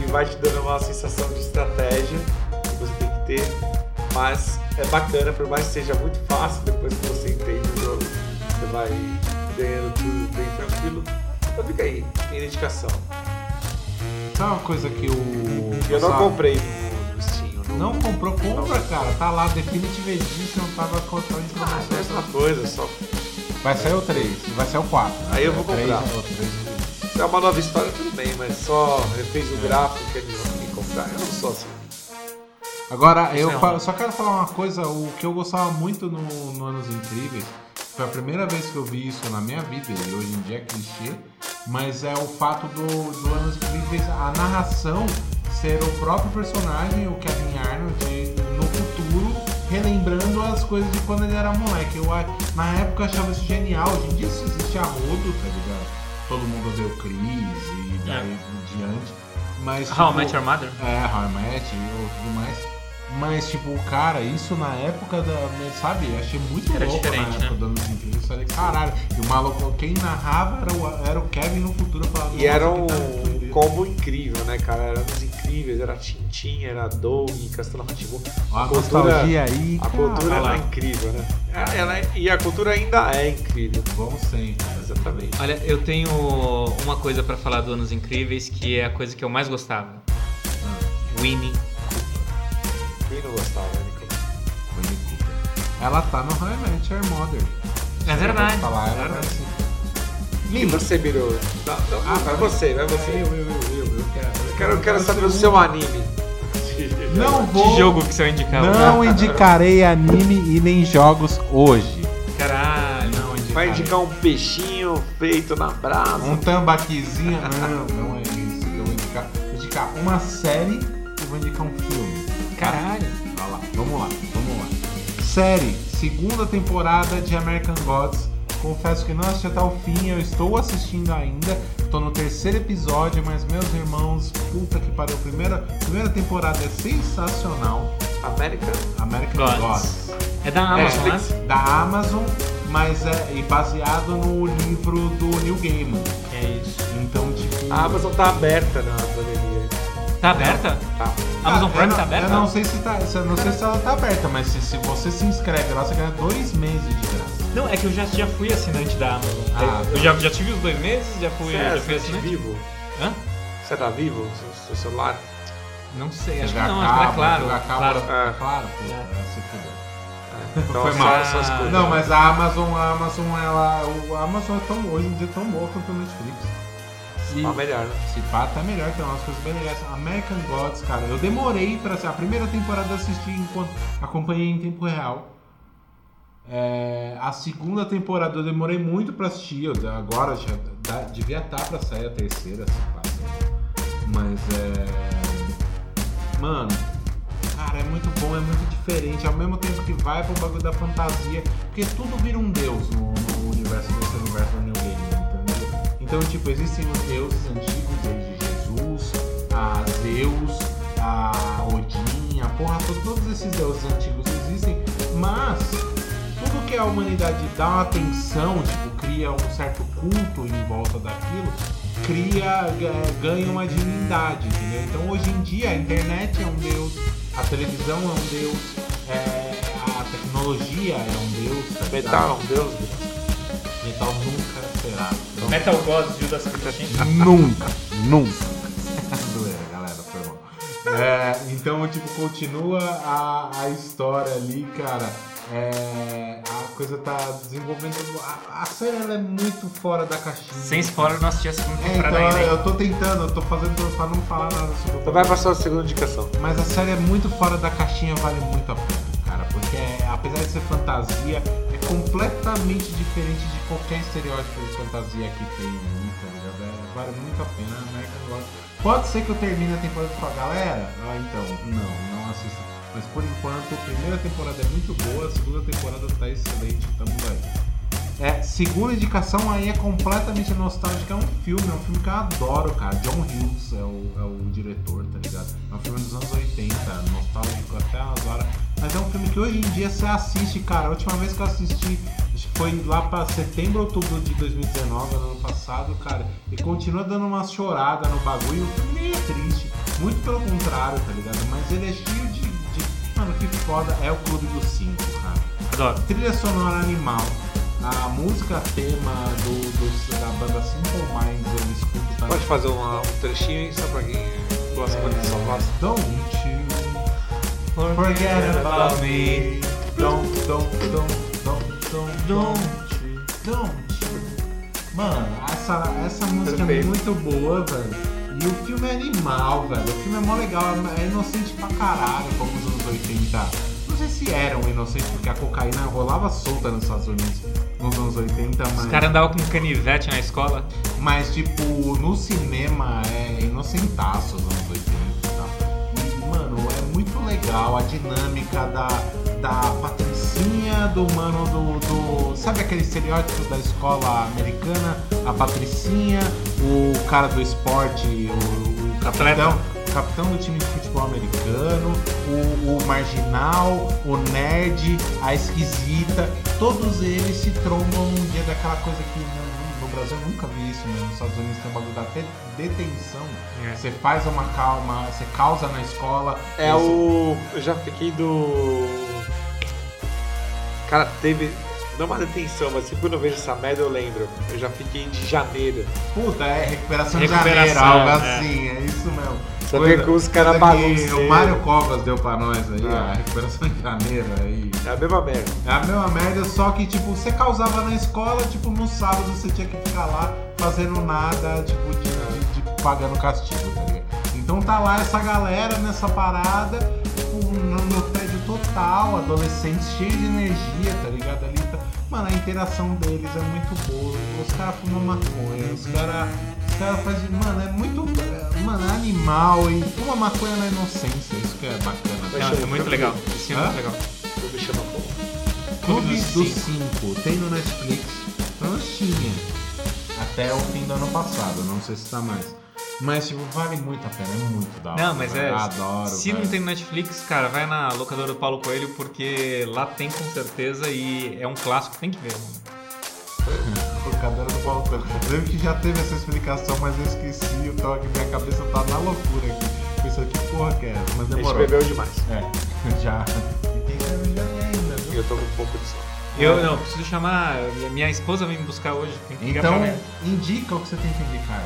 e vai te dando uma sensação de estratégia que você tem que ter Mas é bacana, por mais que seja muito fácil, depois que você entende o jogo, você vai ganhando tudo bem tranquilo. Então fica aí, minha indicação. Sabe uma coisa que o. Eu não comprei no Steam. Não comprou, compra, cara. Tá lá, Definitive Edition, tava contando Ah, é a mesma coisa, só Vai sair o 3, vai sair o 4. Aí eu vou comprar. se é uma nova história, tudo bem, mas só refez o gráfico que me comprar. Eu não sou assim. Agora, eu só quero falar uma coisa, o que eu gostava muito no, no Anos Incríveis, foi a primeira vez que eu vi isso na minha vida, e hoje em dia é clichê, mas é o fato do, do Anos Incríveis, a narração ser o próprio personagem, o Kevin Arnold, no relembrando as coisas de quando ele era moleque. Eu, na época eu achava isso genial, hoje em dia isso existe a rodo, tá ligado? Todo mundo odeia o Chris e daí É. em diante. Mas, How I tipo, Met Your Mother? é, How I Met e tudo mais. Mas, tipo, cara, isso na época da. Sabe? Eu achei muito Era louco diferente, na época né? do Anos Incríveis. Eu falei, caralho. E o maluco, quem narrava era o, era o Kevin no futuro. Falava, E era "Nossa, um tá doideira." combo incrível, né, cara? Era uns incríveis, era Tintin, era Doug, Castelo Ratibu. Ó, a cultura- aí. A cultura era incrível, né? Ela- ela é- e a cultura ainda é incrível. Vamos sempre. Exatamente. Olha, eu tenho uma coisa pra falar do Anos Incríveis que é a coisa que eu mais gostava. Winnie. Quem não gostava, né, Nico? Winnie Cooper. Ela tá no Met Your Mother. É verdade. Falar, é ela verdade. tá assim. E você, não, Ah, vai você, vai você. Eu, eu, eu, eu, eu quero. Eu quero, saber o seu anime. Não vou. Que jogo que você vai indicar? Não indicarei anime e nem jogos hoje. Caralho. Não Vai indicarei. indicar um peixinho feito na brasa. Um tambaquizinho? Não, não é isso. Eu vou indicar, vou indicar uma série e vou indicar um filme. Caralho. Lá, vamos lá, vamos lá. Série, segunda temporada de American Gods. Confesso que não assisti até o fim, eu estou assistindo ainda. Tô no terceiro episódio, mas meus irmãos, puta que pariu. Primeira, primeira temporada é sensacional. América. American Gods. Gods. É da Amazon, Netflix. né? Da Amazon, mas é e baseado no livro do Neil Gaiman. É isso. Então, tipo. A Amazon tá aberta na pandemia. Tá aberta? Tá. Amazon Ah, Prime eu tá não- aberta? Eu não sei se tá, eu não sei se ela tá aberta, mas se, se você se inscreve lá, você ganha dois meses de graça. Não, é que eu já, já fui assinante da Amazon. Ah, eu tá. já, já tive os dois meses, já fui, Você é já fui assinante vivo? Hã? Você é da Vivo? Seu, seu celular? Não sei, acho que não, a acho que era claro. Claro. É. claro, pô, É. é, se fudeu. É, Então Foi mal. só escuta. Não, mas a Amazon, a Amazon, ela. O a Amazon é tão, hoje em dia tão boa quanto o Netflix. E Tá melhor, né? se pá, tá melhor, tem umas coisas bem legais. American Gods, cara, eu demorei pra assistir. A primeira temporada eu assisti enquanto acompanhei em tempo real. É, a segunda temporada eu demorei muito pra assistir. Eu, agora já devia estar pra sair a terceira, se passa. Mas é. Mano, cara, é muito bom, é muito diferente. Ao mesmo tempo que vai pro bagulho da fantasia. Porque tudo vira um deus no, no universo desse universo do New Game, entendeu? Então, tipo, existem os deuses antigos, desde Jesus, a Zeus, a Odin, a porra, to- todos esses deuses antigos existem, mas que a humanidade dá uma atenção, tipo, cria um certo culto em volta daquilo, cria, ga- ganha uma divindade, entendeu? Então hoje em dia a internet é um deus, a televisão é um deus, é, a tecnologia é um deus, tá ligado? Metal é um deus. Metal nunca será. Então, Metal Gods, Judas Priest. Nunca, nunca. Doeira, galera, foi mal. É, então, tipo, continua a, a história ali, cara. É, a coisa tá desenvolvendo. A, a série ela é muito fora da caixinha. Sem spoiler, não assisti a segunda É, temporada então ainda. eu tô tentando, eu tô fazendo pra não falar nada sobre o Então vai pra sua segunda indicação. mas a série é muito fora da caixinha, vale muito a pena, cara. Porque é- apesar de ser fantasia, é completamente diferente de qualquer estereótipo de fantasia que tem aí, tá ligado? É, vale muito a pena, Gods. Pode ser que eu termine a temporada e fale, galera, ah, então, não, não assista. Mas por enquanto, a primeira temporada é muito boa, a segunda temporada tá excelente, tamo aí. É, segunda indicação aí é completamente nostálgica, é um filme, é um filme que eu adoro, cara. John Hughes é o, é o diretor, tá ligado? É um filme dos anos 80, nostálgico até as horas. Mas é um filme que hoje em dia você assiste, cara. A última vez que eu assisti, foi lá pra setembro, outubro de 2019, ano passado, cara. E continua dando uma chorada no bagulho. O filme é triste, muito pelo contrário, tá ligado? Mas ele é cheio de Mano, que foda. É o Clube dos Cinco, cara. Adoro. Trilha sonora animal. A música tema do, do- da banda Simple Minds eu escuto também. Pode fazer uma- um trechinho aí, só pra quem gosta muito de Paulo. Don't you forget about me. Don't, don't, don't, don't, don't, don't you, don't you. Mano, essa, essa música é Perfeito. muito boa, velho. E o filme é animal, velho. O filme é mó legal, é inocente pra caralho, como os anos 80. Não sei se eram inocentes, porque a cocaína rolava solta nos Estados Unidos nos anos 80, mas. Os caras andavam com canivete na escola. Mas, tipo, no cinema é inocentaço os anos 80 e tal. E, mano, é muito legal a dinâmica da, da Patricinha, do mano do, do. Sabe aquele estereótipo da escola americana? A Patricinha, o cara do esporte, o, o capitão. o Capitão do time de futebol americano, o, o marginal, o nerd, a esquisita, todos eles se trombam num dia daquela coisa que no, no Brasil eu nunca vi isso, né? Nos Estados Unidos tem o bagulho da te- detenção. É. Você faz uma calma, você causa na escola. É esse- o. Eu já fiquei do. Cara, teve. Não uma detenção, mas sempre quando eu vejo essa merda eu lembro. Eu já fiquei de janeiro. Puta, é recuperação, de janeiro, algo é. assim, é isso mesmo. Só vê que os caras bagunceiros. O Mário Covas deu pra nós aí, Ah. a recuperação de janeiro aí. É a mesma merda. É a mesma merda, só que tipo, você causava na escola, tipo, no sábado você tinha que ficar lá fazendo nada, tipo, de, de- de pagando castigo, tá ligado? Então tá lá essa galera nessa parada, tipo, no, no total, adolescentes cheios de energia, tá ligado? Ali, tá... Mano, a interação deles é muito boa. Os caras fumam maconha, os caras. Os caras fazem. Mano, é muito. é, Mano, é animal e fuma maconha na inocência, isso que é bacana. Não, é muito legal. filme é muito legal. Clube dos dos 5 tem no Netflix. Menos tinha. Até o fim do ano passado, não sei se tá mais. Mas tipo, vale muito a pena, é muito da hora. Não, mas é. velho. Adoro. Se não velho. tem no Netflix, cara, vai na locadora do Paulo Coelho, porque lá tem com certeza e é um clássico, tem que ver. mano. Locadora do Paulo Coelho. Eu lembro que já teve essa explicação, mas eu esqueci. Eu tô aqui, minha cabeça tá na loucura aqui. Pensando que porra que é, mas A gente demorou. bebeu demais. É, já. E tem cerveja ainda, E viu? eu tô com um pouco de sono. Eu não, preciso chamar. Minha, esposa vem me buscar hoje. Tem que ligar Então, indica o que você tem que indicar.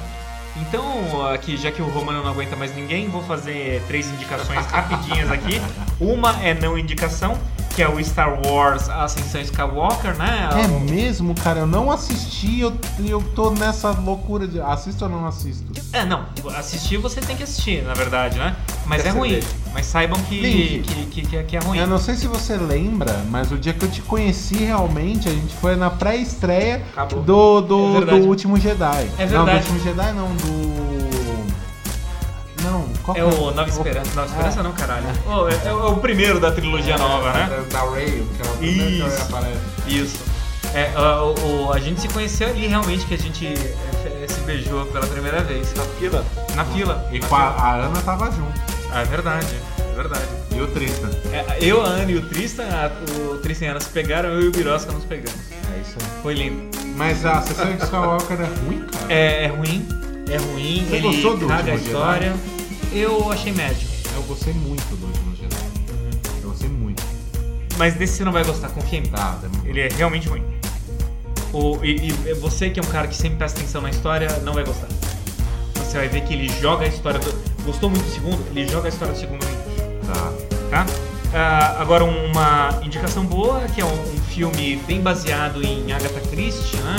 Então, aqui, já que o Romano não aguenta mais ninguém, vou fazer três indicações rapidinhas aqui. Uma é não indicação, que é o Star Wars Ascensão Skywalker, né? É O- mesmo, cara? Eu não assisti, eu, eu tô nessa loucura de. Assisto ou não assisto? É, não, assistir você tem que assistir, na verdade, né? Mas Quer é ruim. cerveja? Mas saibam que, que, que, que, que é ruim. Eu não sei se você lembra, mas o dia que eu te conheci realmente, a gente foi na pré-estreia do, do, É verdade. do Último Jedi. É Não, do verdade. Último Jedi não, do. Não, qual É que o Nova Esperança. Nova Esperança É. não, caralho. Oh, é, é o primeiro da trilogia nova, né? É, Da Ray, que é o primeiro que Isso. aparece. Isso. É, o, o- a gente se conheceu ali realmente que a gente é, se beijou pela primeira vez. Na fila? Na fila. E Na com a, fila. a Ana tava junto. Ah, é verdade. É verdade. E o Tristan. É, eu, a Ana e o Tristan, a- o Tristan e a Ana se pegaram, eu e o Birosca nos pegamos. É isso aí. Foi lindo. Mas a sessão de Skywalker é ruim, cara? É, é ruim, é ruim, Você ele gostou do caga a história. Eu achei médio. Eu gostei muito do Último Jedi. Eu gostei muito. Mas desse você não vai gostar, confia em mim. Tá, demorou. Ele é realmente ruim. O, e, e você que é um cara que sempre presta atenção na história, não vai gostar. Você vai ver que ele joga a história do. Gostou muito do segundo? Ele joga a história do segundo Tá. tá? Ah, agora uma indicação boa, que é um, um filme bem baseado em Agatha Christie, né?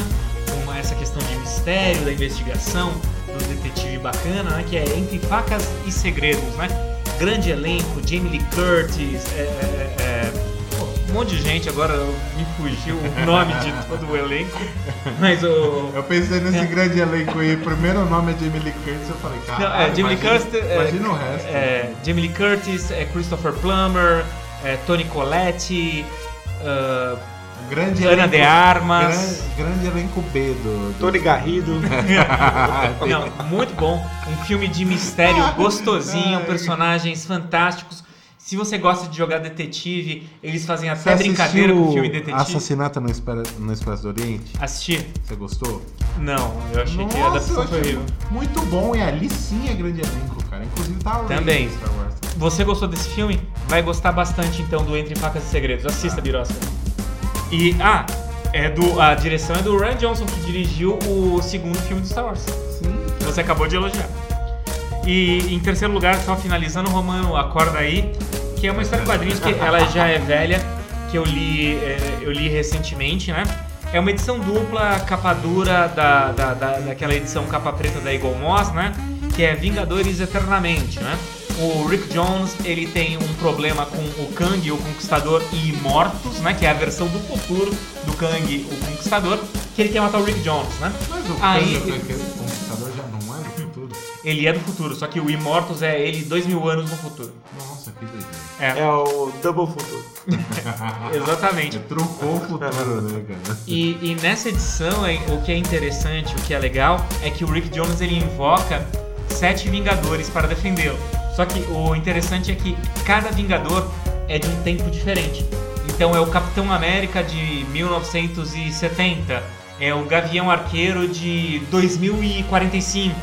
Essa questão de mistério, da investigação, do detetive bacana, né? Que é Entre Facas e Segredos, né? Grande elenco, Jamie Lee Curtis, é, é, é, pô, um monte de gente, agora me fugiu o nome de todo o elenco, mas o... Eu pensei nesse É. grande elenco aí. Primeiro o nome é Jamie Lee Curtis. Eu falei, cara. Não, é, Jamie Lee Curtis, é, Imagina o resto. É, Jamie Lee Curtis, é Christopher Plummer, é Tony Collette, ah, grande Ana de Armas. Grande, grande elenco B do. do... Tony Garrido. Não, muito bom. Um filme de mistério gostosinho, Ai. personagens fantásticos. Se você gosta de jogar detetive, eles fazem Você até brincadeira com o filme detetive. Assassinato no, Espera- no Expresso do Oriente? Assistir? Você gostou? Não, eu achei que a Nossa, adaptação foi horrível. muito bom. E ali sim é grande elenco, cara. Inclusive tá Também. no Star Wars. Você gostou desse filme? Vai gostar bastante então do Entre Facas e Segredos. Assista, Ah. Birosca. E, ah, é do, a direção é do Ryan Johnson, que dirigiu o segundo filme do Star Wars. Sim. que Você acabou de elogiar. E em terceiro lugar, só finalizando, Romano, acorda aí, que é uma história em quadrinhos que ela já é velha, que eu li, é, eu li recentemente, né? É uma edição dupla, capa dura da, da, da- daquela edição capa preta da Eagle Moss, né? Que é Vingadores Eternamente, né? O Rick Jones, ele tem um problema com o Kang, o Conquistador e Imortus, né? Que é a versão do futuro do Kang, o Conquistador, que ele quer matar o Rick Jones, né? Mas o Aí- Kang, aquele conquistador já não é do futuro? Ele é do futuro, só que o Imortus é ele dois mil anos no futuro. Nossa, que doideira. É, É o Double Futuro. exatamente. Trocou o futuro, né, cara? E, e nessa edição, o que é interessante, o que é legal, é que o Rick Jones ele invoca sete Vingadores para defendê-lo. Só que o interessante é que cada Vingador é de um tempo diferente. Então é o Capitão América de 1970, é o Gavião Arqueiro de 2045,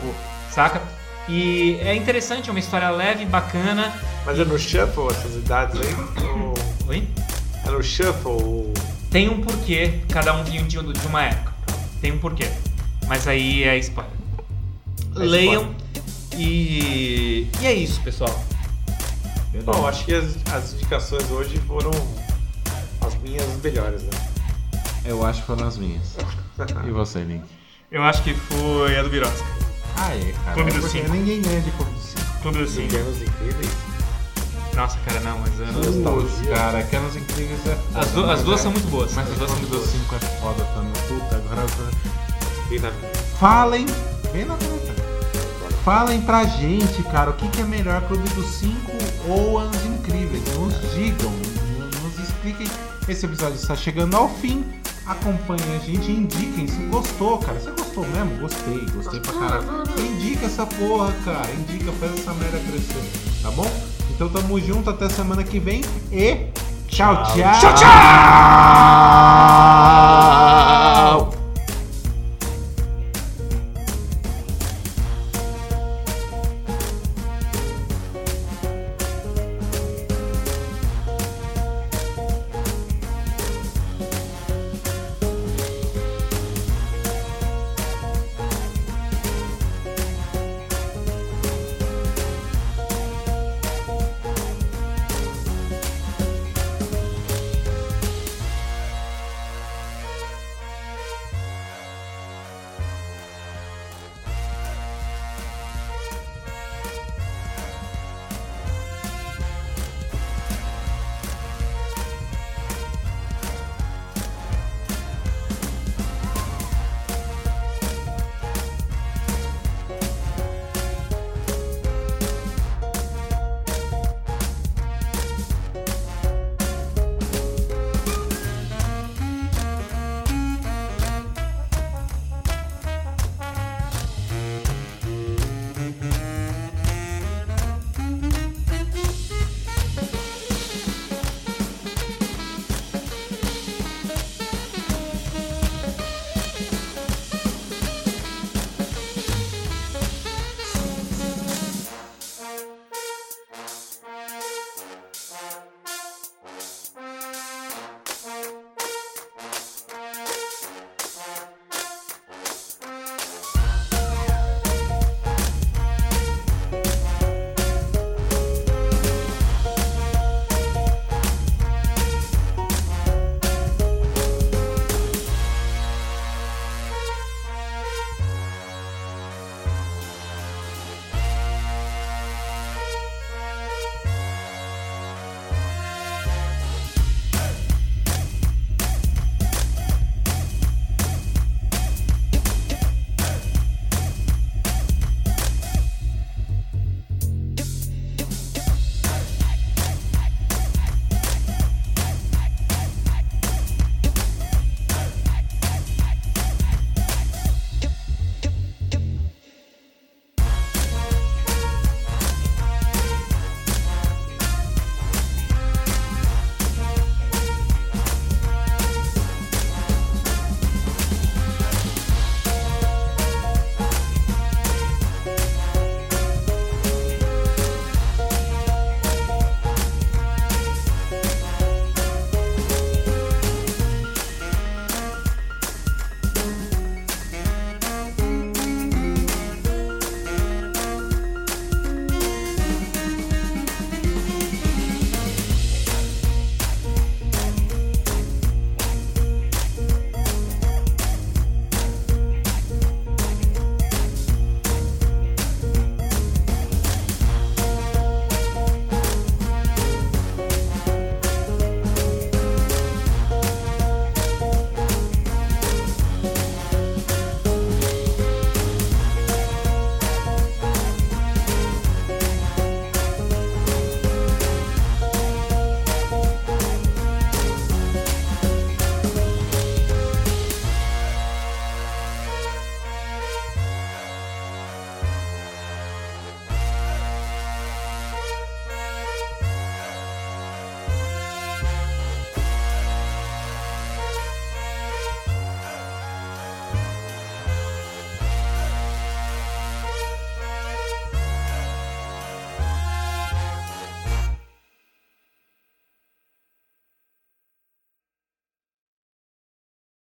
saca? E é interessante, é uma história leve, bacana. Mas é no Shuffle essas idades aí? Ou Oi? é no Shuffle? ou- Tem um porquê, cada um vinha de, uma época. Tem um porquê. Mas aí é spoiler. É Leiam e. E é isso, pessoal. Bom, acho que as, as indicações hoje foram as minhas melhores, né? Eu acho que foram as minhas. E você, Link? Eu acho que foi a do Birosca. Aê, cara. Clube é dos porque Cinco. Ninguém ganha de Clube dos Cinco. Clube do Cinco. Pequenos incríveis. Nossa, cara, não, mas. Putz, Nostalgia. cara, aquelas incríveis é foda. As, du- as mas duas é- são muito boas. Mas As duas são Clube muito dos boas. 5 é foda também. Puta, agora eu tô... Bem na Falem, bem na. Falem pra gente, cara, o que, que é melhor, Clube dos 5 ou Anos Incríveis? Nos digam, nos expliquem. Esse episódio está chegando ao fim. Acompanhem a gente, indiquem se gostou, cara. Você gostou mesmo? Gostei, gostei pra caralho. Indica essa porra, cara. Indica, faz essa merda crescer, tá bom? Então tamo junto, até semana que vem e tchau, tchau. Tchau, tchau!